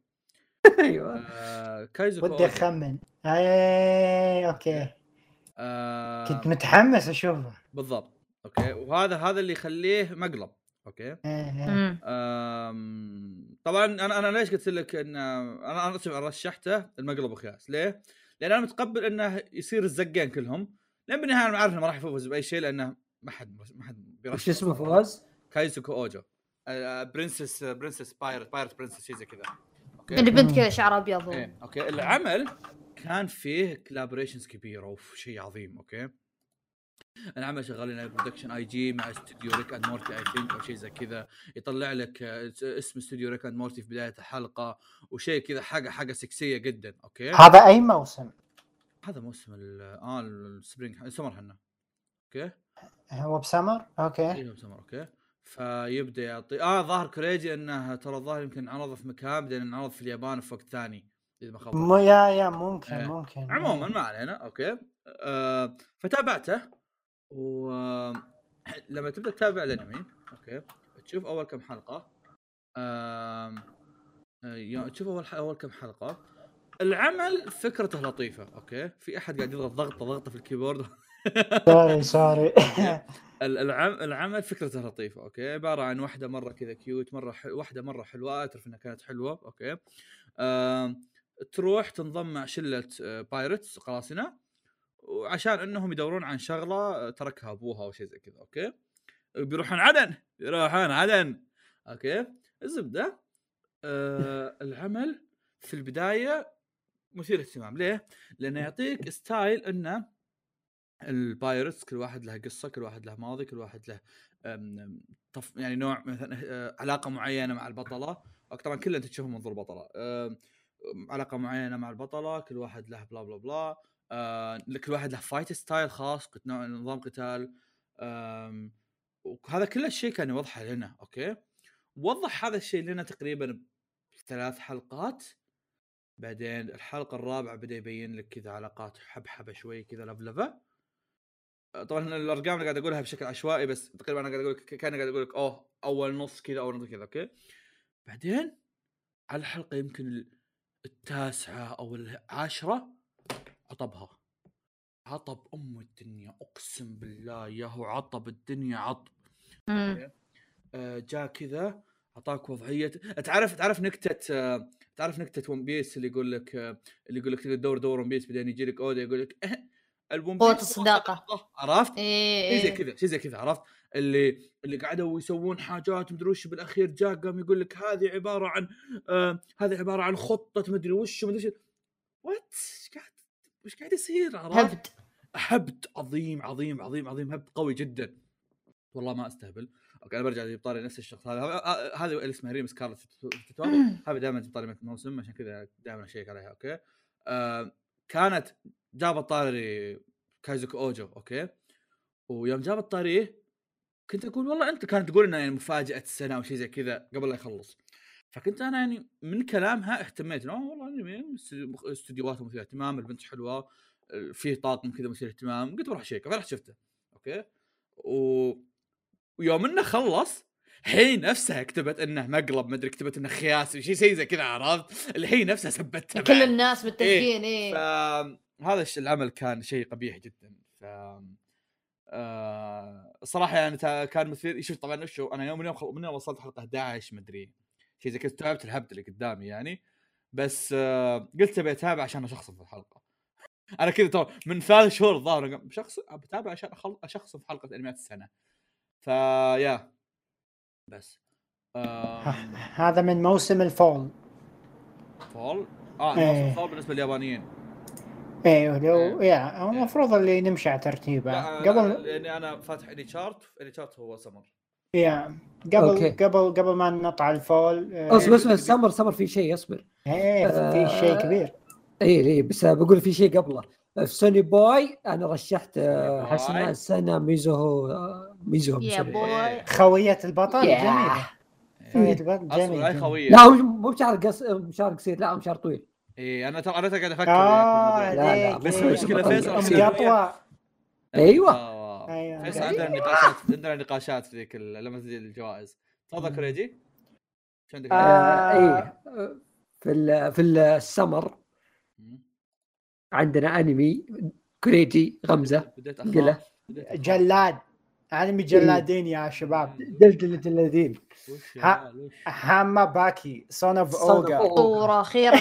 [laughs] أيوه. آه كايزو ودي أخمن. اي okay. آه كنت متحمس أشوفه. بالضبط okay. وهذا هذا اللي يخليه مقلب okay؟ إيه، إيه. طبعا أنا أنا ليش قلت لك إن أنا أنا رشحته المقلب وخياس ليه؟ لأن أنا متقبل إنه يصير الزقين كلهم. لأن بالنهاية أنا عارف إنه ما راح يفوز بأي شيء لأنه ما حد ما حد بيرشح وش اسمه فواز؟ كايزوكو أوجو. آه، princess princess pirate pirate princess شيء زي كذا. okay؟ اللي بنت كذا شعر أبيض. إيه okay. العمل كان فيه collaborations كبيرة. أوف شيء عظيم okay. العمل شغالين على Production I.G مع استوديو Rick and Morty I think أو شيء زي كذا. يطلع لك آه، اسم استوديو Rick and Morty في بداية الحلقة وشيء كذا حاجة حاجة سكسية جدا okay؟ هذا أي موسم؟ هذا موسم ال- آه ال spring ال summer حنا okay؟ هو ب summer؟ okay. أيوه سمر أوكي. فيبدأ يعطي آه ظاهر كريجي إنه ترى الظاهر يمكن عرض في مكان بعدين انعرض في اليابان في وقت ثاني إذا ما خاب يا يا ممكن إيه. ممكن. عموما ما علينا okay. آه فتابعته. و [clears throat] لما تبدأ تتابع الأنمي okay تشوف أول كم حلقة آم، آه، تشوف أول ح- أول كم حلقة. العمل فكرته لطيفة okay. في أحد قاعد يضغط ضغطه ضغطه في ال keyboard؟ [laughs] sorry sorry. [laughs] ال- العم العمل فكرته لطيفة okay. عبارة عن واحدة مرة كذا cute مرة ح... واحدة مرة حلوة تعرف إنها كانت حلوة okay. آم... تروح تنضم مع شلة آه، pirates قراصنة. وعشان إنهم يدورون عن شغلة تركها أبوها أو شيء زي كذا okay؟ بيروحون عدن يروحون عدن okay؟ الزبدة آه العمل في البداية مثير اهتمام ليه؟ لأنه يعطيك style إنه ال pirates كل واحد له قصة كل واحد له ماضي كل واحد له طف يعني نوع مثلا آه، علاقة معينة مع البطلة. طبعا كلها أنت تشوفه من منظور البطلة. أم، علاقة معينة مع البطلة كل واحد له blah blah blah. آه، كل واحد له fight style خاص نوع نظام قتال. وهذا كل الشيء كان يوضحه لنا أوكي؟ وضح هذا الشيء لنا تقريبا ثلاث حلقات. بعدين الحلقة الرابعة بدأ يبين لك كذا علاقات حبحبة شوي كذا لفلفه طبعا الأرقام اللي قاعد أقولها بشكل عشوائي بس تقريبا أنا قاعد أقول لك كان قاعد أقول لك أوه أول نص كذا أول نص كذا. أوكي؟ بعدين على الحلقة يمكن ال- التاسعة أو العاشرة عطبها عطب أم الدنيا أقسم بالله يا هو عطب الدنيا عطب. آه، جاء كذا أعطاك وضعية تعرف تعرف نكتة آه، تعرف نكتة One Piece اللي يقول لك آه، اللي يقول لك تقدر تدور دور One Piece بعدين يجي لك أودا يقول لك ال One Piece الصداقة. عرفت؟ إيه شيء زي إيه كذا شيء زي كذا عرفت؟ اللي اللي قعدوا يسوون حاجات مدري وش بالأخير جاء قام يقول لك هذه عبارة عن آه هذه عبارة عن خطة مدري وش مدري وش what قاعد وش قاعد يصير؟ عرفت؟ هبد. هبد عظيم عظيم عظيم عظيم هبد قوي جدا. والله ما أستهبل. أوكي أنا برجع لابطاري نفس الشخص هذا. هذا- هذا اللي اسمها ريم سكارلت هذا دائما بطاري الموسم عشان كذا دائما أشيك عليها أوكي؟ آه كانت جاب الطاري كايزوكو أوجو أوكي؟ ويوم جاب الطاري كنت أقول والله أنت كانت تقول إنه يعني مفاجأة السنة أو شيء زي كذا قبل لا يخلص. فكنت أنا يعني من كلامها اهتميت انه والله انمي استديو- استديوهات مثير اهتمام البنت حلوة فيه طاقم كذا مثير اهتمام. قلت بروح اشيك فرحت شفته؟ أوكي؟ و... ويوم إنه خلص هي نفسها كتبت إنه مقلب مدري كتبت إنه خياسي شيء زي كذا عرفت؟ اللي هي نفسها سبتها كل. الناس متفقين إيه. فهذا الشيء العمل كان شيء قبيح جدا. ف آه صراحة يعني كان مثير شوف طبعا شو أنا يوم من يوم خل... من يوم وصلت حلقة 11 مدري شيء زي كذا تعبت الهبد اللي قدامي يعني. بس آه قلت أبي أتابع عشان أشخصن في الحلقة. [laughs] أنا كذا تو من ثلاث شهور الظاهر بشخص بتابع عشان. أشخصن في حلقة أنميات السنة. ف yeah بس. آه. هذا من موسم ال fall. fall؟ آه إيه. موسم fall بالنسبة لليابانيين. أيوه لو إيه. يا هو المفروض اللي نمشي على ترتيبه. قبل لأني أنا فاتح AniChart AniChart هو سمر يا. قبل أوكي. قبل قبل ما نطلع الفول آه، أصبر اصبر سمر سمر في شيء اصبر إيه في آه، شيء كبير اي اي بس بقول في شيء قبله في سوني بوي أنا رشحت آه،. حسناء السنة ميزو آه، ميزو يا. بوي خوية البطل ياه. جميلة خوية البطل. خوية لا هو مو بشعر قص بشعر قصير لا هو شعر طويل اي أنا أنا قاعد أفكر آه يعني لا، لا، عليك. بس إيه. المشكلة فيصل أحسن قطوة أيوه آه،. فيصل عندنا نقاشات عندنا نقاشات في ذيك لما تجي الجوائز تفضل كريجي شو عندك آه. آه اي في ال في السمر. عندنا أنمي كوريجي غمزة بديت. جلاد انمي جلادين يا شباب. عيال، وش؟ هاما باكي سون اوف Son of اوغا. اسطوره أخيرا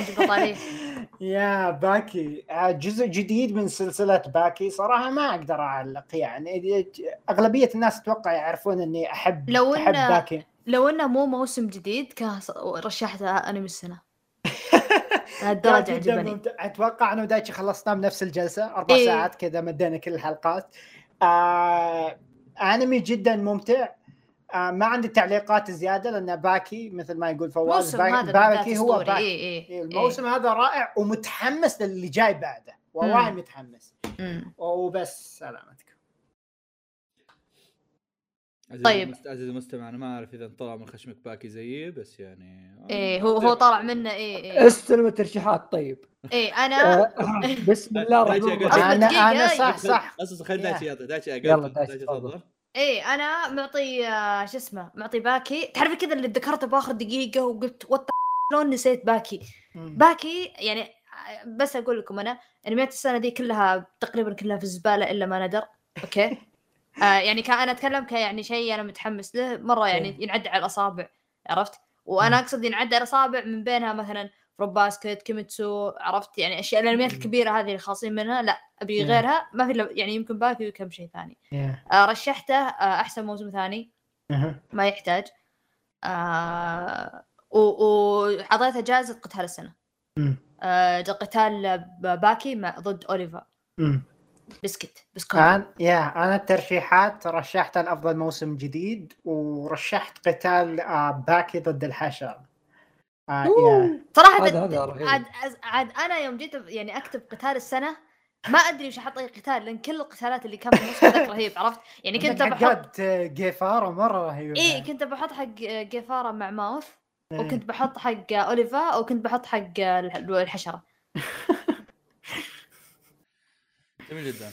يا باكي آه، جزء جديد من سلسلة باكي صراحة ما أقدر أعلق يعني أغلبية الناس أتوقع يعرفون إني أحب لو أحب إنه- باكي لو إنه مو موسم جديد كان رشحتها أنمي السنة [laughs] لهالدرجه عجبني ممتع. أتوقع أنا ودايتشي خلصناه بنفس الجلسة أربع إيه. ساعات كذا مدينا كل الحلقات آه أنمي جدا ممتع. آه ما عندي تعليقات زيادة لأن باكي مثل ما يقول فواز باكي, باكي هو باكي. اي اي إيه، الموسم هذا رائع ومتحمس للي جاي بعده. والله مم. متحمس. مم. وبس سلامتك عزيزي طيب. عزيزي المستمع أنا ما أعرف إذا طلع من خشمك باكي زيي بس يعني إيه هو هو طالع منه. إيه إيه. استلم الترشيحات طيب. إيه أنا آه، [laughs] بسم الله الرحمن الرحيم. أنا أنا إيه. صح صح. أصلا خلي دايتشي يعطي دايتشي يلا دايتشي تفضل. إيه أنا معطي آه، شو اسمه معطي باكي. تعرف كذا اللي ذكرته بآخر دقيقة وقلت what شلون نسيت باكي؟ مم. باكي يعني آه، بس أقول لكم أنا انميات السنة دي كلها تقريبا كلها في الزبالة إلا ما ندر أوكي؟ [laughs] آه يعني كان أنا أتكلم كيعني شيء أنا متحمس له مرة يعني ينعد على الأصابع عرفت؟ وأنا. أقصد ينعد على الأصابع من بينها مثلا Fruits Basket كيميتسو عرفت يعني أشياء الأنميات. الكبيرة هذه اللي خاصين منها لا أبي. غيرها ما في يعني يمكن باكي وكم شيء ثاني Yeah. آه رشحته آه أحسن موسم ثاني أها. ما يحتاج آه وعطيته جائزه قتال السنة مم. آه قتال باكي مع ضد أوليفر مم. بسكت بسكوت أنا yeah أنا الترشيحات رشحت الأفضل موسم جديد ورشحت قتال آه، باكي ضد الحشر آه yeah صراحة هذا- بد- هذا رهيب. عاد عاد أنا يوم جيت يعني أكتب قتال السنة ما أدري وش أحط أي قتال لأن كل القتالات اللي كانت بالموسم ذاك [laughs] رهيب عرفت؟ يعني كنت بحط آه، جيفارا مرة رهيبة اي كنت بحط حق جيفارا مع ماوث إيه. وكنت بحط حق أوليفا وكنت بحط حق الح- الحشرة. [laughs] جميل جدا.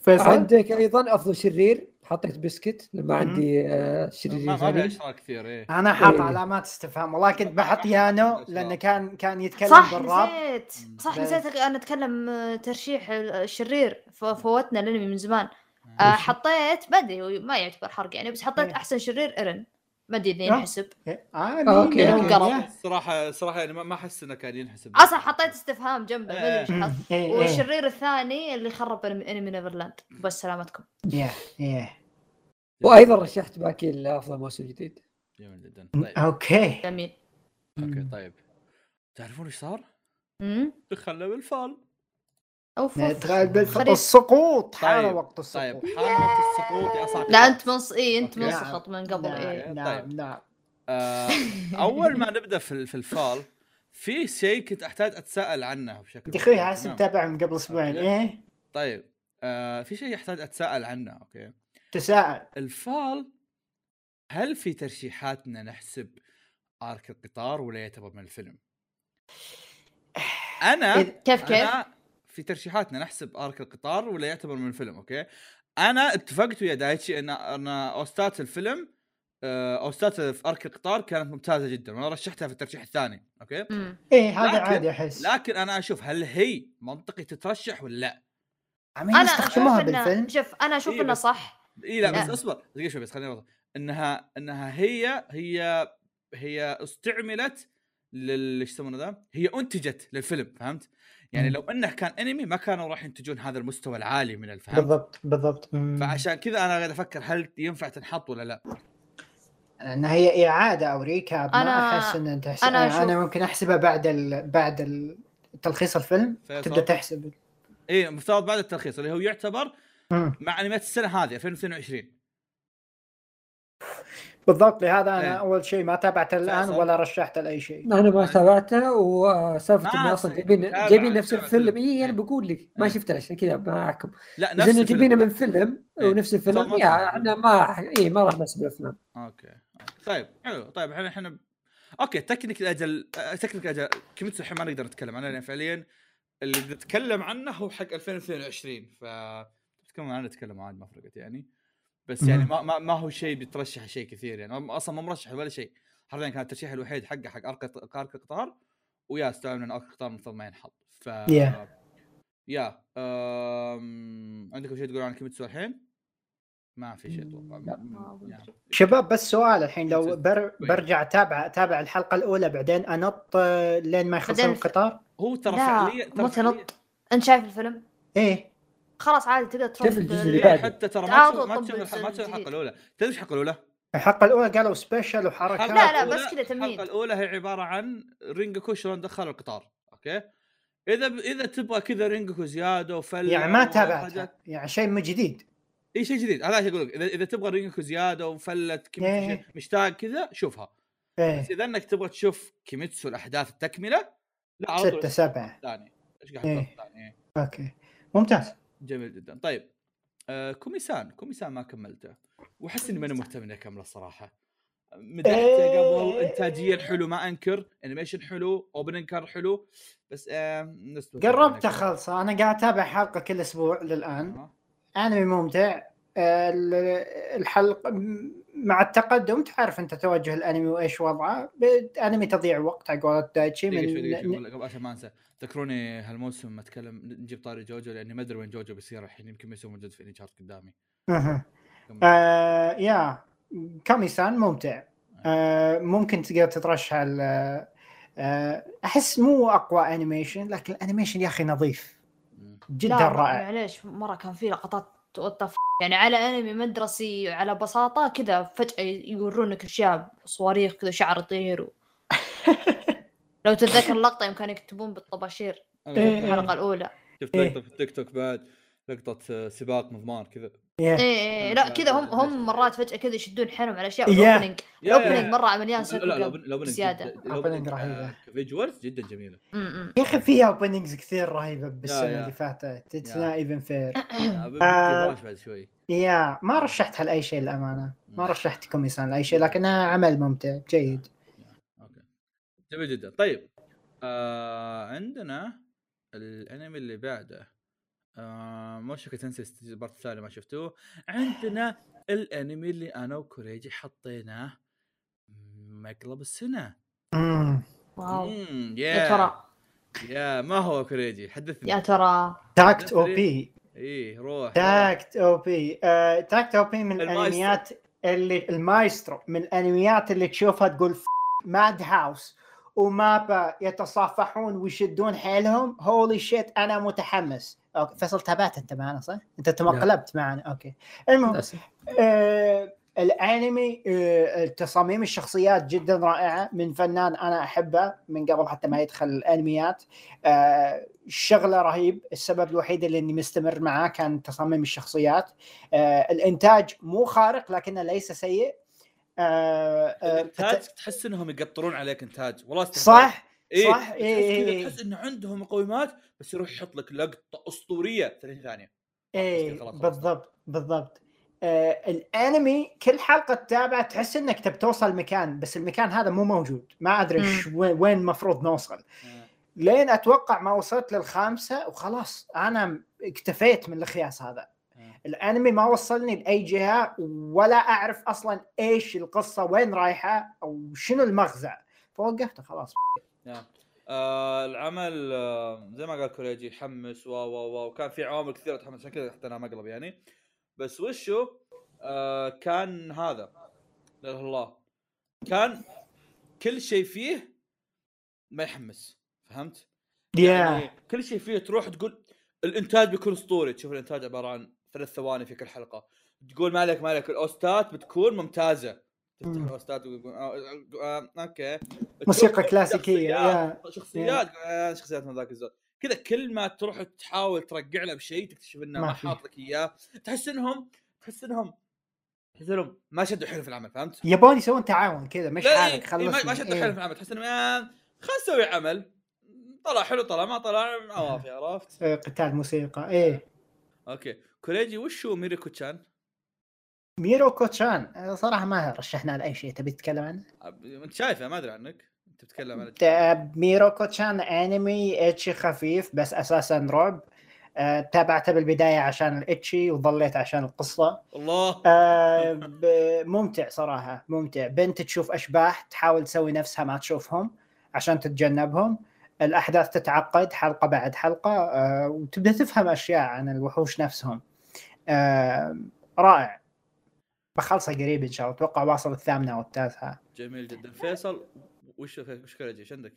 فيصل عندك أيضا أفضل شرير. حطيت بسكت لما. عندي آه، شرير ما في اشرار كثير إيه أنا حاط إيه. علامات استفهام والله كنت بحط يانو بس لأنه لا. كان كان يتكلم صح بالراب نسيت صح. نسيت أنا أتكلم آه، ترشيح الشرير فوتنا الأنمي من زمان آه. حطيت ما أدري ما يعتبر حرق يعني بس حطيت إيه. أحسن شرير إيرن ما أدري اذا آه. ينحسب. آه أوكي، مين- أوكي. yeah. قرب. الصراحه الصراحه يعني ما ما أحس إنه كان ينحسب. أصلا حطيت استفهام جنبه ما أدري مم. حط. إيه، إيه. والشرير الثاني اللي خرب انمي Neverland. بس سلامتكم. yeah yeah. وأيضا رشحت باكي لافضل موسم جديد جميل جدا. طيب. أوكي. جميل. أوكي طيب. تعرفون إيش صار؟ امم دخلنا بال fall. اوف. خريف. السقوط حان طيب، وقت السقوط طيب حان وقت السقوط يا صاحبي لا أنت منص اي أنت. منسخط من قبل نعم إيه نعم طيب. نعم آه، [laughs] أول ما نبدأ في في الفال في شيء كنت أحتاج أتساءل عنه بشكل يا أخوي. حاسس متابع من قبل أسبوعين. إيه طيب آه في شيء يحتاج أتساءل عنه أوكي تساءل الفال هل في ترشيحاتنا نحسب آرك القطار ولا يعتبر من الفيلم؟ [sighs] أنا كيف كيف أنا في ترشيحاتنا نحسب آرك القطار ولا يعتبر من الفيلم أوكي أنا اتفقت ويا دايتشي إن ان OST ات الفيلم آه، OST ات في arc القطار كانت ممتازة جدا وأنا رشحتها في الترشيح الثاني okay. إيه هذا لكن- عادي أحس لكن أنا أشوف هل هي منطقي تترشح ولا لا I mean أنا انه بالفيلم شوف أنا أشوف إيه إنه بس- صح اي لا بس لا. أصبر دقيقة شوي بس خليني أوضح انها إنها هي هي هي استعملت لل إيش يسمونه ذا؟ هي أنتجت للفيلم فهمت؟ يعني. لو انه كان انمي ما كانوا راح ينتجون هذا المستوى العالي من الفهم بالضبط بالضبط. فعشان كذا أنا قاعد أفكر هل ينفع تنحط ولا لا؟ ان هي إعادة أو ريكاب ما أنا- أحس ان أنت تحسب أنا أنا, أشوف- ممكن أحسبها بعد ال... بعد ال... تلخيص الفيلم؟ تبدأ تحسب اي مفترض بعد التلخيص اللي هو يعتبر مم. مع أنميات السنة هذه 2022 بالضبط لهذا أنا إيه. أول شيء ما تابعته الآن. ولا رشحته لأي شيء أنا ما تابعته وسالفة انه أصلا جايبين جايبين نفس الفيلم فيلم. اي أنا إيه. بقول لك ما إيه. شفته عشان كذا ما احكم لا نفس الفيلم. جايبينه من فيلم إيه. ونفس الفيلم يا. إحنا ما اي ما راح نحسب الأفلام okay طيب حلو طيب إحنا إحنا okay technically آه، technically كيميتسو الحين ما نقدر نتكلم عنه لأن فعليا اللي نتكلم عنه هو حق 2022 ف تتكلم عنه نتكلم عاد ما فرقت يعني بس يعني ما ما, ما هو شيء بيترشح شيء كثير يعني هو أصلا ما مرشح ولا شيء حرفيا كان الترشيح الوحيد حقه حق ارك ارك قطار ويا استوعب ان ارك قطار المفروض ما ينحط ف Yeah. يا أم... عندكم شيء تقولون عن كيميتسو الحين؟ ما في شيء أتوقع لا. ما يا. أدري. شباب بس سؤال الحين لو. بر برجع اتابع اتابع الحلقة الأولى بعدين أنط آه، لين ما يخلصون القطار هو ترى فعليا مو تنط أنت شايف الفيلم؟ إيه خلاص عادي تقدر تروح شوف الجزء ال- اللي لا بعده. حتى ترى ما تشوف ما تشوف. الحلقة الأولى. تدري إيش الحلقة الأولى؟ الحلقة الأولى قالوا special وحركات. لا، لا، بس كذا تمهيد. الحلقة الأولى هي عبارة عن رينجوكو شلون دخل القطار okay؟ إذا ب... إذا تبغى كذا رينجوكو زيادة وفلة يعني ما تابعتها. يعني شيء مو جديد. إي شيء جديد. هذا أقول لك اذا إذا تبغى رينجوكو زيادة وفلة كيميتسو إيه. مشتاق كذا شوفها. إيه. بس إذا إنك تبغى تشوف كيميتسو الأحداث التكملة لا ستة سبعة. ثاني إيش قاعد إيه. تقول ثاني إيه. okay. ممتاز. جميل جدا. طيب آه كوميسان كوميسان ما كملته. واحس إني ماني مهتم إني أكمله الصراحه مدحته إيه. قبل انتاجيا حلو ما أنكر animation حلو opening كان حلو بس آه قربت أخلص. أنا قاعد أتابع حلقة كل أسبوع للآن. آه. أنمي ممتع. آه، ال- الحلقة مع التقدم تعرف أنت توجه الأنمي وإيش وضعه. انمي تضييع وقت على قولة دايتشي من قبل عشان ما أنسى. تذكروني هالموسم أتكلم نجيب طاري جوجو لأني ما أدري وين جوجو بيصير الحين يمكن ما يصير موجود في AniChart قدامي. كمل. آه yeah. كوميسان ممتع. آه. ممكن تقدر تترشح ال- آه أحس مو أقوى animation لكن ال animation يا أخي نظيف. جدا لا رائع. معليش مرة كان في لقطات f- يعني على أنمي مدرسي على بساطة كذا فجأة يورونك أشياء صواريخ كذا شعر يطير و... [laughs] لو تتذكر اللقطه يوم كانوا يكتبون بالطباشير إيه. شفت- الحلقة الأولى شفت إيه. لقطة في التيك توك بعد لقطه آه، سباق مضمان كذا. يا. إيه إيه لا كذا هم هم مرات فجأة كذا يشدون حيلهم على أشياء يا. الأوبننج الأوبننج مرة مليان لا سيكو لا زيادة. جدا- الأوبننج الأوبننج، آه، رهيبة. كفيجوالز جدا جميلة. يا أخي فيها أوبننجز كثير رهيبة بالسنة. اللي فاتت. اتس يا. [coughs] ايفن فير بعد شوي. يا ما رشحتها لاي شيء للأمانة. ما رشحت كوميسان لأي شيء لكنها عمل ممتع جيد. okay. جميل جدا. طيب آه عندنا الأنمي اللي بعده. آه موشكا تنسي ال part الثاني ما شفتوه. عندنا الأنمي اللي أنا وكوريجي حطيناه مقلب السنة. مم. wow. مم، يا ترى. يا ما هو كوريجي؟ حدثني. يا ترى. Takt Op. إيه روح Takt Op. آه، Takt Op من. الأنميات اللي المايسترو. من الأنميات اللي تشوفها تقول Madhouse و MAPPA يتصافحون ويشدون حيلهم. holy shit أنا متحمس. okay فيصل تابعت أنت معنا صح؟ أنت تمقلبت معنا okay. المهم آه الأنمي آه تصاميم الشخصيات جدا رائعة من فنان أنا أحبه من قبل حتى ما يدخل الأنميات. آه شغلة رهيب السبب الوحيد اللي إني مستمر معاه كان تصاميم الشخصيات. آه الإنتاج مو خارق لكنه ليس سيء. آه آه الإنتاج تحس إنهم يقطرون عليك إنتاج. والله. صح؟ إيه صح، تحس إيه، كذا إيه. تحس انه عندهم مقومات بس يروح يحط لك لقطة أسطورية 30 ثانية. إيه خلاص. بالضبط بالضبط. آه الأنمي كل حلقة تتابع تحس إنك تبي توصل مكان بس المكان هذا مو موجود. ما أدري وين المفروض نوصل. لين أتوقع ما وصلت للخامسة وخلاص أنا اكتفيت من الخياس هذا. الأنمي ما وصلني لأي جهة ولا أعرف أصلا إيش القصة وين رايحة أو شنو المغزى. فوقفت خلاص. نعم. آه العمل آه زي ما قال كوريجي يحمس و و و وكان في عوامل كثيرة تحمس عشان كذا حطيناه مقلب يعني. بس وشو؟ آه كان هذا لا إله إلا الله. كان كل شيء فيه ما يحمس فهمت؟ يعني كل شيء فيه تروح تقول الإنتاج بيكون أسطوري. تشوف الإنتاج عبارة عن ثلاث ثواني في كل حلقة. تقول ما عليك ما عليك الاوستات بتكون ممتازة. تفتح مم. الاوستات وتقول آه آه آه أوكي موسيقى كلاسيكية يا شخصيات شخصيات من ذاك الزود كذا كل ما تروح تحاول ترقع له بشيء تكتشف إنه ما. حاط لك إياه تحس انهم تحس انهم تحس إنهم ما شدوا حيلهم في العمل فهمت؟ يبون يسوون تعاون كذا مش حالك إيه، إيه، خلص ما, شدوا حيلهم في العمل تحس إنهم خلينا نسوي عمل طلع حلو طلع ما طلع عوافي عرفت؟ قتال موسيقى إيه okay كوريجي وش هو ميريكو تشان؟ ميرو كوتشان صراحة ما رشحنا لاي شيء. تبي تتكلم عنه؟ أنت شايفه ما أدري عنك. أنت بتتكلم عن تا- ميرو كوتشان أنمي ecchi خفيف بس أساسا رعب. آه، تابعته بالبداية عشان ال ecchi وظليت عشان القصة. الله. آه، ب- ممتع صراحة ممتع. بنت تشوف أشباح تحاول تسوي نفسها ما تشوفهم عشان تتجنبهم. الأحداث تتعقد حلقة بعد حلقة. آه، وتبدأ تفهم أشياء عن الوحوش نفسهم. آه، رائع. بخلصه قريب إن شاء الله. أتوقع واصل الثامنة أو التاسعة. جميل جدا. فيصل وش وش كوريجي إيش عندك؟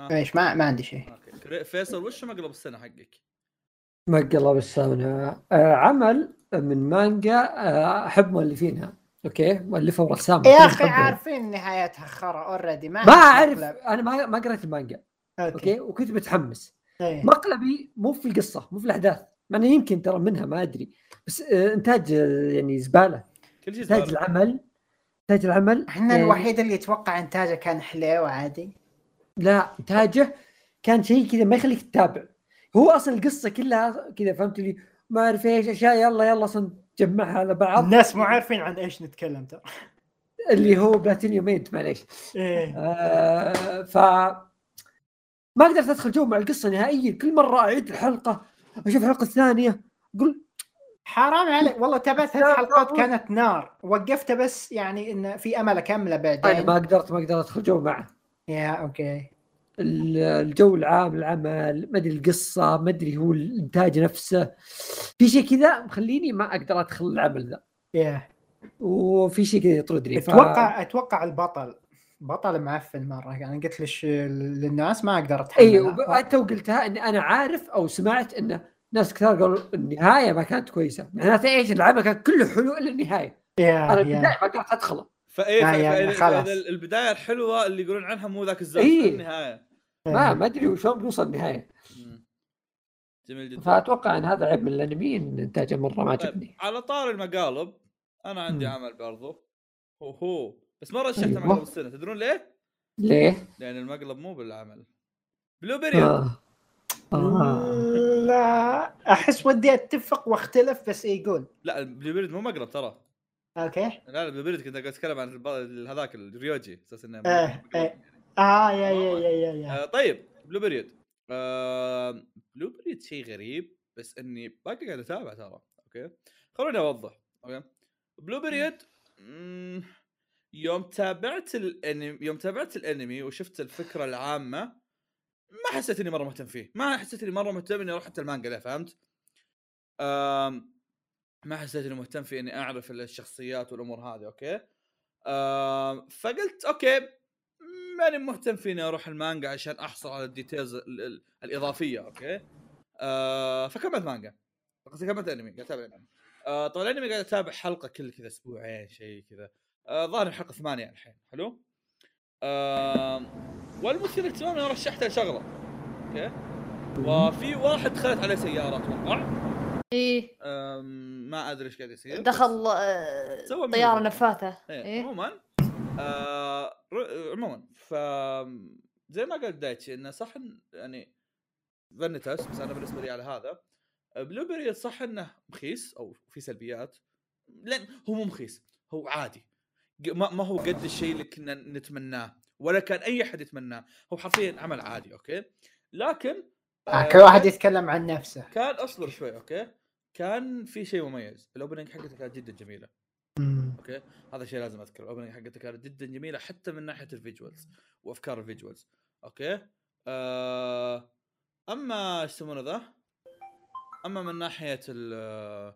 ها؟ إيش ما ما عندي شيء. أوكي. فيصل وش مقلب السنة حقك؟ مقلب السنة. آه عمل من مانجا آه أحب مؤلفينها. okay؟ مؤلفة ورسام. يا أخي. عارفين نهايتها خرا already ما ما أعرف. أنا ما ما قريت المانجا. okay. okay؟ وكنت متحمس. إيه. مقلبي مو في القصة مو في الأحداث. مع انه يمكن ترى منها ما أدري. بس آه إنتاج يعني زبالة. كل شيء إنتاج. العمل إنتاج العمل إحنا يعني- الوحيد اللي يتوقع إنتاجه كان حليو عادي. لا إنتاجه كان شيء كذا ما يخليك تتابع. هو أصلا القصة كلها كذا فهمت لي؟ ما أعرف إيش أشياء يلا يلا أصلا تجمعها على بعض. الناس مو عارفين عن إيش نتكلم ترى. اللي هو Platinum End معليش. إيه. آه ف ما قدرت أدخل جو مع القصة نهائيا. كل مرة أعيد الحلقة أشوف الحلقة الثانية أقول حرام عليك. والله تابعت ثلاث لا، حلقات. كانت نار. وقفته بس يعني انه في أمل أكمله أنا بعدين ما قدرت ما قدرت ادخل جو معه. yeah okay. ال- الجو العام العمل ما أدري القصة ما أدري هو الإنتاج نفسه. في شيء كذا مخليني ما أقدر أدخل العمل ذا. يا. وفي شيء كذا يطردني ف- أتوقع أتوقع البطل. بطل معفن مرة. يعني قلت للناس ما أقدر اتحمل أيوه أنت وقلتها اني أنا عارف أو سمعت إنه ناس كثار قالوا النهاية ما كانت كويسة معناته إيش العمل كان كله حلو إلا النهاية يا أنا البداية ما قدرت أدخله فإيه آه، خلاص. البداية الحلوة اللي يقولون عنها مو ذاك الزود إيه. النهاية ما ما أدري وشلون بيوصل النهاية. جميل جدا فأتوقع إن هذا عيب من الأنمي إن إنتاجه مرة ما طيب عجبني على طاري المقالب أنا عندي. عمل برضو هو هو بس ما رشحت أيوة. مقلب السنة تدرون ليه؟ ليه؟ لأن المقلب مو بالعمل Blue Period آه. آه. لا أحس ودي أتفق واختلف بس إيه، يقول لا ال Blue Period مو مقلب ترى okay لا لا Blue Period كنت قاعد أتكلم عن الب- هذاك الريوجي أساس إنه إيه، مقلب. إيه. آه yeah yeah yeah yeah, yeah. آه طيب Blue Period آه Blue Period شيء غريب بس إني باقي قاعد أتابع ترى okay خلوني أوضح okay Blue Period مم، يوم تابعت الانمي يوم تابعت الأنمي وشفت الفكرة العامة ما حسيت إني مرة مهتم فيه. ما حسيت إني مرة مهتم إني أروح حتى المانجا له فهمت؟ آم ما حسيت إني مهتم في إني أعرف الشخصيات والأمور هذه okay؟ آم فقلت okay ماني مهتم في إني أروح المانجا عشان أحصل على ال details ال- ال- الإضافية okay؟ آه فكملت مانجا. قصدي كملت أنمي قاعد أتابع الانمي آه طبعا الأنمي قاعد أتابع حلقة كل كذا أسبوعين شيء كذا. آه ظاهر الحلقة ثمانية الحين حلو؟ آه والمثير للاهتمام أنا رشحته لشغله okay؟ وفي واحد دخلت عليه سيارة أتوقع. إيه. ما أدري إيش قاعد يصير دخل آه، سوى طيارة. نفاثة. إيه إيه. عموما آه عموما ف زي ما قال دايتشي إنه صح يعني فانيتاس بس أنا بالنسبة لي على هذا. Blue Period صح إنه مخيس أو في سلبيات لأن هو مو مخيس هو عادي. ما, ما هو قد الشيء اللي كنا نتمناه ولا كان أي أحد يتمناه هو حرفيا عمل عادي okay؟ لكن آه، كل واحد يتكلم عن نفسه. كان أصبر شوي okay؟ كان في شيء مميز ال opening حقته كانت جدا جميلة. okay؟ هذا شيء لازم أذكره ال opening حقته كانت جدا جميلة حتى من ناحية ال visuals وأفكار ال visuals okay؟ آه أما إيش يسمونه ذا؟ أما من ناحية ال-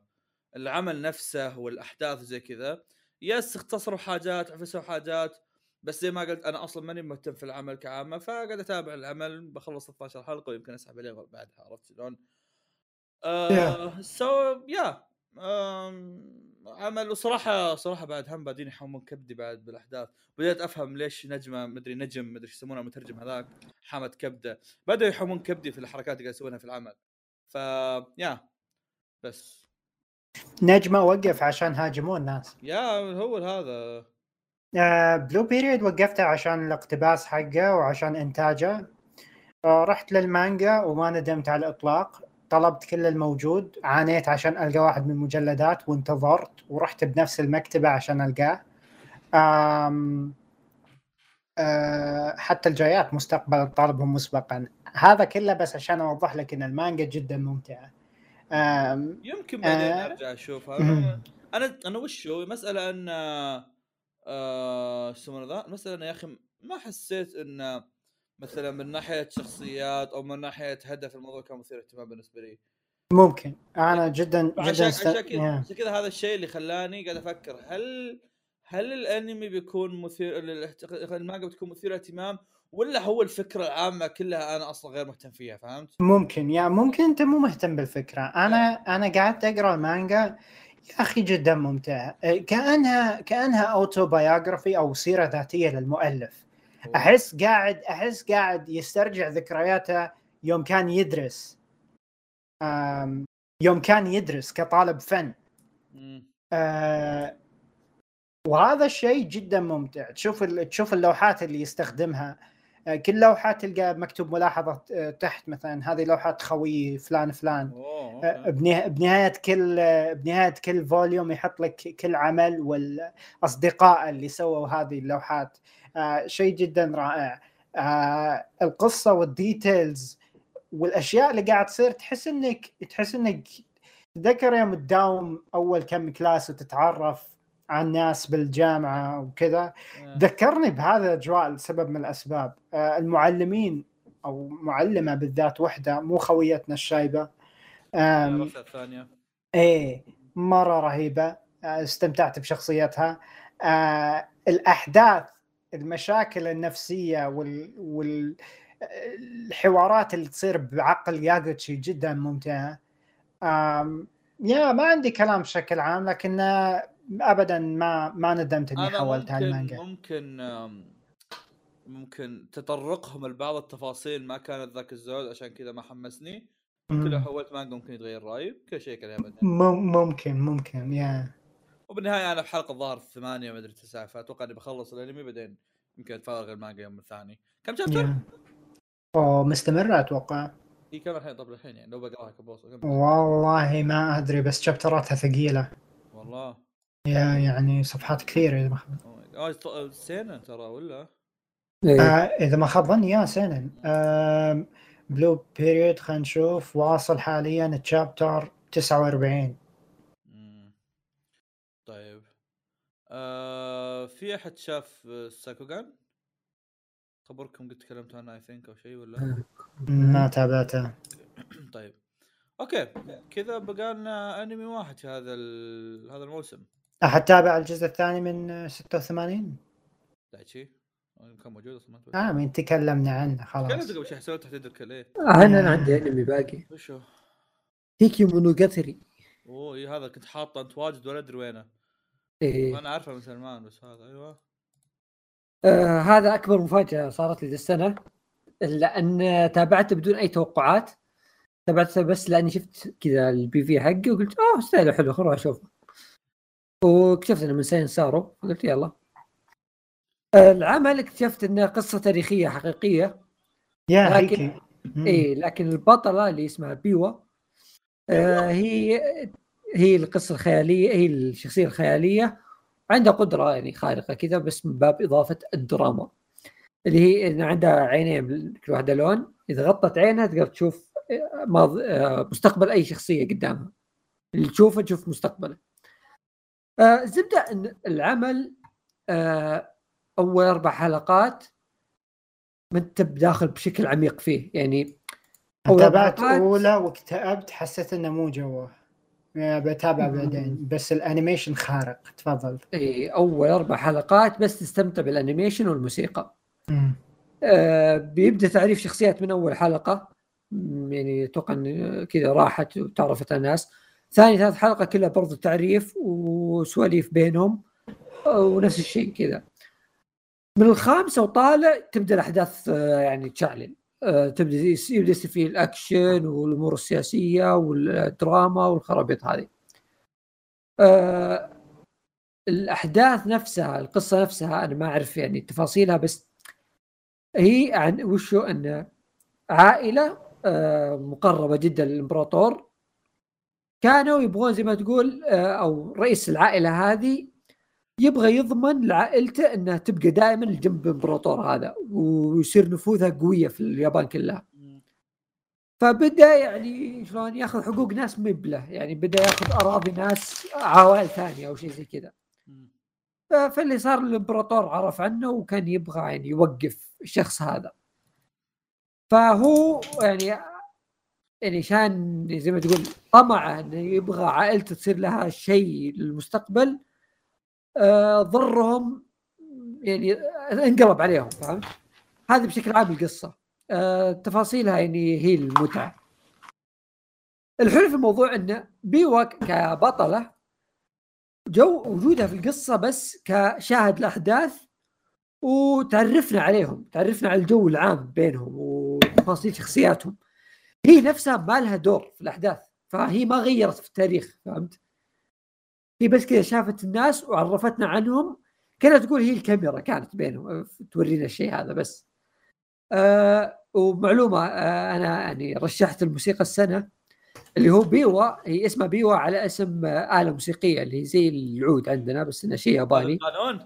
العمل نفسه والأحداث زي كذا yes اختصروا حاجات عفسوا حاجات بس زي ما قلت أنا أصلا ماني مهتم في العمل كعامة فقاعد أتابع العمل بخلص 16 حلقة ويمكن أسحب عليه بعدها عرفت شلون؟ آه so yeah. آم، عمل وصراحة صراحة بعد هم بادين يحومون كبدي بعد بالأحداث. بديت أفهم ليش نجمة مدري نجم مدري إيش يسمونه المترجم هذاك حامد كبدة بدأوا يحومون كبدي في الحركات اللي قاعد يسوونها في العمل. ف yeah. بس. نجمة وقف عشان هاجموه الناس yeah هو هذا. آه Blue Period وقفته عشان الاقتباس حقه وعشان إنتاجه. آه رحت للمانجا وما ندمت على الإطلاق. طلبت كل الموجود. عانيت عشان ألقى واحد من المجلدات وانتظرت ورحت بنفس المكتبة عشان ألقاه. آم آه حتى الجايات مستقبلا طالبهم مسبقا. هذا كله بس عشان أوضح لك إن المانجا جدا ممتعة. يمكن بعدين آه. أرجع اشوفها. [laughs] أنا أنا وش هو مسألة إن آه شو يسمونه ذا مسألة انه يا أخي ما حسيت انه مثلا من ناحية شخصيات أو من ناحية هدف الموضوع كان مثير اهتمام بالنسبة لي ممكن أنا جدا جدا عشان كذا. عشان كذا هذا الشيء اللي خلاني قاعد أفكر هل هل الأنمي بيكون مثير المانجا بتكون مثيره اهتمام ولا هو الفكرة العامة كلها أنا أصلا غير مهتم فيها فهمت؟ ممكن yeah ممكن أنت مو مهتم بالفكرة. أنا أنا قعدت أقرأ المانجا يا أخي جدا ممتعه إيه، كأنها كأنها autobiography أو سيرة ذاتية للمؤلف. أحس قاعد أحس قاعد يسترجع ذكرياته يوم كان يدرس. يوم كان يدرس كطالب فن. آه، وهذا الشيء جدا ممتع. تشوف تشوف اللوحات اللي يستخدمها. كل لوحة تلقى مكتوب ملاحظة آه، تحت مثلا هذه لوحة خوي فلان فلان. آه، okay. بنها- بنهاية كل آه، بنهاية كل volume يحط لك كل عمل والأصدقاء اللي سووا هذه اللوحات. آه، شيء جدا رائع. آه، القصة وال details والأشياء اللي قاعد تصير تحس انك تحس إنك تذكر يوم تداوم أول كم class وتتعرف. على الناس بالجامعة وكذا. آه. ذكرني بهذا الاجواء لسبب من الأسباب. آه، المعلمين أو معلمة بالذات وحدة مو خويتنا الشايبة. الثانية. إيه مرة رهيبة. آه، استمتعت بشخصيتها. آه، الأحداث المشاكل النفسية وال, وال الحوارات اللي تصير بعقل ياغوتشي جدا ممتعة. يا ما عندي كلام بشكل عام لكن ابدا ما ما ندمت إني حولت على ممكن المانجا. ممكن ممكن تطرقهم لبعض التفاصيل ما كانت ذاك الزود عشان كذا ما حمسني. ممكن لو. حولت مانجا ممكن يتغير رأيي كل شيء مم- ممكن ممكن يا. وبالنهاية أنا بحلقه الظاهر ثمانية ما أدري تسعة فأتوقع إني بخلص الأنمي بعدين يمكن أتفرغ المانجا يوم الثاني. كم شابتر؟ أوه مستمرة أتوقع. إي كم الحين؟ طب الحين يعني لو بقرأها كبوس كم؟ والله ما أدري بس شابتراتها ثقيلة. والله. يعني صفحات كثيرة إذا ما خاب Oh. آه سينن ترى ولا؟ إيه. آه إذا ما خاب ظني يا سنن آه Blue Period خلينا نشوف واصل حاليا chapter 49 مم. طيب آه في أحد شاف ساكوغان؟ خبركم قد تكلمت عنه I think أو شيء ولا؟ ما تابعته طيب okay كذا بقى لنا أنمي واحد في هذا ال... هذا الموسم أحد تابع الجزء الثاني من 86 دايتشي كان موجود أصلا آه من تكلمنا عنه خلاص. كلمت قبل شوي حسيت تحت يدك ليه؟ أنا أنا عندي أنمي باقي. وش هو؟ هيكي مونوجاتاري أوه هذا كنت حاطه. أنت واجد ولا أدري وينه. إيه. أنا عارفه من سلمان بس هذا أيوه. آه هذا أكبر مفاجأة صارت لي ذي السنة لأن تابعته بدون أي توقعات. تابعته بس لأني شفت كذا ال PV حقه وقلت آه style ه حلو خل أروح اشوفه واكتشفت إنه من سين سارو فقلت يلا. العمل اكتشفت إنه قصة تاريخية حقيقية. يا لكن-. اي لكن البطلة اللي اسمها بيوا آه هي هي القصة الخيالية هي الشخصية الخيالية عندها قدرة يعني خارقة كذا بس من باب إضافة الدراما. اللي هي إن عندها عينين كل واحدة لون إذا غطت عينها تقدر تشوف آه، ماض... آه، مستقبل أي شخصية قدامها. اللي تشوفه تشوف مستقبله. آه زبدة إن العمل آه أول أربع حلقات ما أنت بداخل بشكل عميق فيه. يعني تابعت أولى واكتئبت حسيت إنه مو جوه. يا بتابع. بعدين بس ال animation خارق. تفضل. إي أول أربع حلقات بس تستمتع بال animation والموسيقى. مم. آه بيبدأ تعريف شخصيات من أول حلقة. يعني أتوقع كذا راحت وتعرفت على الناس. ثاني ثالث حلقة كلها برضو تعريف وسواليف بينهم ونفس الشيء كذا. من الخامسة وطالع تبدأ الأحداث آه، يعني تشعلن آه، تبدأ يبدأ يصير فيه الأكشن والأمور السياسية والدراما والخرابيط هذه. آه الأحداث نفسها القصة نفسها أنا ما أعرف يعني تفاصيلها بس هي عن وشو أن عائلة مقربة جدا للإمبراطور. كانوا يبغون زي ما تقول آه أو رئيس العائلة هذه يبغى يضمن لعائلته انها تبقى دائما جنب الامبراطور هذا ويصير نفوذها قوية في اليابان كلها. فبدأ يعني شلون ياخذ حقوق ناس مبلة يعني بدأ ياخذ أراضي ناس عوائل ثانية أو شيء زي كذا. فاللي صار الإمبراطور عرف عنه وكان يبغى يعني يوقف الشخص هذا. فهو يعني يعني عشان زي ما تقول طمعه انه يبغى عائلته تصير لها شيء للمستقبل آه ضرهم يعني انقلب عليهم فهمت؟ هذه بشكل عام القصة. آه تفاصيلها يعني هي المتعة. الحلو في الموضوع انه بيوا كبطلة جو وجودها في القصة بس كشاهد الأحداث وتعرفنا عليهم تعرفنا على الجو العام بينهم وتفاصيل شخصياتهم. هي نفسها ما لها دور في الأحداث فهي ما غيرت في التاريخ فهمت؟ هي بس كذا شافت الناس وعرفتنا عنهم كانت تقول هي الكاميرا كانت بينهم تورينا الشيء هذا بس. آه ومعلومة آه أنا يعني رشحت الموسيقى السنة اللي هو بيوا هي اسمها بيوا على اسم آه آلة موسيقية اللي هي زي العود عندنا بس انه شيء ياباني. قانون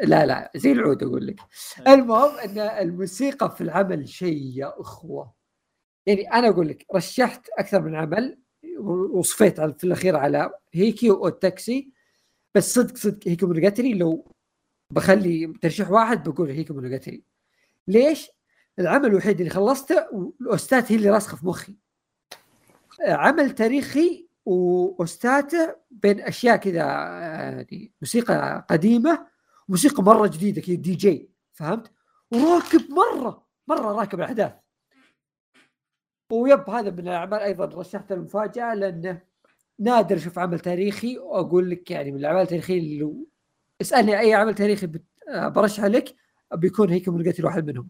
لا لا زي العود أقول لك. المهم إن الموسيقى في العمل شيء يا إخوة. يعني أنا أقول لك رشحت أكثر من عمل وصفيت في الأخير على هيكي والتاكسي بس صدق صدق هيكي مونوجاتري لو بخلي ترشيح واحد بقول هيكي مونوجاتري ليش؟ العمل الوحيد اللي خلصته وال OST ات هي اللي راسخة في مخي عمل تاريخي و OST اته بين أشياء كذا يعني موسيقى قديمة وموسيقى مرة جديدة كذا دي جي فهمت؟ وراكب مره مرة راكب الأحداث و vibe هذا من الأعمال أيضا رشحت المفاجاه لأنه نادر أشوف عمل تاريخي وأقول لك يعني من الأعمال التاريخية اللي لو اسألني أي عمل تاريخي برشحه لك بيكون هيك من واحد منهم.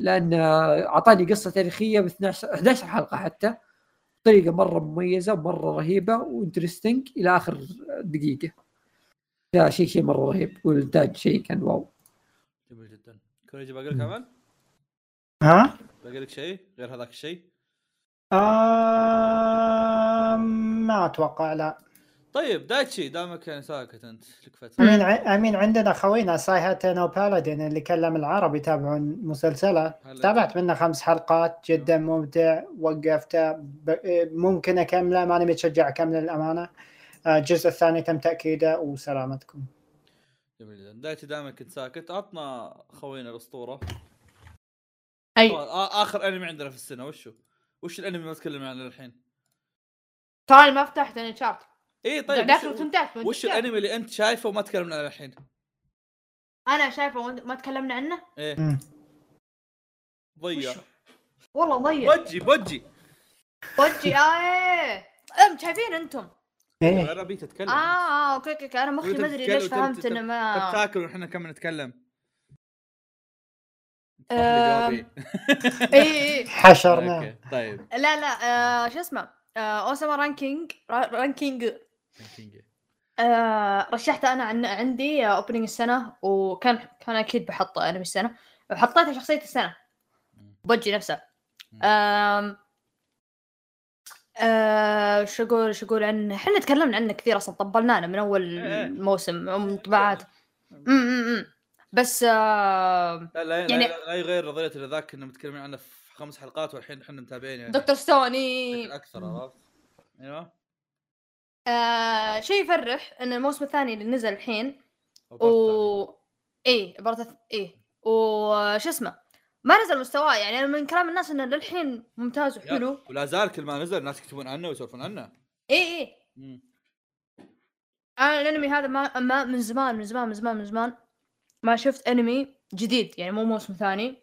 لأن أعطاني قصة تاريخية ب 12 11 حلقة حتى. بطريقه مرة مميزة ومرة رهيبة و interesting إلى آخر دقيقة. لا شيء شيء مرة رهيب. والإنتاج شيء كان wow. جميل جدا. كوريجي باقي لك عمل؟ ها؟ باقي لك شيء غير هذاك الشيء؟ آه ما أتوقع لا. طيب دايتشي دامك يعني ساكت أنت لك فترة. أمين ع- أمين عندنا خوينا سايهاتن بالادين اللي كلم العربي يتابعون مسلسلة. تابعت منه خمس حلقات جدا ممتع وقفته ب- ممكن اكمله ماني متشجع اكمله للأمانة. آه، الجزء الثاني تم تأكيده وسلامتكم. جميل جدا. دايتشي دائما كنت ساكت. عطنا خوينا الأسطورة. أي. آخر أنمي عندنا في السنة وشو؟ وش الأنمي ما تكلمنا عنه الحين؟ ترى ما فتحت أنا chart إي طيب داخل وش, وتنتهت وش الأنمي اللي أنت شايفه وما تكلمنا عنه الحين؟ أنا شايفه وأنت- ما تكلمنا عنه؟ إيه. ضيع؟ والله ضيع. بوجي بوجي وجي إيه أم شايفين أنتم. إيه. أنا ابي تتكلم آه آه okay okay okay. أنا مخي ما أدري ليش فهمت إنه ما تاكل وإحنا كم نتكلم. جوابي. [laughs] إي إي حشرنا. okay طيب. لا لا آه شو اسمه؟ آه أوسما رانكينج را- رانكينج آه رشحته أنا عن عندي opening السنة وكان كان أكيد بحط انمي السنة. وحطيتها شخصية السنة. بوجي نفسه. آم آه شو أقول شو أقول عنه؟ إحنا تكلمنا عنه كثير أصلا طبلناه من أول إيه. موسم من طباعات أمم. بس آه لا لا, يعني-. لا, لا يغير نظرية اللي ذاك كنا متكلمين عنه في خمس حلقات والحين إحنا متابعين يعني دكتور بشكل أكثر عرفت؟ أيوه آه شيء يفرح إن الموسم الثاني اللي نزل الحين و إيه عبارة إيه وش اسمه ما نزل مستواه يعني من كلام الناس إنه للحين ممتاز. وحلو ولا زال كل ما نزل الناس يكتبون عنه ويسولفون عنه إيه مم. أنا الأنمي هذا ما, ما من زمان من زمان من زمان من زمان ما شفت أنمي جديد يعني مو موسم ثاني.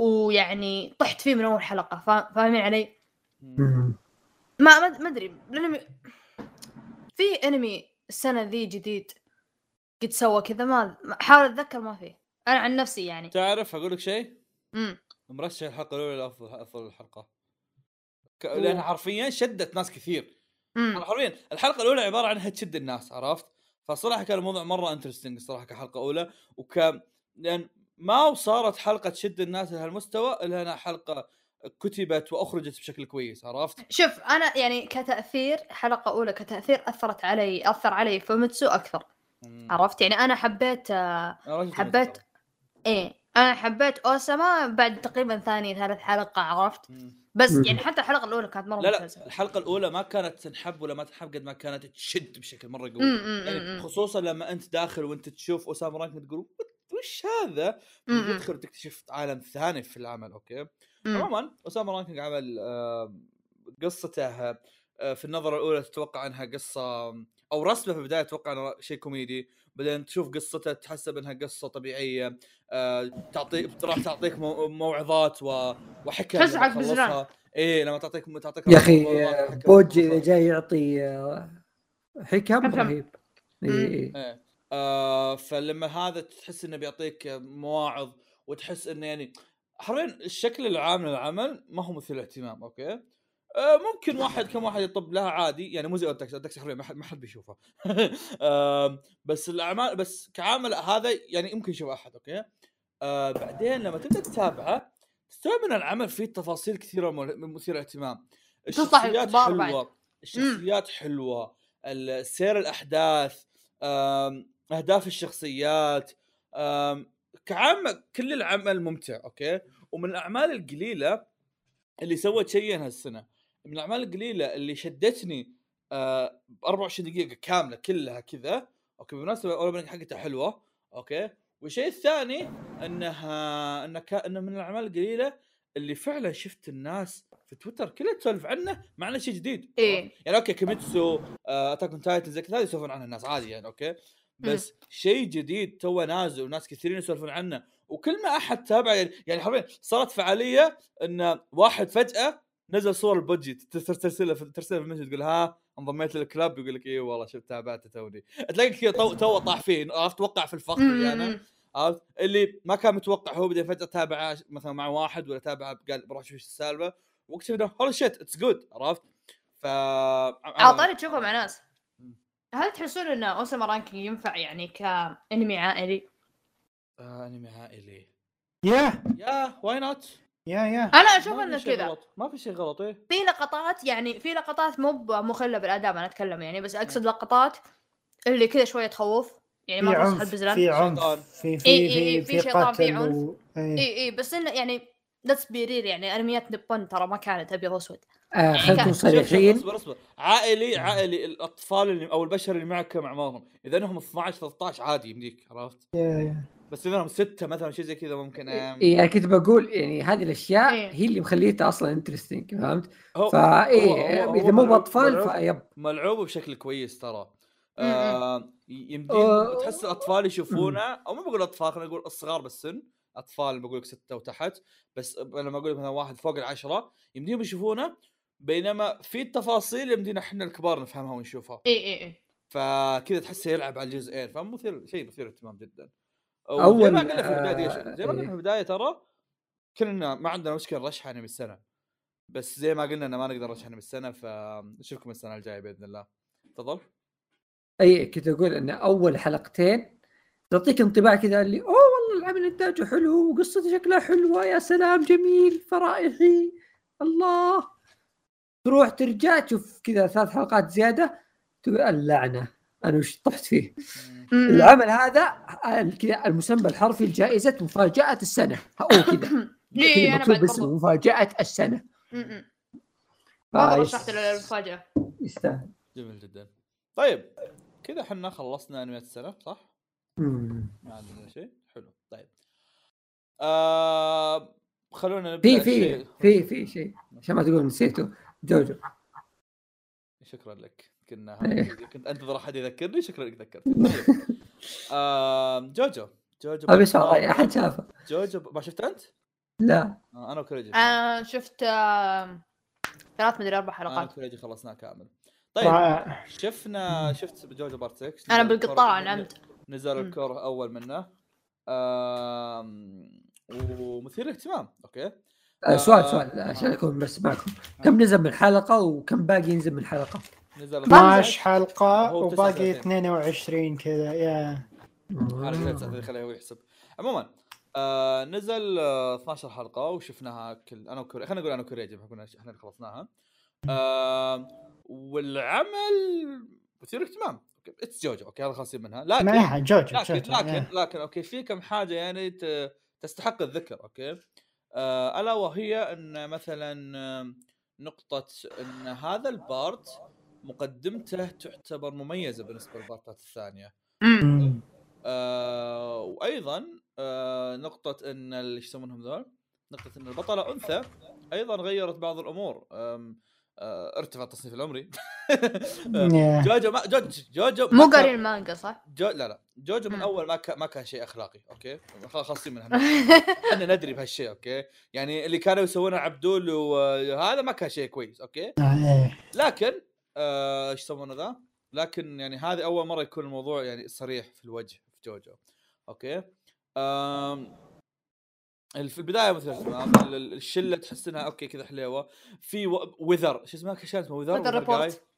ويعني طحت فيه من أول حلقة فا- فاهمين علي؟ ما ما أدري. الانمي في أنمي السنة ذي جديد قد سوى كذا ما احاول أتذكر ما فيه. أنا عن نفسي يعني. تعرف أقول لك شيء؟ امم مرشح الحلقة الأولى لافضل أفضل الحلقة. لانها حرفيا شدت ناس كثير. مم. حرفيا الحلقة الأولى عبارة عن انها تشد الناس عرفت؟ فصراحة كان الموضوع مرة interesting الصراحه كحلقة أولى وك لأن ما وصارت حلقة تشد الناس لهالمستوى إلا أنها حلقة كتبت وأخرجت بشكل كويس عرفت؟ شوف أنا يعني كتأثير حلقة أولى كتأثير أثرت علي أثر علي فوميتسو أكثر مم. عرفت يعني أنا حبيت آه، حبيت-. إيه أنا حبيت أوسما بعد تقريبا ثاني ثالث حلقة عرفت مم. بس. يعني حتى الحلقة الأولى كانت مرة لا لا الحلقة الأولى ما كانت تنحب ولا ما تنحب قد ما كانت تشد بشكل مرة قوي يعني. خصوصا لما أنت داخل وأنت تشوف اسامه رانك تقول "what- وش هذا؟ تدخل وتكتشف عالم ثاني في العمل okay. عموما اسامه رانكينج عمل قصته آه، في النظرة الأولى تتوقع أنها قصة أو رسمه في البداية أتوقع أنه شيء كوميدي بعدين تشوف قصته تحسب إنها قصة طبيعية آه، تعطي راح تعطيك مو- موعظات و... وحكم حق بزران. إيه لما تعطيك تعطيك يا أخي وحكم بوج إذا جاي يعطي آه، حكم. رهيب إيه، مم. إيه. إيه آه فلما هذا تحس إنه بيعطيك مواعظ وتحس إنه يعني حرفيا الشكل العام للعمل ما هو مثير للاهتمام okay آه ممكن واحد كم واحد يطب لها عادي. يعني مو زي اودكس اودكس حرفيا ما حد ما حد بيشوفه [laughs] آه بس الأعمال بس كعامل هذا يعني يمكن يشوف أحد okay؟ آه بعدين لما تبدأ تتابعه تستوعب ان العمل فيه تفاصيل كثيرة مثيرة للاهتمام تطلع الشخصيات بعد. حلوة. الشخصيات حلوة. سير الأحداث أهداف الشخصيات آم، كعام كل العمل ممتع أوكي؟ ومن الأعمال القليلة اللي سوت شيئا هالسنة. من الأعمال القليلة اللي شدتني آه، ب 24 دقيقة كاملة كلها كذا okay بالمناسبة ال opening حقتها حلوة okay. والشيء الثاني أنها انها كا- انه من الأعمال القليلة اللي فعلا شفت الناس في تويتر كلها تسولف عنه مع إنه شيء جديد إيه. يعني okay كيميتسو اتاك اون تايتن زي كذا يسولفون عنها الناس عادي يعني okay. بس شيء جديد تو نازل وناس كثيرين يسولفون عنه وكل ما أحد تابع يعني, يعني حرفيا صارت فعالية إن واحد فجأة نزل صور البودجي ترسل ترسل ترسل في ال message تقول ها انضميت للكلاب يقول لك اي والله شفت تابعته توني. تلاقي كذا تو تو طاح فيه عرفت؟ توقع في الفخ اللي أنا. عرفت؟ اللي ما كان متوقع هو بعدين فجأة تابع مثلا مع واحد ولا تابع قال بروح أشوف إيش السالفة. واكتشف انه holy shit it's good عرفت؟ ف عطاني تشوفه مع ناس. هل تحسون إن أوسما رانكينج ينفع يعني كانمي عائلي؟ آه أنمي عائلي. yeah yeah why not yeah yeah. أنا أشوف ما إنه كذا. غلط ما في شيء غلط إيه. في لقطات يعني في لقطات مو مخلة بالاداء أنا أتكلم يعني بس أقصد لقطات اللي كذا شوية تخوف يعني ما عنف في عنف شيطان. في في إي إي في في في شيطان، في عنف. و... إيه. إي. إي بس إنه يعني let's be real يعني انميات نيبون ترى ما كانت ابيض واسود آه خلينا شوف- شوف، صريحين اصبر اصبر. عائلي عائلي الأطفال اللي أو البشر اللي معك كم أعمارهم؟ إذا أنهم 12 13 عادي يمديك عرفت؟ yeah- yeah. بس انهم ستة مثلا شيء زي كذا ممكن إي أنا كنت بقول يعني هذه الأشياء إيه. هي اللي مخليتها أصلا interesting فهمت؟ هو- إذا مو بأطفال. فيب ملعوب بشكل كويس ترى. آه يمديك آه. تحس الأطفال يشوفونه أو ما بقول أطفال خلينا نقول الصغار بالسن أطفال بقول لك ستة وتحت بس لما أقول لك مثلا واحد فوق العشرة يمديهم يشوفونه بينما في تفاصيل يمدينا إحنا الكبار نفهمها ونشوفها إي إي إي فكذا تحسه يلعب على الجزئين فمثير شيء مثير اهتمام جدا وزي أول، ما قلنا في البداية آه، زي ما قلنا إيه. في البداية ترى كلنا ما عندنا مشكلة نرشح انمي السنة بس زي ما قلنا إنه ما نقدر نرشح انمي السنة فنشوفكم السنة الجاية بإذن الله. تفضل. أي كنت أقول إن أول حلقتين تعطيك انطباع كذا اللي أوه والله العمل إنتاجه حلو وقصته شكلها حلوة يا سلام جميل فرائحي الله. تروح ترجع تشوف كذا ثلاث حلقات زيادة تقول اللعنة. أنا وش طحت فيه. العمل هذا آه، كذا المسمى الحرفي لجائزة مفاجأة السنة. هو [coughs] كذا. إيه، مكتوب بعد برضو. مفاجأة السنة. فيس- رشحت له المفاجأة. يستاهل. جميل جدا. طيب كذا إحنا خلصنا أنميات السنة صح؟ ما عندنا شيء. حلو. طيب. آه خلونا نبدأ في في في في شيء. عشان ما تقول نسيته. جوجو. شكرا لك. كنا إيه. كنت أنتظر أحد يذكرني شكرا لك ذكرت. [laughs] طيب. آه جوجو. جوجو أبي راي أحد شافه؟ جوجو ما شفت أنت؟ لا. آه أنا وكريجي أنا شفت ثلاث مدري أربع أنا حلقات وكريجي خلصناه كامل. طيب. شفنا شفت جوجو part 6 أنا بالقطاع نمت نزل. الكور أول منه. آم، ومثير للاهتمام. okay. آه، سؤال آه، سؤال عشان أكون بس معكم. كم نزل من حلقة وكم باقي ينزل من حلقة؟ نزل 12 حلقة وباقي ساعتين. 22 كذا yeah. أنا خليه هو يحسب. عموما آه نزل آه 12 حلقة وشفناها كل أنا وكوري خلينا نقول أنا وكوريجي بحكم إحنا اللي خلصناها. آه والعمل مثير اهتمام. اتس جوجو. أوكي هذا خالصين منها. لكن ما جوجو لكن جوجو لكن yeah. لكن okay في كم حاجة يعني ت- تستحق الذكر. Okay آه ألا وهي إن مثلا آه، نقطة إن هذا ال part مقدمته تعتبر مميزة بالنسبة للبارتات الثانية. آه وأيضا آه نقطة إن إيش يسمونهم ذول؟ نقطة إن البطلة أنثى أيضا غيرت بعض الأمور آه ارتفع التصنيف العمري [laughs] yeah. جوجو ما جوجو جوجو مو قارين المانجا صح؟ جو لا لا جوجو من. أول ما كان ما كان شيء أخلاقي okay خالصين منها [laughs] إحنا ندري بهالشيء okay يعني اللي كانوا يسوونه عبدول وهذا ما كان شيء كويس okay آه،. لكن آه، إيش يسمونه ذا؟ لكن يعني هذه أول مرة يكون الموضوع يعني صريح في الوجه في جوجو. Okay? آم، ال- في البداية مثل الشلة تحس إنها okay كذا حليوة. في Weather شو اسمه كان اسمه؟ Weather.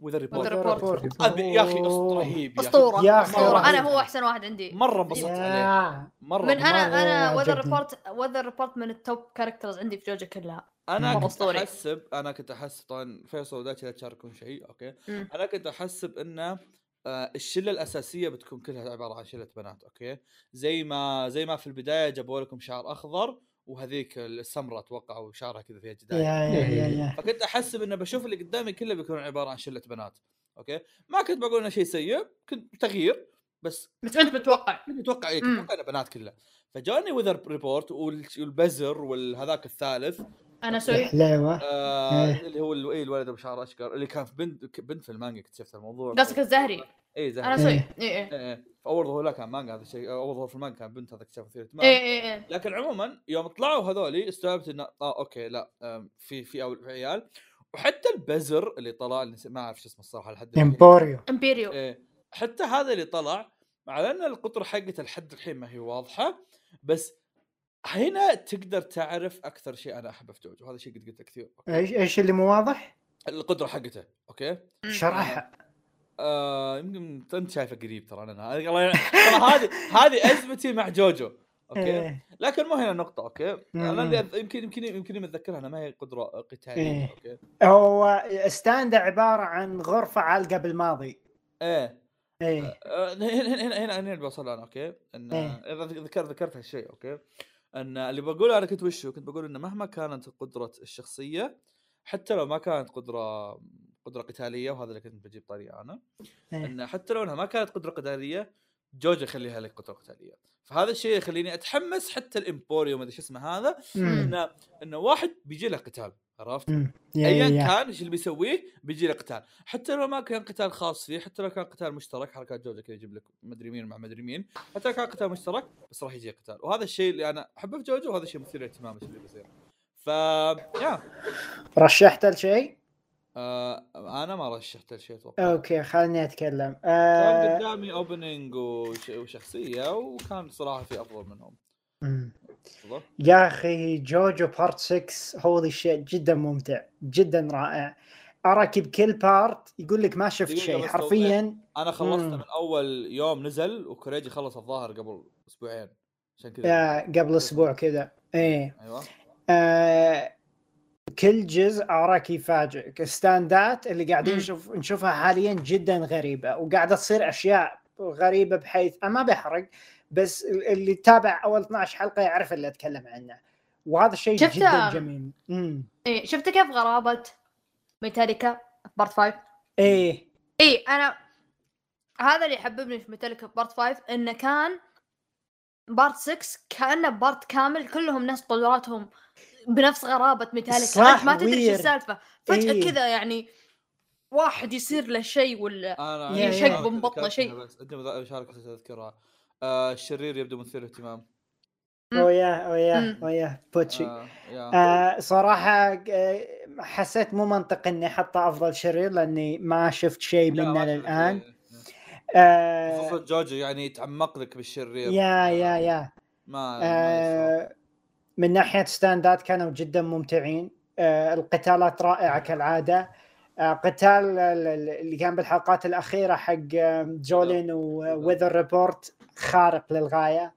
Weather Report. أبي- يا أخي رهيب يا أخي. أسطورة. يا أسطورة. أنا. هو أحسن واحد عندي. مرة انبسطت عليه. مرة من. أنا أنا Weather. Report Weather Report من ال top characters عندي في جوجو كلها. أنا كنت أسطوري. أحسب أنا كنت أحسب طبعا فيصل وداتشي لا تشاركون شيء okay؟ مم. أنا كنت أحسب ان آه، الشلة الأساسية بتكون كلها عبارة عن شلة بنات okay؟ زي ما زي ما في البداية جابوا لكم شعر أخضر وهذيك السمراء أتوقع وشعرها كذا فيها جدايل yeah [laughs] فكنت أحسب إنه بشوف اللي قدامي كله بيكون عبارة عن شلة بنات أوكي؟ ما كنت بقول إنه شيء سيء كنت تغيير بس بس أنت متوقع. كنت متوقع إيه كنت. متوقع إنه بنات كلها فجاني Weather Report والبزر والهذاك الثالث أنا أسوي حلاوة. آه إيه. اللي هو إيه الولد أبو شعر أشقر اللي كان في بنت بنت في المانجا اكتشفت الموضوع. قصدك الزهري؟ اي زين أنا. إيه. إيه إيه. اول ظهور له كان مانجا هذا الشيء أول ظهور في المانجا كان بنت هذا اكتشاف مثير اهتمام إيه إيه إيه. لكن عموما يوم طلعوا هذولي استوعبت إنه آه okay لا في في عيال. وحتى البزر اللي طلع اللي ما أعرف شو اسمه الصراحة لحد الحين. إمبوريو. إمبيريو. إيه. حتى هذا اللي طلع مع إن القدرة حقته لحد الحين ما هي واضحة بس هنا تقدر تعرف أكثر شيء أنا احبه في جوجو هذا شيء قد قلته كثير. إيش إيش اللي مو واضح؟ القدرة حقته okay؟ شرحها آه يمكن أنت شايفه قريب ترى أنا هذه هذه أزمتي مع جوجو okay؟ إيه. لكن مو هنا النقطه okay؟ أنا يمكن يمكن يمكن متذكرها أنا ما هي قدرة قتالية إيه. okay؟ هو stand عبارة عن غرفة عالقة بالماضي. إيه. إيه. آه، هنا هنا هنا هنا, بوصل أنا okay؟ إن إيه. إذا ذكرت ذكرت هالشيء okay؟ أن اللي بقوله أنا كنت وشو كنت بقول إنه مهما كانت قدرة الشخصية حتى لو ما كانت قدرة قدرة قتالية وهذا اللي كنت بجيب طريقه أنا إيه. إن حتى لو إنها ما كانت قدرة قتالية جوجو يخليها لك قدرة قتالية فهذا الشيء يخليني أتحمس حتى الإمبوريو شو اسمه هذا. انه انه واحد بيجي له قتال عرفت؟ yeah yeah- yeah. كان إيش اللي بيسويه؟ بيجي له قتال. حتى لو ما كان قتال خاص فيه حتى لو كان قتال مشترك حركات جوجو كذا يجيب لك مدري مين مع مدري مين. حتى لو كان قتال مشترك بس راح يجي قتال. وهذا الشيء اللي أنا أحبه في جوجو وهذا الشيء مثير للاهتمام اللي بيصير. ف yeah. رشحت لشيء؟ آه أنا ما رشحت الشيء أتوقع. okay خليني أتكلم. كان آه... قدامي opening وش... وشخصية وكان صراحة في أفضل منهم. مم. يا أخي جوجو part 6 holy shit جدا ممتع جدا رائع. أراكي بكل part يقول لك ما شفت شيء. حرفيا أنا خلصته مم. من أول يوم نزل وكوريجي خلص الظاهر قبل أسبوعين. عشان كذا. قبل أسبوع كذا. إيه. أيوه. آه كل جزء أراكي يفاجئك. ستاندات اللي قاعدين. نشوف نشوفها حاليا جدا غريبة وقاعدة تصير أشياء غريبة بحيث ما بحرق. بس اللي تابع أول 12 حلقة يعرف اللي أتكلم عنه. وهذا الشيء شفت- جدا جميل. امم إيه شفت كيف غرابة ميتاليكا part 5 إيه. اي أنا هذا اللي يحببني في ميتاليكا part 5 إنه كان part 6 كأنه part كامل كلهم ناس قدراتهم بنفس غرابة ميتاليكا. صح، انت ما تدري إيش weird. السالفة. فجأة إيه. كذا يعني واحد يصير له شيء ولا ببطنه ذكرتها شيء. بس عندي مشاركه اذكرها آه الشرير يبدو مثير اهتمام مم. وياه وياه مم. وياه بوتشي آه يا. آه صراحة آه، حسيت مو منطقي إني أحطه أفضل شرير لأني ما شفت شيء منه للآن. آه خصوصا جوجو يعني يتعمق لك بالشرير يا يا يا ما, ما آه من ناحية ستاندات كانوا جدا ممتعين آه القتالات رائعة كالعادة آه، قتال ال- ال- اللي كان بالحلقات الأخيرة حق آه، جولين و Weather Report خارق للغاية.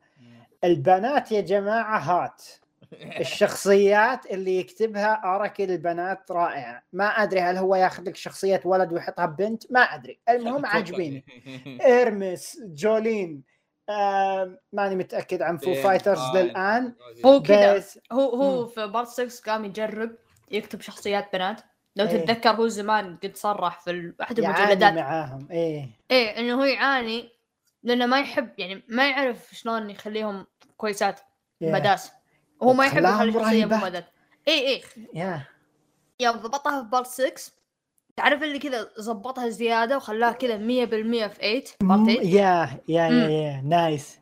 البنات يا جماعة هات. [laughs] الشخصيات اللي يكتبها أراكي للبنات رائعه ما أدري هل هو ياخذ لك شخصية ولد ويحطها ببنت؟ ما أدري. المهم [laughs] عاجبيني. [laughs] إيرمس جولين آه ماني متأكد عن Foo Fighters آه، للآن. هو كذا. هو هو. في بارت 6 قام يجرب يكتب شخصيات بنات. لو إيه. تتذكر هو زمان قد صرح في أحد يعاني المجلدات. معاهم. إيه. إيه إنه هو يعاني لأنه ما يحب يعني ما يعرف شلون يخليهم كويسات يا. مداس هو ما يحب يخلي شخصية مو رهيبة. مداس اي اي يا. يوم ضبطها في بارت 6 تعرف اللي كذا ظبطها زيادة وخلاها كذا 100% في 8 بارت 8 يا يا. يا نايس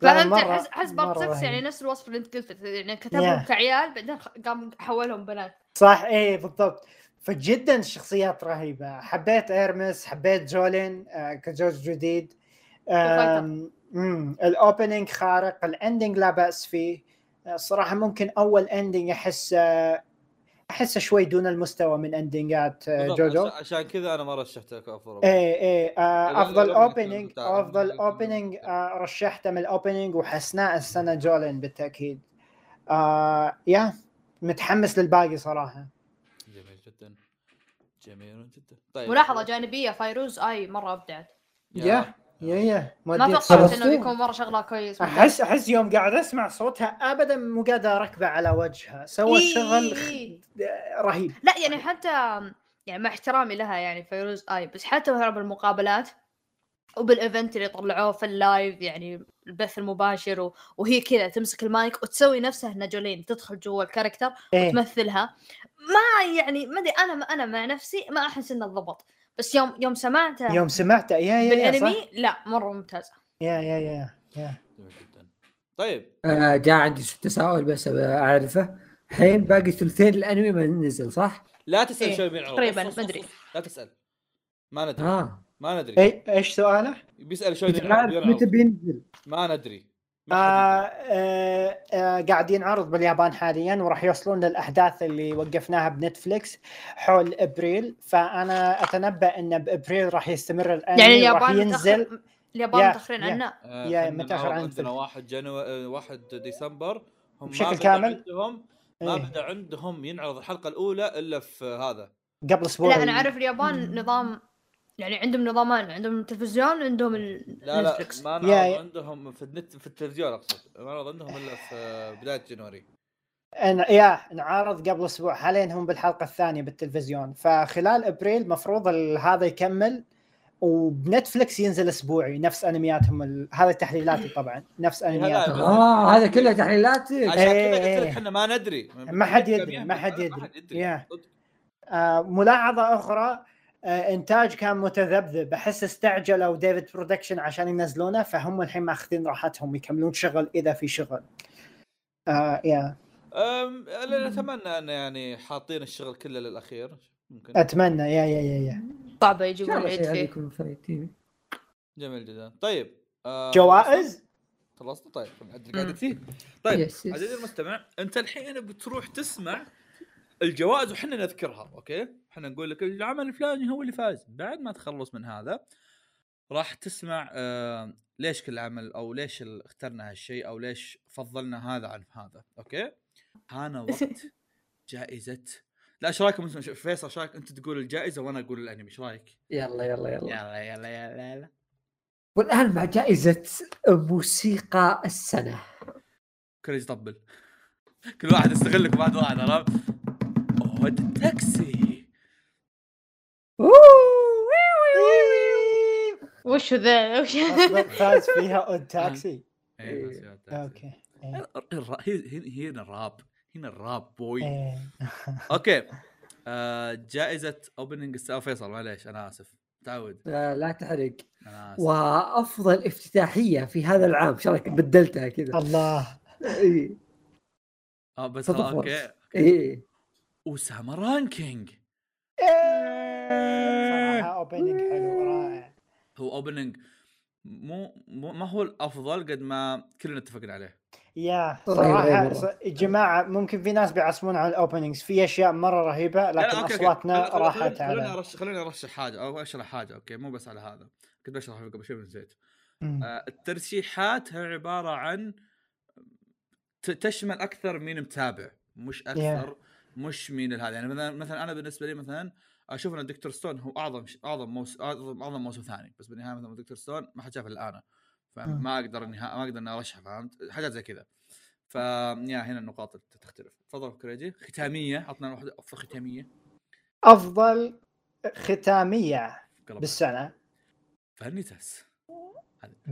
فهمت احس احس part مرة 6 يعني. نفس الوصف اللي أنت قلته يعني كتبهم Yeah. كعيال بعدين قام حولهم بنات. صح إيه بالضبط. فجدا الشخصيات رهيبة. حبيت إيرمس حبيت جولين آه كزوج جديد. ال opening خارق ال ending لا بأس فيه. آه، الصراحه ممكن أول ending أحس آه، أحس شوي دون المستوى من ending ات آه، جوجو. عشان- كذا أنا ما رشحته كأفضل. آه لا، أفضل opening أفضل opening آه رشحته من ال opening وحسناء السنة جولين بالتأكيد. آه yeah متحمس للباقي صراحة. جميل. جدا. طيب ملاحظة جانبية فيروز آي مرة أبدعت. yeah yeah yeah ما توقعت. إنه بيكون مرة شغلة كويس أحس أحس يوم قاعد أسمع صوتها ابدا مو قادر أركبه على وجهها. سوت إيه، شغل خ- إيه. رهيب. لا يعني حتى يعني مع احترامي لها يعني فيروز آي بس حتى مثلا بالمقابلات وبال event اللي طلعوه في ال live يعني البث المباشر و... وهي كذا تمسك المايك وتسوي نفسها إنها جولين تدخل جوا ال character إيه. تمثلها ما يعني ما أدري أنا أنا مع نفسي ما أحس إنه ضبط بس يوم يوم سمعته يوم سمعته yeah yeah بالأنمي صح؟ لا مرة ممتازة. yeah yeah yeah yeah. طيب. آه جاء عندي تساؤل بس أعرفه. الحين باقي ثلثين الأنمي ما نزل صح؟ لا تسأل إيه، شوي بين عروض. تقريباً، ما أدري. صف. لا تسأل. ما ندري. آه. ما ندري اي إيش سؤاله؟ بيسأل عارف بين متى. بينزل ما ندري ما آه آه آه قاعدين عرض باليابان حاليا وراح يوصلون للأحداث اللي وقفناها بنتفليكس حول إبريل فأنا أتنبأ إن بإبريل راح يستمر الأنمي يعني اليابان ينزل. اليابان يا- متأخرين. عنا آه، يا عن عندنا. 1 جنو 1 ديسمبر هم بشكل كامل؟ عندهم ما إيه. بدأ عندهم ينعرض الحلقة الأولى إلا في هذا قبل أسبوع لا أنا أعرف اليابان نظام يعني عندهم نظامان عندهم التلفزيون عندهم ال- لا لا نتفلكس ما نعرض يا. عندهم في النت في التلفزيون أقصد. ما نعرض عندهم إلا في بداية جنوري. إن- يا نعرض قبل أسبوع حاليا هم بالحلقة الثانية بالتلفزيون. فخلال أبريل مفروض هذا يكمل وبنتفلكس ينزل أسبوعي. نفس أنمياتهم ال... هذا تحليلاتي طبعا. نفس أنمياتهم. آه هذا كله تحليلاتك عشان كذا إيه، قلت إيه. لك إحنا ما ندري. ما حد يدري، ما حد يدري. ما حد يدري. آه ملاحظة أخرى. آه إنتاج كان متذبذب. أحس استعجلوا ديفيد برودكشن عشان ينزلونه فهم الحين ماخذين راحتهم يكملون شغل إذا في شغل. آه يا. نتمنى أن يعني حاطين الشغل كله للأخير. ممكن. أتمنى. yeah yeah yeah yeah. صعبه إن يجيبون العيد فيه جميل جدا. طيب آه، جوائز؟ خلصت طيب عدل قاعد فيه طيب. عزيزي المستمع أنت الحين بتروح تسمع الجوائز وحنا نذكرها okay؟ إحنا نقول لك العمل الفلاني هو اللي فاز. بعد ما تخلص من هذا راح تسمع آه ليش كل عمل أو ليش اخترنا هالشيء أو ليش فضلنا هذا عن هذا. okay؟ حان [laughs] وقت جائزة لا إيش رأيكم؟ فيصل إيش رأيك؟ أنت تقول الجائزة وأنا أقول الأنمي إيش رأيك؟ يلا يلا يلا. يلا يلا يلا يلا. والآن مع جائزة موسيقى السنة. كل يطبل. كل واحد يستغلك بعد واحد عرفت؟ أوه التاكسي. وش ذا؟ وش [laughs] فاز فيها اون تاكسي [laughs] إيه التاكسي. أوكي. إيه. هنا الراب. هنا الراب بوي إيه. [laughs] أوكي. آه جائزة اوبننج فيصل معليش أنا آسف. تعود. لا, لا تحرق. أنا آسف. وأفضل افتتاحية في هذا العام. رأيك؟ بدلتها كذا. الله. اي آه بس okay. اي أوساما رانكينج صراحة opening حلو رائع. هو opening مو, مو ما هو الأفضل قد ما كلنا اتفقنا عليه. yeah رهيب صراحة يا جماعة ممكن في ناس بيعصبون على ال openings في أشياء مرة رهيبة لكن. أصواتنا راحت خليني على ارشح خليني أرشح حاجة أو أشرح حاجة okay مو بس على هذا. كنت بشرح قبل شوي نسيت. آه، الترشيحات هي عبارة عن تشمل أكثر من متابع مش أكثر مش من هذا. يعني مثلا مثلا أنا بالنسبة لي مثلا أشوف إن دكتور ستون هو أعظم ش- أعظم موس أعظم أعظم موسم ثاني بس بالنهاية مثلا دكتور ستون ما حد شافه إلا أنا فما أقدر إني ما أقدر إني ارشح فهمت؟ حاجات زي كذا. ف yeah هنا النقاط تختلف. تفضل كوريجي. ختامية عطنا واحدة أفضل ختامية. أفضل ختامية قلب. بالسنة. فانيتاس.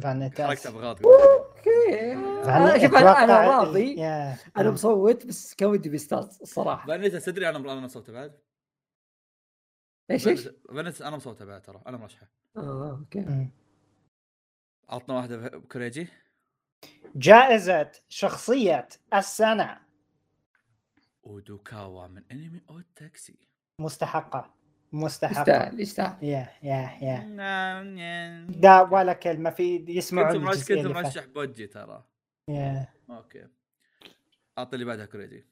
فانيتاس. حركت ابغاض okay. أنا شوف أنا راضي. أنا مصوت بس كان ودي بيستاز الصراحه فانيتاس تدري أنا أنا مصوته بعد؟ إيش إيش؟ فانيتاس أنا مصوته بعد ترى أنا مرشحه. آه okay. مم. عطنا واحدة كوريجي. جائزة شخصية السنة. ودوكاوا من أنمي أو تاكسي. مستحقة. مستحقة. يستاهل يستاهل. يا يا يا. نعم لا ولا كلمة في كنت يسمعون مرشح كنت. مرشح بوجي ترى. يا. أوكي. أعطي اللي بعدها كوريجي.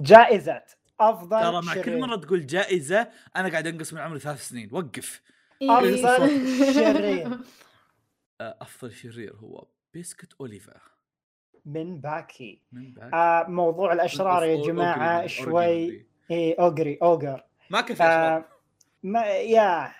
جائزة أفضل ترى مع كل شرير. مرة تقول جائزة أنا قاعد أنقص من عمري ثلاث سنين. وقف. أفضل شرير. [laughs] آه، أفضل شرير هو بيسكت أوليفا. من باكي. من بعد آه موضوع الأشرار يا جماعة شوي. اي اوجري اوجر ما كفي آه. ما يا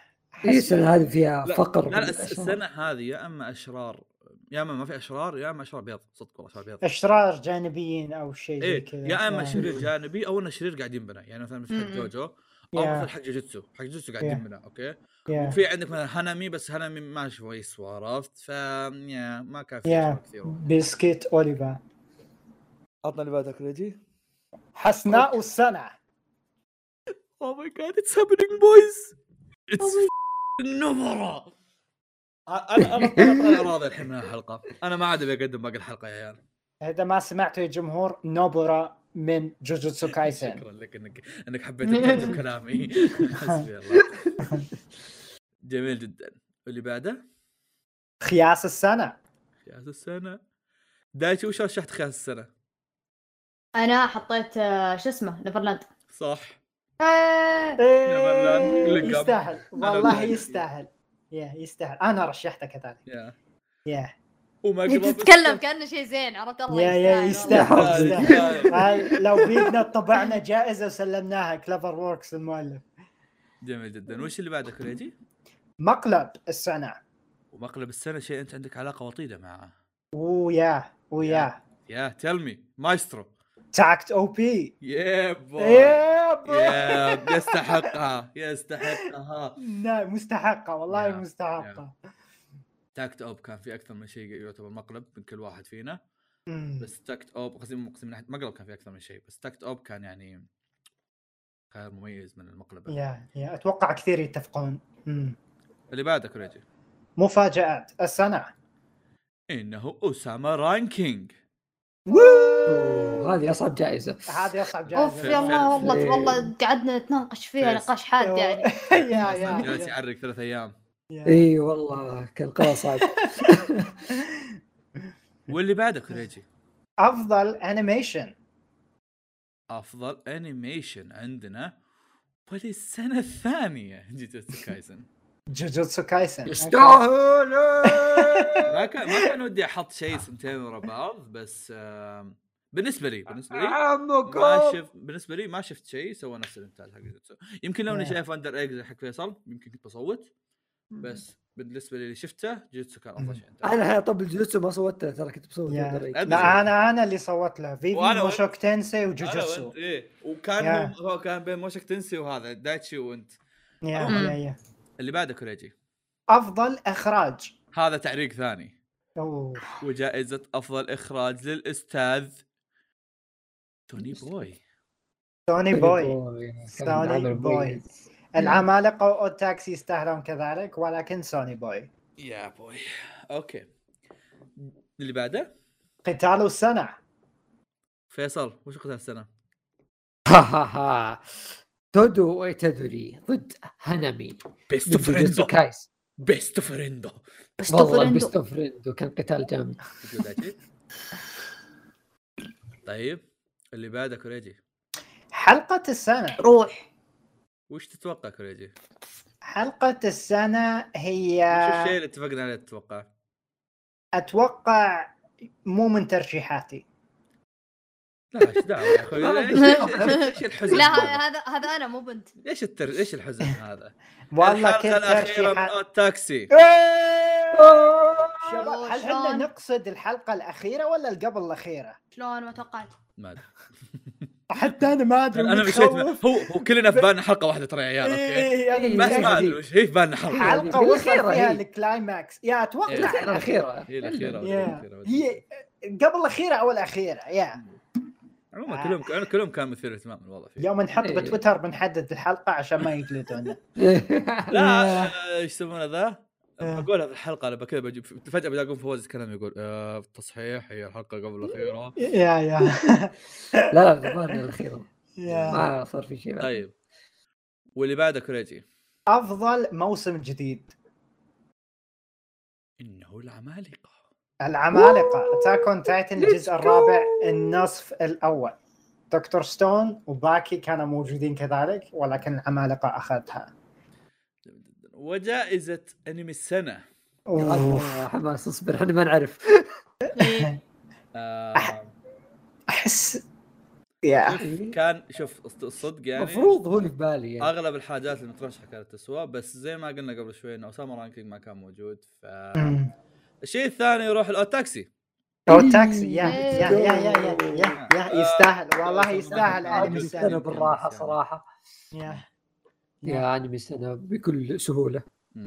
السنة هذه فيها لا فقر لا, لا. السنة هذه يا أما أشرار يا إما ما في أشرار يا إما أشرار بيض صدق والله أشرار بيض أشرار جانبيين أو شيء زي إيه كذا يا إما. شرير جانبي أو إنه شرير قاعد ينبنى يعني مثلا في حق. جوجو أو yeah. مثلا حق جوجيتسو حق جوجيتسو قاعد. ينبنى okay yeah. وفي عندك مثلا هانامي بس هانامي ما شوي يسوى عرفت ف yeah ما كان في. أشرار كثير بسكيت اوليفا عطنا اللي بعد كوريجي حسناء السنة oh my god it's happening boys it's نمرة أنا أنا راضي الحين من الحلقة. أنا ما عاد أبي أقدم باقي الحلقة يا عيال. إذا ما سمعتوا يا جمهور نوبارا من جوجوتسو [laughs] كايسن. شكرا لك انك إنك حبيت تترجم [laughs] كلامي [laughs] حسبي الله. جميل جدا. واللي بعده؟ خياس السنة. خياس السنة. دايتشي وش رشحت خياس السنة؟ أنا حطيت آه، شو اسمه نيفرلاند. صح. لقم. يستاهل. والله. يستاهل. يا يستاهل. أنا رشحته كذلك يا يا وما تتكلم كأنه شيء زين عرفت الله يا يا يستاهل هاي لو بيدنا طبعنا جائزة وسلمناها CloverWorks المؤلف. جميل جدا. وش اللي بعده كريجي؟ مقلب السنة ومقلب السنة شيء أنت عندك علاقة وطيدة معه. Oh yeah oh yeah yeah tell me مايسترو. Takt Op yeah yeah يستحقها. يستحقها لا مستحقة والله yeah- مستحقة. Takt Op كان في أكثر من شيء يعتبر مقلب من كل واحد فينا. بس Takt Op قصدي مو من ناحية مقلب كان في أكثر من شيء بس Takt Op كان يعني خيار مميز من المقلب. يا يا أتوقع كثير يتفقون. مم. اللي بعده كريجي مفاجآت السنة Ousama Ranking أوه، هذه أصعب جائزة. هذه أصعب أوف جائزه يا الله والله إيه. والله قعدنا نتناقش فيها. نقاش حاد يعني. [laughs] yeah yeah جالس yeah. يعرق ثلاث أيام. yeah. إي والله كان قرار صعب. [laughs] واللي بعده كريجي؟ أفضل انيميشن أفضل انيميشن عندنا وللسنه الثانية Jujutsu Kaisen Jujutsu Kaisen يستاهل ما كان ما كان ودي أحط شيء سنتين ورا بعض بس آم، بالنسبة لي بالنسبة لي ما شفت بالنسبة لي ما شفت شيء سوى نفس الانتاج حق جوجوتسو يمكن لو اني. شايف Wonder Egg حق فيصل يمكن كنت بصوت بس بالنسبة لي اللي شفته جوجوتسو كان أفضل شيء. أنا الحين طب الجوجوتسو ما صوت له ترى كنت بصوت. لا أنا أنا اللي صوت له. Vivy Mushoku Tensei أنا وجوجوتسو إيه. وكان. هو, كان بين Mushoku Tensei وهذا دايتشي وأنت. اللي بعده كوريجي. أفضل إخراج. هذا تعريق ثاني. أوه. وجائزة أفضل إخراج للأستاذ توني بوي. سوني بوي عمل بوي. العمالقة والتاكسي يستاهلون كذلك ولكن سوني بوي. يا بوي. أوكي. اللي بعده؟ قتال السنة. فيصل وش قتال السنة؟ [laughs] تودو ايتادوري ضد هانامي بيست ضد جوجوتسو كايس. بيست فريندو والله فريندو. اوف فريندو كان قتال جامد. [laughs] طيب. اللي بعده كوريجي حلقة السنة روح وش تتوقع كوريجي؟ حلقة السنة هي وش الشيء اللي اتفقنا عليه تتوقع؟ أتوقع مو من ترشيحاتي لا إيش دعوة يا أخوي [laughs] إيش الحزن لا هذا؟ هذا أنا مو بنت إيش التر... إيش الحزن هذا؟ [laughs] والله الحلقة كنت الأخيرة من ترشيحات أوت تاكسي [laughs] إيه! شباب هل إحنا؟ نقصد الحلقة الأخيرة ولا اللي قبل الأخيرة؟ شلون ما توقعت ما أدري [laughs] حتى أنا ما أدري أنا مشيت هو هو كلنا في بالنا حلقة واحدة ترى يا عيال okay إيه، بس أنا ما هي. ادري وش هي في بالنا حلقة حلقة وصل الأخيرة فيها هي. ال climax yeah أتوقع إيه. لا الأخيرة هي الأخيرة. هي قبل الأخيرة أو الأخيرة yeah عموما كلهم كانوا كلهم كان مثير اهتمام الوضع فيه يوم نحط إيه. بتويتر بنحدد الحلقة عشان ما يجلدونا [laughs] لا آه، إيش يسمونه ذا؟ بقولها في الحلقة أنا كذا بجيب فجأة بلاقون voice يتكلم يقول آه تصحيح هي الحلقة قبل الأخيرة. yeah yeah. [laughs] لا لا غبان الأخيرة. ما صار في شيء. طيب. واللي بعده كوريجي. أفضل موسم جديد. إنه العمالقة. العمالقة. Attack on Titan الجزء الرابع النصف الأول. Dr. Stone و Baki كانوا موجودين كذلك ولكن العمالقة أخذتها. وجائزة أنمي السنة أوف. يا حماس اصبر إحنا ما نعرف إيه. آه احس yeah شوف كان شوف الص- الصدق يعني المفروض هو اللي في بالي يعني. أغلب الحاجات اللي مترشحة كانت تسوى بس زي ما قلنا قبل شوي Ousama Ranking ما كان موجود أمم. فالشيء الثاني يروح ال Odd Taxi أو التاكسي يا يا يا يا يا, يا. يا يستاهل والله يستاهل. أنمي السنة بالراحة صراحة يا يا انمي السنة بكل سهولة.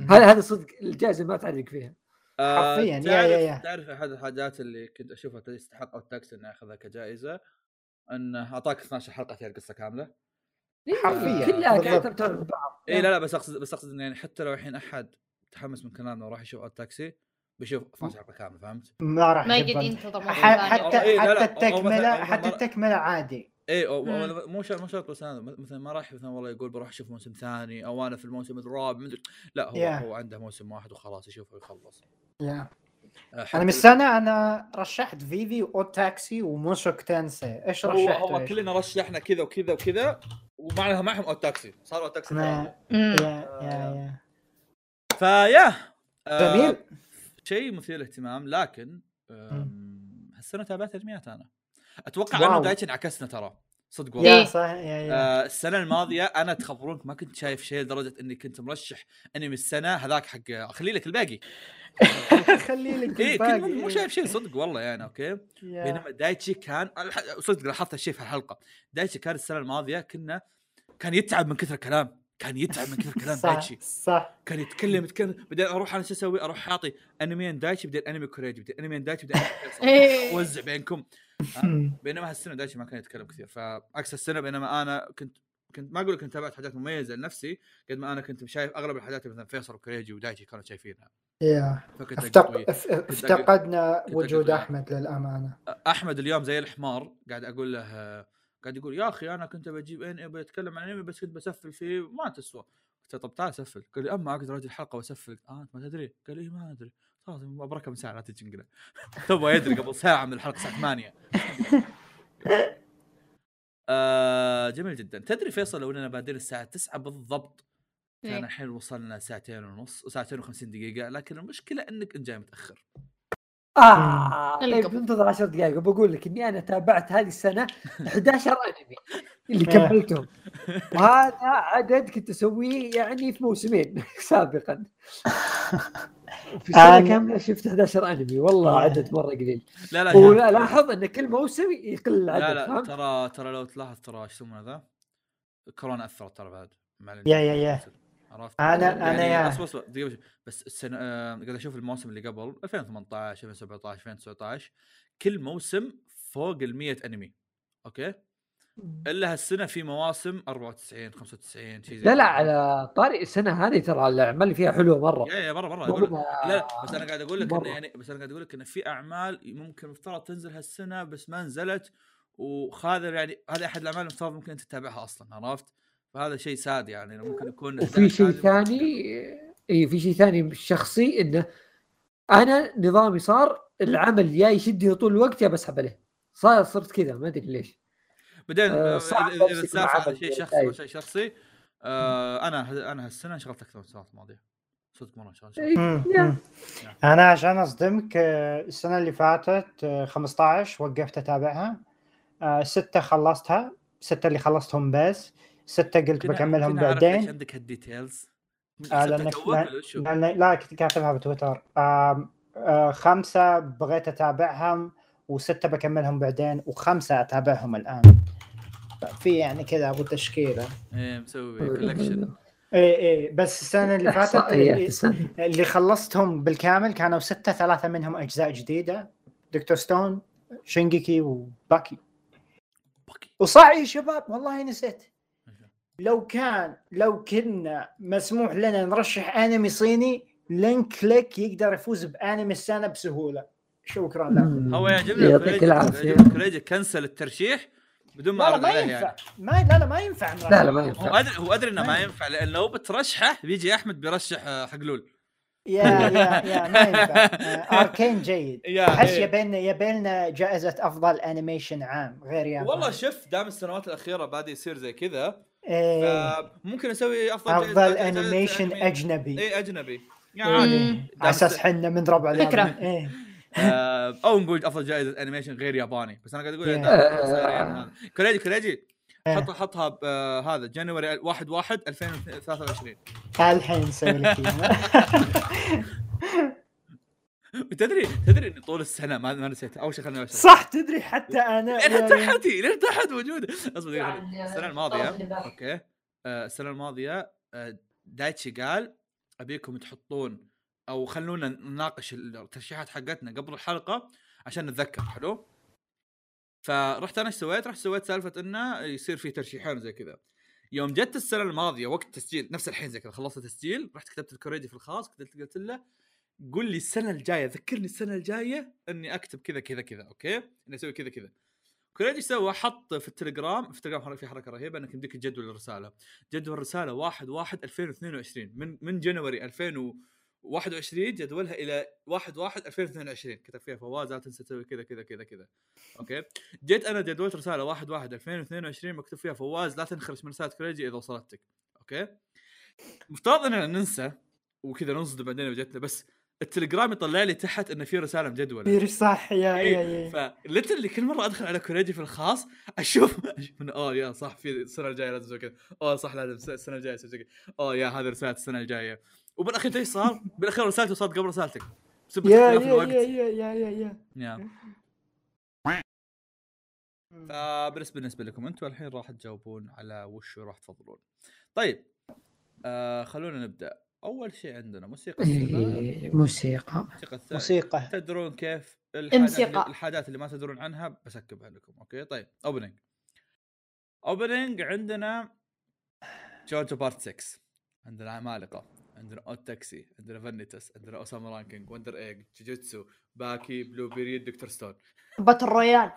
هذا هذا صدق الجائزة ما تعلق فيها آه، حرفياً، يا- تعرف يا- يا. تعرف أحد الحاجات اللي كنت أشوفها تستحق التاكسي انه ياخذها كجائزة انه أعطاك 12 حلقة فيها القصة كاملة حرفياً. كلها. كانت ببعض اي لا لا بس اقصد بس أقصد إنه يعني حتى لو الحين أحد تحمس من كلامنا وراح يشوف Odd Taxi بيشوف 12 حلقة كاملة فهمت؟ ما راح ما يقدر ينتظر. حتى إيه، حتى التكمله حتى التكملة عادي اي. أو- مو شرط مو شرط بس هذا مثلا ما راح مثلا والله يقول بروح أشوف موسم ثاني أو أنا في الموسم الرابع مدري لا هو Yeah. هو عنده موسم واحد وخلاص يشوفه ويخلص. yeah آه، حتى- أنا من السنة أنا رشحت Vivy و Odd Taxi و Mushoku Tensei. إيش هو رشحت هو كلنا رشحنا كذا وكذا وكذا ومعناها معهم Odd Taxi. صار Odd Taxi أمم. yeah yeah yeah. ف yeah آه، جميل. شيء مثير للاهتمام لكن هالسنة تابعت انميات أنا. أتوقع wow. أنه دايتشن عكسنا ترى صدق والله yeah إيه. صح yeah yeah آه السنة الماضية أنا تخبرونك ما كنت شايف شيء لدرجة إني كنت مرشح أنمي السنة هذاك حق [laughs] خلي لك الباقي خلي لك اي كنت الباقي. مو شايف شيء صدق والله يعني okay. بينما دايتشي كان صدق لاحظت الشيء في الحلقة دايتشي كان السنة الماضية كنا كان يتعب من كثر الكلام كان يتعب من كثر الكلام [laughs] صح دايتشي صح كان يتكلم يتكلم بعدين أروح أنا شو أسوي؟ أروح أعطي أنميين دايتشي بعدين أنمي كوريجي بعدين أنميين دايتشي بعدين. [laughs] إيه. أوزع بينكم بينما هالسنة دايتشي ما كان يتكلم كثير. فعكس السنة بينما أنا كنت كنت ما أقول لك كنت تابعت حاجات مميزة لنفسي قد ما أنا كنت شايف أغلب الحاجات مثلا فيصل وكريجي ودايتشي كانوا شايفينها. افتق... اف- افتقدنا وجود أقول- أحمد للأمانة. أحمد اليوم زي الحمار قاعد أقول له قاعد يقول يا أخي أنا كنت بجيب إنمي بتكلم عن إنمي بس كنت بسفل فيه ما تسوى. قلت طب تعال سفل. قال لي أما أقدر أجي الحلقة وأسفل. آه أنت ما تدري. قال لي ما أدري. خلاص ابركه من ساعة لا تجي نقله [laughs] تو يدري قبل ساعة من الحلقة الساعة 8 [laughs] آه جميل جدا. تدري فيصل لو إننا بادين الساعة 9 بالضبط؟ كان إيه. الحين وصلنا ساعتين ونص ساعتين و50 دقيقة لكن المشكلة إنك انت جاي متأخر. آه اللي طيب قبل. انتظر 10 دقائق وبقول لك إني أنا تابعت هذه السنة [laughs] 11 أنمي اللي إيه. كملتهم. وهذا عدد كنت أسويه يعني في موسمين سابقا. في سنة أنا- كاملة شفت 11 انمي والله إيه. عدد مرة قليل لا لا ولا لاحظ أن كل موسم يقل العدد لا لا فهمت؟ ترى ترى لو تلاحظ ترى إيش يسمونه ذا كورونا أثرت ترى بعد. يا- يا- يا. عرفت أنا- أنا يا- أصبر أصبر دقيقة بس- بس السنة آه قاعد أشوف الموسم اللي قبل 2018 2017 2019 كل موسم فوق ال 100 أنمي أوكي إلا هالسنة في مواسم 94 95 شيء زي لا لا. على طاري السنة هذه ترى الأعمال اللي فيها حلوة مرة يا يا مرة مرة أقول لا لا بس أنا قاعد أقول لك انه. يعني بس أنا قاعد أقول لك انه في أعمال ممكن مفترض تنزل هالسنة بس ما نزلت وهذا يعني هذا أحد الأعمال المفترض ممكن أنت تتابعها أصلا عرفت؟ فهذا شيء ساد يعني ممكن يكون وفي شيء 11 ثاني إي في شيء ثاني شخصي إنه أنا نظامي صار العمل يا يشدني طول الوقت يا بسحب عليه صار صرت كذا ما أدري ليش بعدين آه، آه، إذا السالفه على شيء شخصي. شيء شخصي آه أنا أنا هالسنة انشغلت أكثر من السنوات الماضيه صدق مره انشغلت إيه،. أنا عشان أصدمك آه، السنة اللي فاتت آه، 15 وقفت أتابعها. آه، ستة خلصتها ستة اللي خلصتهم بس ستة قلت بكملهم بعدين. عندك هال details. آه، لأنك؟ لأن لا كنت كاتبها بتويتر. آم، آه، خمسة بغيت أتابعهم وستة بكملهم بعدين وخمسة أتابعهم الآن. في يعني كذا أبو تشكيلة. إيه مسوي collection إيه إيه بس السنة اللي فاتت اللي, اللي خلصتهم بالكامل كانوا ستة ثلاثة منهم أجزاء جديدة. Dr. Stone شينجيكي وباكي وصح يا شباب والله نسيت. لو كان لو كنا مسموح لنا نرشح أنمي صيني Link Click يقدر يفوز بأنمي السنة بسهولة. شكرا لك. هو يعجبني يعطيك العافية. cancel الترشيح. بدون ما لا لا ما ينفع يعني ما لا لا ما ينفع لا لا ما هو ينفع ادري هو أدري إنه ما ينفع. لأن لو بترشحه بيجي أحمد بيرشح آه، حقلول yeah yeah yeah ما ينفع آه، Arcane جيد [laughs] yeah أحس إيه. يبينا يبينا جائزة أفضل animation عام غير ياباني والله شوف دام السنوات الأخيرة بادي يصير زي كذا إيه. ممكن أسوي أفضل أفضل animation. اجنبي اي أجنبي إيه. يعني عادي. دام على أساس حنا من ربع فكرة. اليابان. آه، أو نقول أفضل جائزة animation غير ياباني. بس أنا قاعد أقول يعني. كوريجي كوريجي. حط حطها ب- آه، هذا January 1 1 2023 الحين نسوي لك. [laughs] تدري تدري إني طول السنة ما ما نسيت. أول شيء خليني. صح تدري حتى أنا لين تحتي لين تحت؟ موجوده أصبر. يعني السنة الماضية. أوكي. آه، السنة الماضية آه، دايتشي قال أبيكم تحطون أو خلونا نناقش الترشيحات حقتنا قبل الحلقة عشان نتذكر حلو؟ فرحت أنا إيش سويت؟ رحت سويت سالفة إنه يصير في ترشيحين زي كذا. يوم جت السنة الماضية وقت التسجيل نفس الحين زي كذا خلصت التسجيل رحت كتبت الكوريدي في الخاص كتبت قلت له قول لي السنة الجاية ذكرني السنة الجاية إني أكتب كذا كذا كذا أوكي؟ إني أسوي كذا كذا. كوريدي سوى؟ حط في التليجرام في التليجرام في حركة رهيبة إنك يمديك تجدول الرسالة. جدول الرسالة 1 1 2022 من من January 2000 21 جدولها إلى 1 1 2022 كتب فيها فواز لا تنسى تسوي كذا كذا كذا كذا. أوكي؟ جيت أنا جدولت رسالة 1 1 2022 مكتوب فيها فواز لا تنخرش من رسالة كريجي إذا وصلتك. أوكي؟ مفترض إننا ننسى وكذا ننصدم بعدين وجتنا بس التليجرام يطلع لي تحت انه في رسالة مجدولة. صح yeah yeah إيه؟ yeah. ف literally كل مرة أدخل على كوريجي في الخاص أشوف أشوف oh yeah صح في السنة الجاية لازم أسوي كذا. أوه صح لازم السنة الجاية أسوي كذا. oh yeah هذه رسالة السنة الجاية. وبالاخير إيش صار؟ [laughs] بالاخير رسالتي وصلت قبل رسالتك. بسبب yeah yeah الوقت. yeah yeah yeah yeah yeah. yeah. فبالنسبه بالنسبة لكم أنتم الحين راح تجاوبون على وش راح تفضلون. طيب آه خلونا نبدأ. أول شيء عندنا موسيقى. إيه، موسيقى. موسيقى موسيقى. تدرون كيف الحاجات موسيقى. اللي, الحاجات اللي ما تدرون عنها ب skip ها لكم أوكي؟ طيب opening opening عندنا جوجو part 6 عندنا عمالقه عندنا Odd Taxi عندنا فانيتاس عندنا اوساما Ranking Wonder Egg جوجيتسو باكي Blue Period Dr. Stone. battle royale.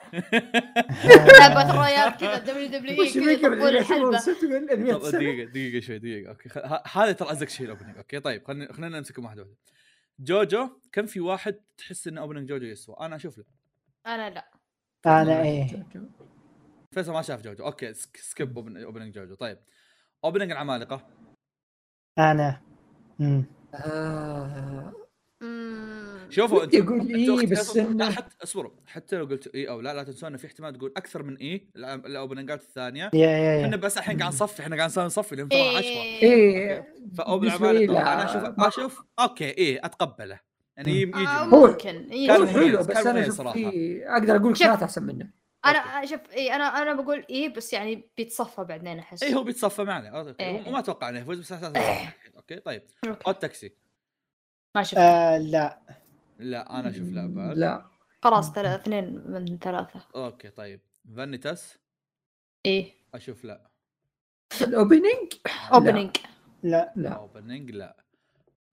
[laughs] battle royale كذا WWE كذا فكرة يطبون اللي الحلبة يحسبون ست ولا 100 طب سنة؟ دقيقة دقيقة شوي دقيقة أوكي هذا ترى أزك شيء ال opening أوكي؟ طيب خلينا خلينا نمسكهم واحدة واحدة جوجو كم في واحد تحس ان opening جوجو يسوى؟ أنا أشوف له أنا لا. أنا إيه. فيصل ما شاف جوجو. أوكي سك- skip opening جوجو. طيب opening العمالقة. أنا. آه،. شوفوا أقول أنتوا إيه اخت- بس لا حتى اصبروا. حتى لو قلت اي أو لا لا تنسون انه في احتمال تقول أكثر من اي الاوبننجات الثانية. yeah yeah إحنا yeah بس الحين قاعد نصفي إحنا قاعد نصفي لأن ترى 10 إيه. إيه ف open. أنا أشوف أشوف أوكي اي أتقبله. يعني يجي آه، هو- ممكن إيه، كان حلو بس أنا أشوف. في أقدر أقول شوف. ثلاثة احسن منه. أنا شوف اي أنا أنا بقول اي بس يعني بيتصفى بعدين أحس. اي هو بيتصفى معنا أوكي إيه. وما أتوقع إنه يفوز بس أساسا أوكي طيب. أوكي. Odd Taxi. ما شفت. آه لا. لا أنا أشوف لا بعد لا. خلاص ثلاثة اثنين من ثلاثة. أوكي طيب. فانيتاس. إيه. أشوف لا. ال opening opening لا لا. opening لا.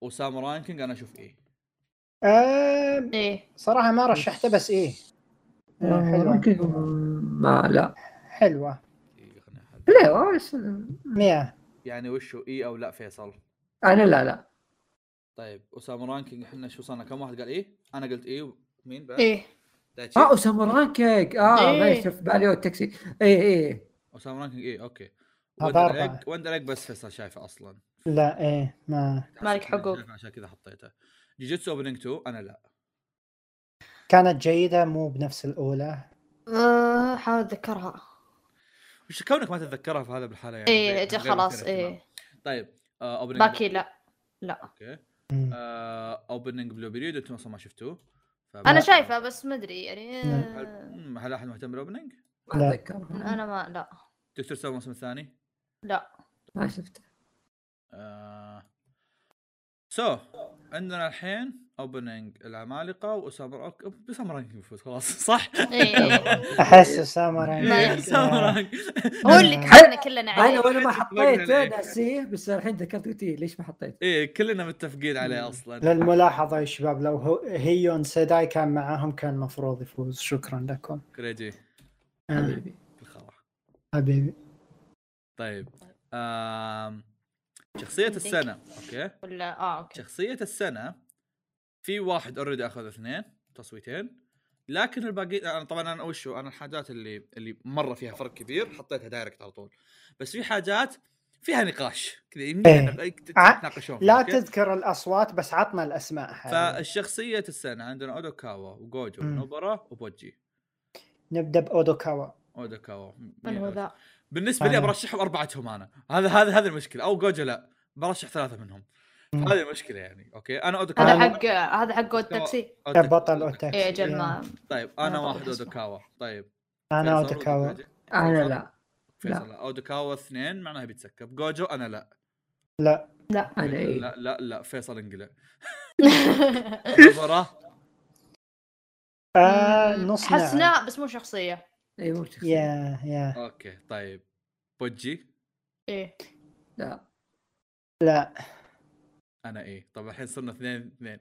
اوساما Ranking أنا أشوف إيه. آه إيه. صراحة ما رشحته بس إيه. آه، آه، حلوة. ممكن ما لا. خليني أحدد. لا يا يعني وشو إي أو لا فيصل؟ أنا لا لا. طيب أسامة رانكينج إحنا شو صارنا كم واحد قال إيه؟ أنا قلت إيه مين بعد؟ إيه آه اوسامو رانكينج. آه إيه. ما شوف بالي هو التاكسي. إي إي. اوسامو رانكينج إي أوكي. هذا وندر أربعة. ايج وندر ايج بس فيصل شايفه أصلا. لا إيه ما. مالك حقوق. عشان كذا حطيته. جيجيتسو opening 2 أنا لا. كانت جيدة مو بنفس الأولى؟ آه، حاول اتذكرها وش كونك ما تتذكرها في هذا بالحالة يعني؟ إيه غير- جا غير خلاص. إيه. طيب opening باكي لا لا. أوكي. مم. opening Blue Period أنتم أصلا ما شفتوه. أنا شايفه بس ما أدري يعني. آه، هل هل أحد مهتم بال opening؟ ما لا. اتذكر أنا ما لا. دكتور سوى الموسم الثاني؟ لا. ما شفته. آه... so عندنا الحين opening العمالقة واوساما Ranking اوساما Ranking يفوز خلاص صح؟ إيه. أحس اوساما Ranking اوساما [laughs] Ranking. هو اللي كلنا أنا عليه. وأنا ما حطيته. ناسيه بس الحين ذكرت قلت إيه، ليش ما حطيت؟ إيه كلنا متفقين عليه أصلا. للملاحظة يا شباب لو هيون سيداي كان معاهم كان المفروض يفوز. شكرا لكم. كريجي. آه، حبيبي. بالخرا حبيبي. طيب. شخصية السنة okay؟ ولا آه okay. شخصية السنة في واحد already أخذ اثنين تصويتين لكن الباقي أنا طبعا أنا وشو أنا الحاجات اللي اللي مرة فيها فرق كبير حطيتها direct على طول بس في حاجات فيها نقاش كذا يمديك إيه. تتناقشون لا؟ تذكر الأصوات بس عطنا الأسماء حاليا فالشخصية السنة عندنا أودوكاوا وجوجو. ونوبرا وبوجي نبدأ بأودوكاوا أودوكاوا من هو ذا بالنسبة لي. برشحهم أربعتهم أنا هذا هذا هذه المشكلة أو جوجو لا برشح ثلاثة منهم. هذه المشكلة يعني okay؟ أنا اودوكاوا هذا حق هذا حق التاكسي. أودوك- بطل Odd Taxi. إيه أجل ما. طيب أنا أنا واحد. اودوكاوا طيب. أنا اودوكاوا؟ أنا؟ لا. فيصل لا. اودوكاوا اثنين معناها بيت skip. جوجو أنا لا. لا. لا. أنا اي لا لا لا. فيصل انقلع. [laughs] نظرة آه نص حسناء بس مو شخصية. اي مو شخصية. yeah yeah. okay طيب. بوجي؟ إيه. لا. لا. أنا إيه؟ طب الحين صرنا اثنين اثنين.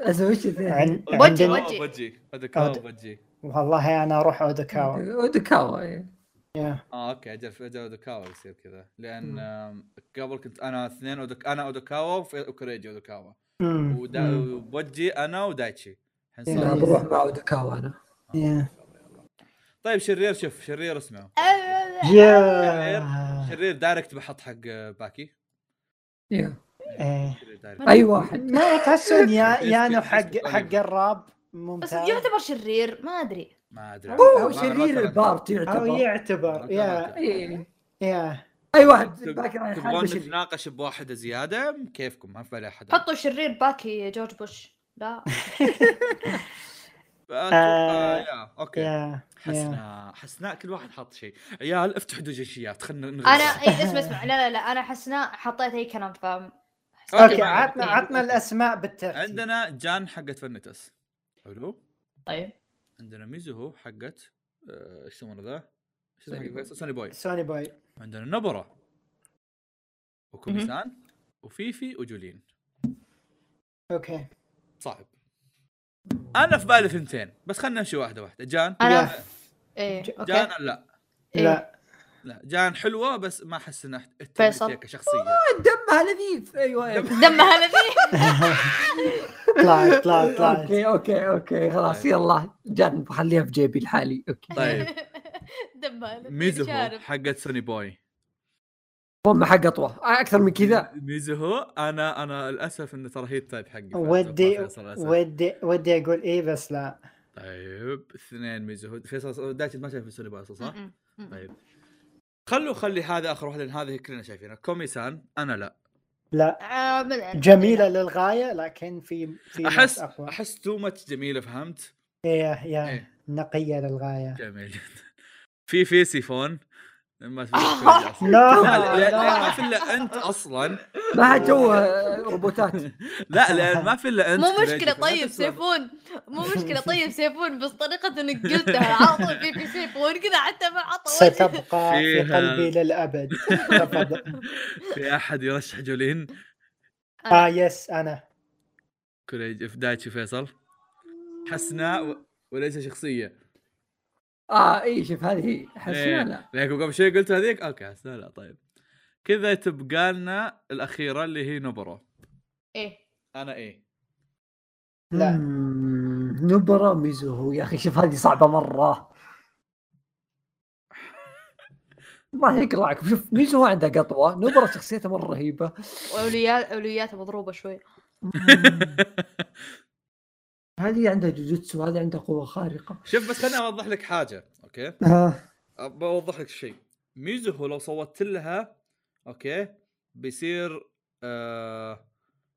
أسوي وش [laughs] اثنين؟ بوجي. بوجي. اودوكاوا أود- بوجي. والله أنا أروح اودوكاوا اودوكاوا إيه. يا. آه أوكي أجل أجل اودوكاوا يصير كذا. لأن قبل كنت أنا اثنين. أنا وكوريجي مم. ودا... مم. وبوجي أنا ودايتشي. الحين صار بروح مع ودكاوا أنا. يا. طيب شرير شوف شرير اسمعوا. yeah. شرير direct بحط حق باكي. إيه. direct أي واحد. ما تحسون yeah [laughs] yeah إنه يسكت- حق حق. الراب بس ممتاز. يعتبر شرير ما أدري. ما أدري. هو شرير ال part أو يعتبر. يعتبر yeah. إيه. yeah. أي واحد. باكر تبغون. نتناقش بواحده زيادة؟ كيفكم؟ ما في بالي أحد. حطوا شرير باكي جورج بوش. لا. [laughs] [laughs] آه، yeah okay. yeah حسناء حسناء كل واحد حط شيء. عيال افتحوا دوجنشيات خلينا أنا إيه اسمع اسمع. لا لا لا. أنا حسناء حطيت أي كلام فاهم؟ okay عطنا. عطنا الأسماء بالترتيب. عندنا جان حقت فانيتاس حلو. طيب. عندنا ميزوهو حقت آه، إيش يسمونه ذا؟ إيش اسمه Sonny Boy. Sonny Boy. عندنا نبرة وكوميسان وفيفي وجولين. okay. صعب. أنا في بالي ثنتين بس خلينا نمشي واحدة واحدة. جان؟ أنا. إيه جان لا؟ إيه. لا لا جان حلوة بس ما أحس إنها فيصل. كشخصيه دمها لذيذ. أيوه دمها لذيذ. طلعت طلعت طلعت. okay okay okay. خلاص طيب. يلا. جان بخليها في جيبي لحالي okay. طيب. [laughs] دمها لذيذ. شارب. حقت Sonny Boy. هم حق أطوى. أكثر من كذا. ميزوهو أنا أنا للأسف انه ترى هي ال type حقي ودي. ودي ودي أقول إيه بس لا. طيب اثنين ميزوهو فيصل دايتش ما شايف Sonny Boy أصلاً، صح؟ طيب. خلوا خلي هذا آخر واحدة لأن هذه كلنا شايفينها. كوميسان أنا لا. لا. آه، جميلة للغاية لكن في في أحس أقوى. أحس تو ماتش جميلة فهمت؟ إيه يا إيه. نقية للغاية. جميل جدا. في في سيفون. [laughs] ما آه. لا. [laughs] لا لا- لا، ما لا في إلا أنت أصلا. ما آه، روبوتات. [laughs] لا لأن ما في إلا أنت مو فما طيب سيفون. مو مشكلة طيب سيفون بس طريقة إنك قلتها على طول. في في سيفون كذا حتى ما عطى ستبقى في قلبي للأبد. في أحد يرشح جولين؟ آه yes أنا. كوريج في دايتشي فيصل. حسناء وليس شخصية. آه إي شوف هذه هي احس إيه. لا. لكن قبل شوي قلت هذيك؟ okay حسناء لا طيب. كذا تبقى لنا الأخيرة اللي هي نبرو إيه. أنا إيه. لا. نبرة ميزوهو يا أخي شوف هذه صعبة مرة. ما يقرعك شوف ميزوهو عنده قطوة نبرة شخصيته مرة رهيبة. اولويات اولوياته مضروبة شوي. [laughs] هذه عندها جوجوتسو هذه عندها قوة خارقة شوف بس خليني أوضح لك حاجة okay آه. بوضح لك شيء ميزوهو لو صوتت لها okay بيصير آه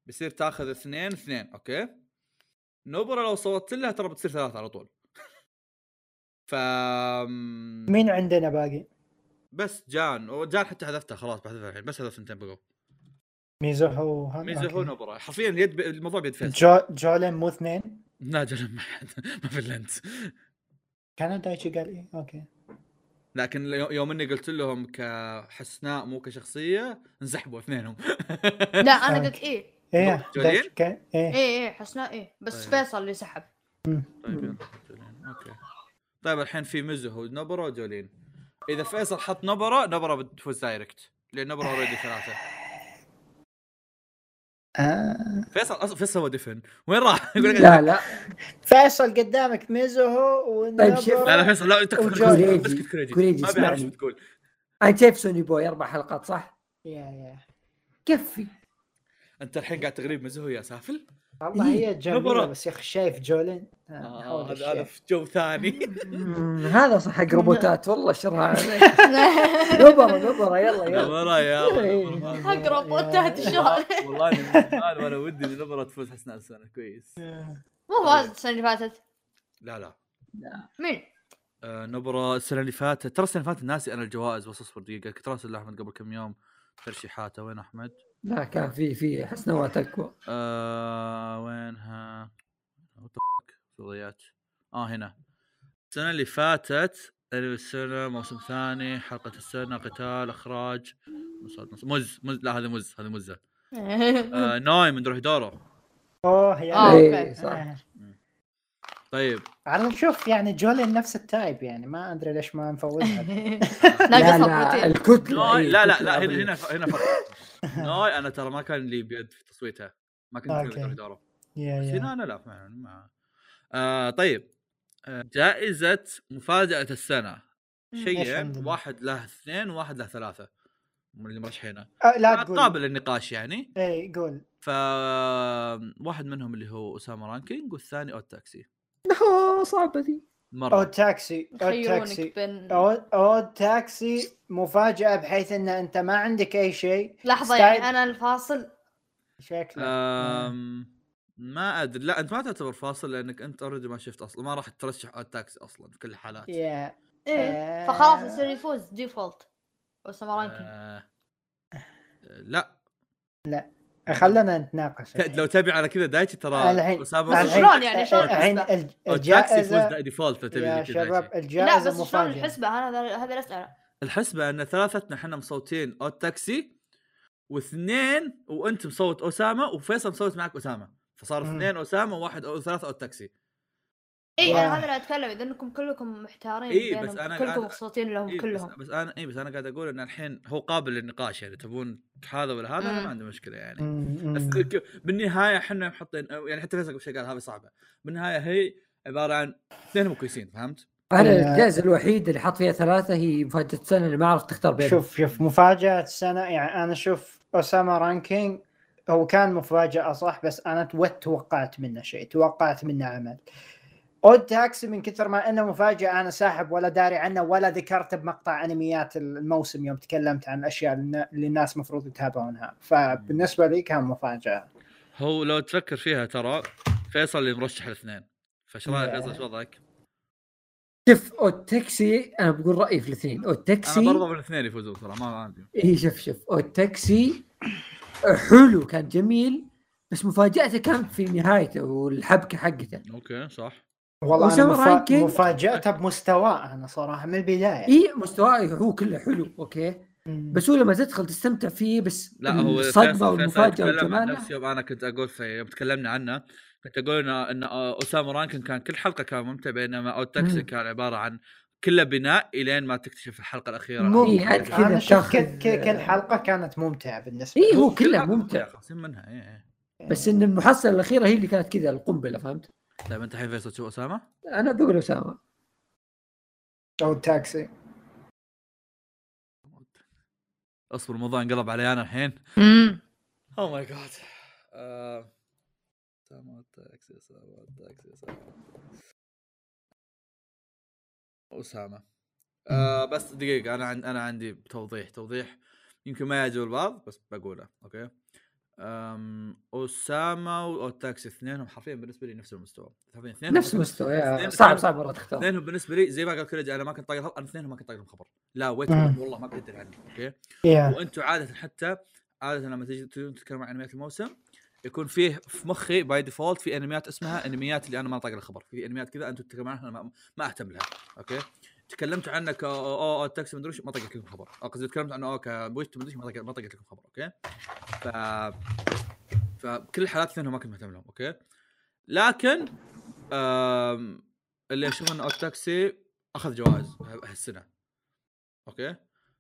بيصير تاخذ اثنين اثنين okay نوبرا لو صوتت لها ترى بتصير ثلاثة على طول ف مين عندنا باقي؟ بس جان وجان حتى حذفتها خلاص بحذفها الحين بس هذا ثنتين بقوا ميزوهو؟ ميزوهو. نوبرا حرفيا اليد ب... الموضوع بيد فيصل جو جولين مو اثنين؟ لا ما حد. [laughs] ما في الا انت كان دايتشي قال إيه؟ okay. لكن يو- يوم إني قلت لهم كحسناء مو كشخصية انسحبوا اثنينهم. لا أنا قلت إيه. إيه جولين؟ دايتشي كان إيه. إيه إيه حسناء إيه. بس طيب. فيصل اللي سحب طيب يلا،. okay. طيب الحين في مزهو نبرة وجولين. إذا فيصل حط نبرة نبرة بتفوز direct لأن نبرة already ثلاثة. آه. فيصل أصلا فيصل هو دفن وين راح؟ [laughs] لا لا فيصل قدامك ميزوهو طيب شوف. لا لا فيصل لا تكفى. اسكت كريجي ما بيعرف. تقول أنت شايف Sonny Boy أربع حلقات صح؟ yeah yeah كفي أنت الحين قاعد تغريب مزهو يا سافل والله إيه، هي جميلة نبرة. بس يا أخي شايف جولين. آه، آه، هذا هذا الشيء. في جو ثاني. هذا صح حق روبوتات. والله شرها [laughs] عليك. [laughs] نبرة نبرة يلا يلا. نبرة يا إيه. حق روبوتات الشهر والله وأنا ودي ان نبرة تفوز حسناء السنة كويس. مو فاز السنة اللي فاتت؟ لا لا. مين؟ آه، نبرة السنة اللي فاتت. ترى السنة اللي فاتت ناسي أنا الجوائز بس أصبر دقيقة. كنت راسل احمد قبل كم يوم ترشيحاته. وين أحمد؟ لا كان في في حسنوات اقوى آه وينها؟ فضيات. آه هنا. السنة اللي فاتت السنة موسم ثاني حلقة السنة قتال إخراج. مز مز لا هذه مز هذه مزة. [laughs] آه ناي من دورو أوه يا آه، إيه،. صح. طيب. على نشوف يعني جولين نفس التايب يعني ما أدري ليش ما نفوزها. [laughs] [laughs] لا ناقصها لا الكتلة إيه، لا لا لا هنا. هنا هنا فرق [laughs] ناي أنا ترى ما كان لي بيد في تصويتها ما كنت بس يا. هنا أنا لا ما, ما. آه طيب. آه جائزة مفاجأة السنة. شيئين؟ واحد له اثنين وواحد له ثلاثة. من اللي مرشحينه آه، لا تقول قابل للنقاش يعني. اي قول. ف واحد منهم اللي هو Ousama Ranking والثاني Odd Taxi. صعبة ذي أو مره تاكسي Odd Taxi. بين أو أو تاكسي مفاجأة بحيث إن أنت ما عندك أي شيء. لحظة style- يعني أنا الفاصل؟ شكله أم... ما أدري. لا أنت ما تعتبر فاصل لأنك أنت already ما شفت أصلا. ما راح ترشح Odd Taxi أصلا في كل الحالات. يا إيه. آه. فخلاص يصير يفوز default Ousama Ranking آه... لا. خلنا نتناقش. لو تبي على كذا دايتشي ترى الحين- شلون يعني؟ شلون الحين الجائزه default لو تبي يا شباب دايتشي. لا الجائزه بس شلون الحسبة؟ أنا هذه الاسئله الحسبة أن ثلاثتنا إحنا مصوتين Odd Taxi واثنين وأنت مصوت Ousama وفيصل مصوت معك Ousama. فصار. اثنين Ousama وواحد أو ثلاثة Odd Taxi اي. أنا هذا اللي أتكلم إذا إنكم كلكم محتارين بينهم، بس أنا كلكم مبسوطين لهم إيه بس, كلهم بس أنا اي بس أنا قاعد أقول إن الحين هو قابل للنقاش يعني تبون هذا ولا هذا أنا. ما عندي مشكلة يعني. بس بالنهاية إحنا محطين يعني حتى فيصل قبل شوي قال هذه صعبة بالنهاية هي عبارة عن اثنين مو كويسين فهمت؟ أنا يا- الجائزة الوحيدة اللي حط فيها ثلاثة هي مفاجأة السنة اللي ما عرفت تختار بينهم شوف شوف مفاجأة السنة يعني أنا أشوف Ousama Ranking هو كان مفاجأة صح بس أنا تو- توقعت منه شيء توقعت منه عمل Odd Taxi من كثر ما أنه مفاجاه أنا ساحب ولا داري عنه ولا ذكرته بمقطع أنميات الموسم يوم تكلمت عن الأشياء اللي الناس المفروض يتابعونها. فبالنسبة لي كان مفاجأة. هو لو تفكر فيها ترى فيصل اللي مرشح الاثنين. فايش رأيك. فيصل شو وضعك؟ شوف Odd Taxi أنا بقول رأيي في الاثنين. أنا اوتاكسي برضه من الاثنين يفوزون ترى ما عندي. إي شوف شوف. Odd Taxi حلو كان جميل بس مفاجأته كانت في نهايته والحبكة حقته. okay صح. والله أنا مفا... Ranking- مفاجاته بمستواه أنا صراحة من البداية. إي مستواه هو كله حلو okay؟ بس هو لما تدخل تستمتع فيه بس لا هو يتكلم عن والجمال نفسه يوم أنا كنت أقول في يوم تكلمنا عنه كنت أقول إن إن Ousama Ranking كان كل حلقة كان ممتع بينما Odd Taxi. كان عبارة عن كله بناء إلين ما تكتشف الحلقة الأخيرة. مو إيه، كذا أنا شفت ك- كل حلقة كانت ممتعة بالنسبة إي لي. هو كله كلها ممتع. خاصين منها إيه، إيه. بس إن المحصلة الأخيرة هي اللي كانت كذا القنبلة فهمت؟ طيب أنت الحين فيصل تشوف Ousama؟ أنا بقول Ousama. Odd Taxi. أصبر الموضوع انقلب علي أنا الحين. oh my God Ousama Taxi Ousama Taxi Ousama. Ousama. آه بس دقيقة أنا عن... أنا عندي توضيح توضيح. يمكن ما يعجب البعض بس بقوله okay. Ousama والتاكسي اثنينهم حرفيا بالنسبة لي نفس المستوى. حرفيا اثنينهم نفس مستوى يا اثنين- صعب صعب مرة تختار. اثنينهم بالنسبة لي زي ما قال كريج أنا ما كنت طايق الخبر أنا اثنينهم ما كنت طايق لهم خبر لا wait. والله ما كنت ادري عنه okay وأنتم عادة حتى عادة لما تجي تتكلم عن أنميات الموسم يكون فيه في مخي by default في أنميات اسمها أنميات اللي أنا ما طايق الخبر. في أنميات كذا أنتم تتكلمون عنها أنا ما, ما أهتم لها okay؟ تكلمتوا عنك أو أو, Odd Taxi مدري وش، ما طقت لكم خبر. قصدي تكلمت عنه okay but wait مدري ما طقت ما طقت لكم خبر okay؟ ف فكل الحالات اثنين ما كنت مهتم لهم okay؟ لكن آم... اللي أشوف إنه Odd Taxi أخذ جوائز هالسنة okay؟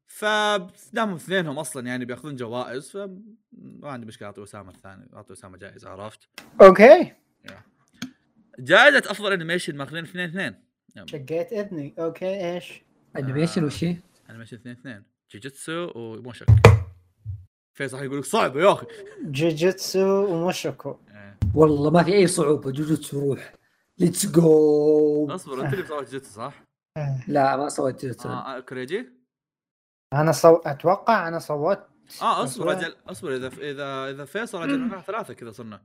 فدامهم اثنينهم أصلا يعني بيأخذون جوائز فما عندي مشكلة أعطي Ousama الثاني أعطي Ousama جائزة عرفت؟ okay. جائزة أفضل animation ماخذين اثنين اثنين. شقيت اذني أوكي إيش؟ انيميشن وش هي؟ انيميشن اثنين اثنين جوجيتسو وموشك فيصل يقول لك صعبة يا أخي جوجيتسو وموشوكو إيه. والله ما في أي صعوبة جوجوتسو روح let's go أصبر أنت اللي مسوي جوجيتسو صح؟ لا ما سويت جوجوتسو آه آه، كوريجي؟ أنا صو... أتوقع أنا صوت آه أصبر أصبر. أجل أصبر إذا إذا إذا فيصل أجل ثلاثة كذا صرنا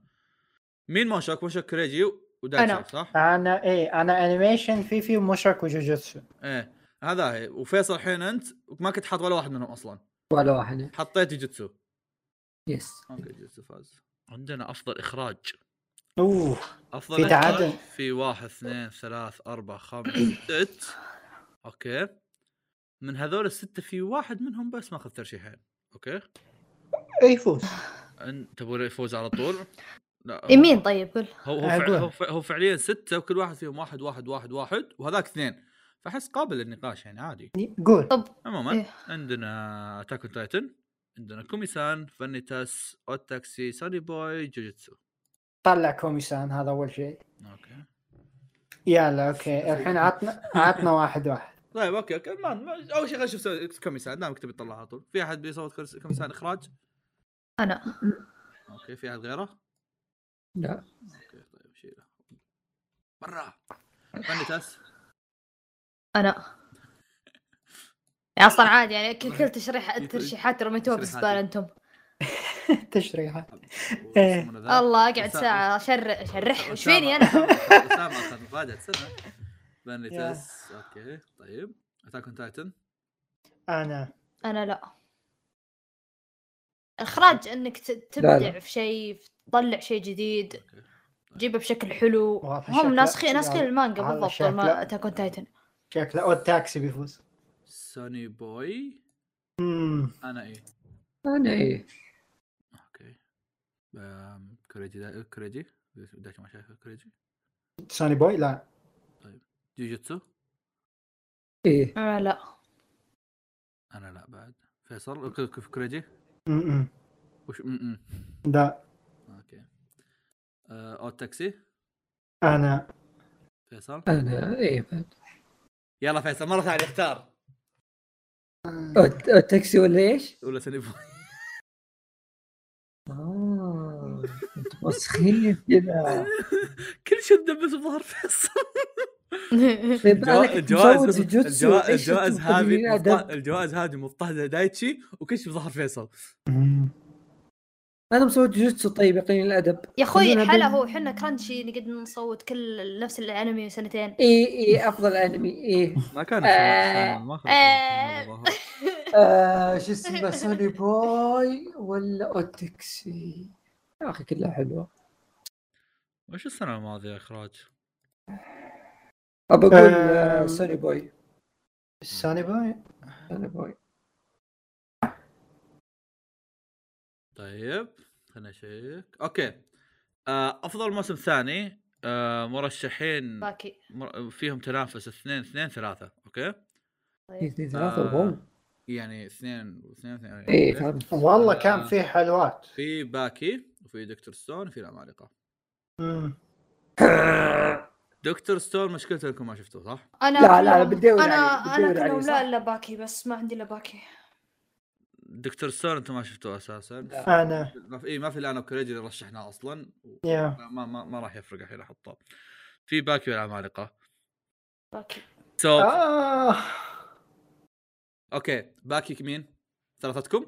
مين موشك؟ موشك كوريجي أنا. صح؟ أنا إيه أنا animation في في موشوكو وجوجيتسو. إيه. هذا هي. وفيصل الحين أنت ما كنت حاط ولا واحد منهم أصلا. ولا واحد. حطيت جوجيتسو. yes okay جوجيتسو فاز. عندنا أفضل إخراج. أوه. أفضل في إخراج. تعادل. في واحد اثنين ثلاث أربع خمس ست. okay. من هذول السته في واحد منهم بس ماخذ ترشيحين okay. اي فوز انت تبغى يفوز على طول؟ لا يمين طيب قول. هو هو, فع... أقول. هو. هو فعليا ستة وكل واحد فيهم واحد واحد واحد واحد وهذاك اثنين. فأحس قابل للنقاش يعني عادي. قول. طب عموما إيه. عندنا Attack Titan عندنا كوميسان فانيتاس اوتاكسي ساني بوي جوجيتسو طلع كوميسان هذا أول شيء. أوكي. يلا أوكي. الحين عطنا عطنا واحد واحد. طيب أوكي أوكي. ما ما- أول شيء خلينا نشوف كوميسان دامك تبي تطلع على طول. في أحد بيصوت كوميسان إخراج؟ أنا. أوكي في أحد غيره؟ لا. أوكي طيب شيله برا فانيتاس أنا. [laughs] أصلا عادي يعني كل كل تشريح الترشيحات رميتوها في الزباله أنتم. [laughs] تشريحات. [laughs] إيه. الله أقعد. ساعة اشرح أشرح. إيش فيني أنا. أسامة أخذ مفاجاه سنه فانيتاس أوكي طيب. Attack Titan. أنا. أنا لا. إخراج إنك. تبدع في شيء تطلع شيء جديد أوكي. تجيبه بشكل حلو. هم ناسخين ناسخين المانجا بالضبط ما اتاك تايتن شكله أو التاكسي بيفوز. سوني بوي. امم أنا إيه. أنا إيه. أوكي. كوريجي دا... كوريجي؟ دايتشي ما شايف كوريجي. سوني بوي؟ لا. جوجيتسو؟ إيه. آه لا. أنا لا بعد. فيصل؟ كوريجي؟ امم وش م-م. لا أو تاكسي أنا. فيصل؟ أنا إيه بعد. يلا فيصل مرة ثانية اختار. التاكسي ولا إيش؟ ولا بوي. آه أنت مسخيف كذا [laughs] كل شيء مدبس بظهر فيصل. [laughs] طيب الجوائز الجوائز هذه الجوائز هذه مضطهدة دايتشي وكش بظهر فيصل. أنا مسوي جوجوتسو طيب يقين الأدب. يا أخوي حلا هو إحنا كرانشي نقعد نصوت كل نفس الأنمي سنتين. إيه إيه أفضل أنمي إيه [laughs] ما كان آه، ما آه. آه شو اسمه [laughs] سوني بوي ولا أوتكسي؟ يا أخي كلها حلوة. وش السنة الماضية إخراج؟ ابى أقول سوني بوي. سوني بوي؟ سوني بوي. طيب خلينا نشيك أوكي آه، أفضل موسم ثاني آه، مرشحين باكي مر- فيهم تنافس اثنين اثنين ثلاثة أوكي اثنين طيب. اثنين ثلاثة آه،. يعني اثنين واثنين اثنين إيه أوكي. فهمت والله آه. كان فيه حلوات في باكي وفي دكتور ستون وفي العمالقة. دكتور ستون مشكلته انكم ما شفتوه صح؟ أنا لا، لا، بتدور أنا أنا صح؟ لا إلا باكي بس ما عندي إلا باكي دكتور ستون أنتم ما شفتوه أساسا. أنا. ما في اي ما في الا أنا وكوريجي اللي رشحناه أصلا. ما ما, ما راح يفرق الحين احطه في باكي والعمالقه باكي so آه. أوكي. باكي مين؟ ثلاثتكم؟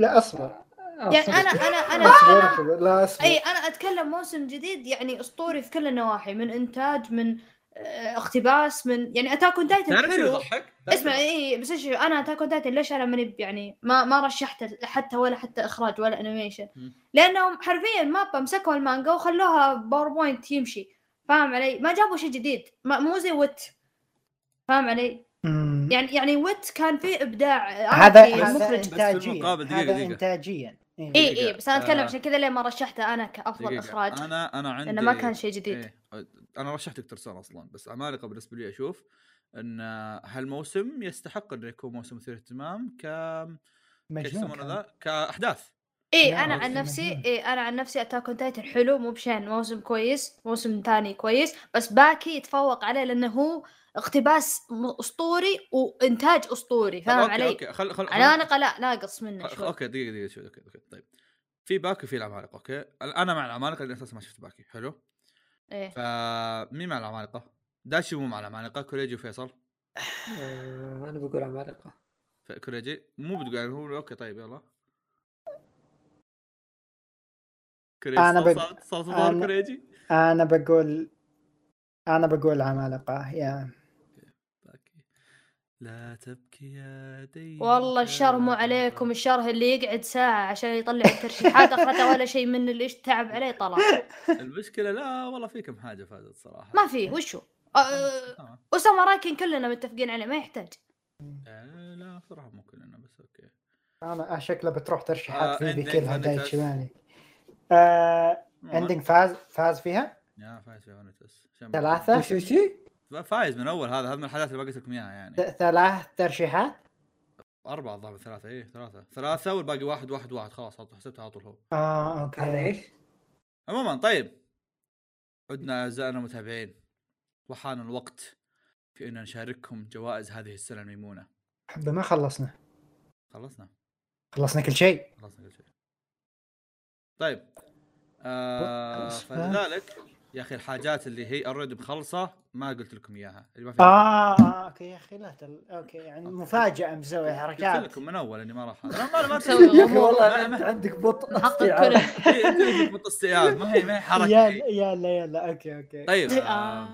لا اصبر آه، يعني. أنا أنا أنا اصبر لا اصبر اي أنا أتكلم موسم جديد يعني أسطوري في كل النواحي من إنتاج من اقتباس من يعني Attack on Titan تعرف شو حلو يضحك؟ اسمع اي بس إيش أنا Attack on Titan ليش أنا ماني يعني ما ما رشحته حتى ولا حتى إخراج ولا animation. لأنهم حرفيا مابا مسكوا المانجا وخلوها PowerPoint يمشي فاهم علي؟ ما جابوا شيء جديد ما مو زي ويت فاهم علي؟ يعني يعني ويت كان فيه إبداع هذا المخرج في انتاجيا هذا. انتاجيا. اي. اي بس أنا أتكلم آه. عشان كذا ليه ما رشحته أنا كأفضل دقيقة. إخراج أنا أنا عندي لأنه ما كان شيء جديد إيه. أنا رشحت دكتور ستون أصلا بس عمالقه بالنسبة لي أشوف إن هالموسم يستحق إنه يكون موسم مثير اهتمام ك يسمونه. ذا؟ كأحداث اي أنا عن نفسي. اي أنا عن نفسي أتاك أون تايتن حلو مو بشين موسم كويس موسم ثاني كويس بس باكي يتفوق عليه لأنه هو اقتباس اسطوري وانتاج اسطوري فاهم أوكي علي؟ أوكي خل خل عنانقه لا ناقص منه خل- شوي. أوكي دقيقة دقيقة شوي أوكي أوكي طيب. في باكي وفي العمالقة أوكي؟ أنا مع العمالقة لأن أساسا ما شفت باكي حلو؟ إيه. فمين مع العمالقة؟ داشي مو مع العمالقة كوريجي وفيصل؟ آه، أنا بقول عمالقة. كوريجي؟ مو بتقول يعني هو أوكي طيب يلا. كوريجي أنا صوت- بق- صوت- صوت صوت أنا- كوريجي؟ أنا بقول أنا بقول عمالقة يا لا تبكي يا دي والله الشر مو عليكم الشر اللي يقعد ساعة عشان يطلع الترشيحات اخرتها ولا شيء من اللي تعب عليه طلع. [laughs] المشكلة لا والله في كم حاجة فازت صراحة. ما في وشو؟ أه،. أسامة راكن كلنا متفقين عليه ما يحتاج. آه، لا صراحة مو كلنا بس أوكي. أنا شكله بتروح ترشيحات آه، في ذي عندك- كلها عندك دايت أس- شمالي. آه عموماً، عندك فاز فاز فيها؟ يا فايز في فانيتس عشان- ثلاثة؟ وش وش فايز من أول هذا هذا من الحاجات اللي ما قلت لكم إياها يعني. ثلاث ترشيحات؟ أربعة الظاهر ثلاثة إيه ثلاثة. ثلاثة والباقي واحد واحد واحد خلاص حسبتها على طول هو. آه أوكي. هذا إيش؟ عموما طيب. عدنا أعزائنا المتابعين. وحان الوقت في أن نشارككم جوائز هذه السنة الميمونة. حبه ما خلصنا. خلصنا. خلصنا كل شيء. خلصنا كل شيء. طيب آه. فلذلك يا أخي الحاجات اللي هي already مخلصه ما قلت لكم إياها اللي ما فيها. آه آه، أوكي يا أخي لا تل... أوكي يعني مفاجأة مسوي قلت حركات. لكم من أول إني ما راح هذا ما ما مسوي. [laughs] والله انت ما- عندك بطء استيعاب. فيك استيعاب ما هي ما هي حركة. يلا يلا يلا أوكي أوكي. طيب آه.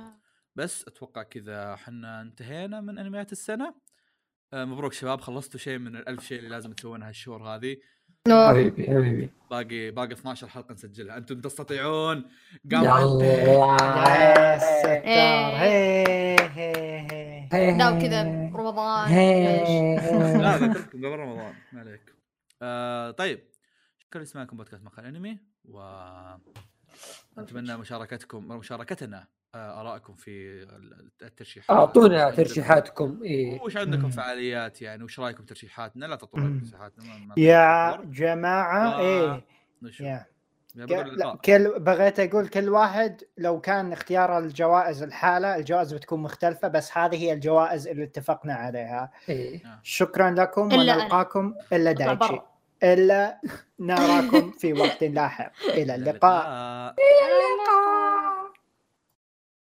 بس أتوقع كذا إحنا انتهينا من أنميات السنة. آه مبروك شباب خلصتوا شيء من الألف شيء اللي لازم تسوونها الشهور هذه. حبيبي حبيبي. باقي باقي 12 حلقة نسجلها. أنتم تستطيعون. يلا. قام يا ستار لا وكذا [laughs] رمضان. لا. ذكرتكم قبل رمضان. ما عليك. آه طيب. شكرا لسماعكم بودكاست مقال أنمي و نتمنى مشاركتكم مشاركتنا آه ارائكم في الترشيحات. أعطونا ترشيحاتكم إيه. وش عندكم. فعاليات يعني؟ وش رأيكم ترشيحاتنا؟ لا تطلبوا مم. ترشيحاتنا يا ما- جماعة و- إيه. يا. لا،. كل بغيت أقول كل واحد لو كان اختيار الجوائز الحالة الجوائز بتكون مختلفة بس هذه هي الجوائز اللي اتفقنا عليها. إيه. شكرا لكم. ونلقاكم إلا دايتشي. إلا نراكم [laughs] في وقت لاحق. إلى اللقاء. اللقاء. اللقاء.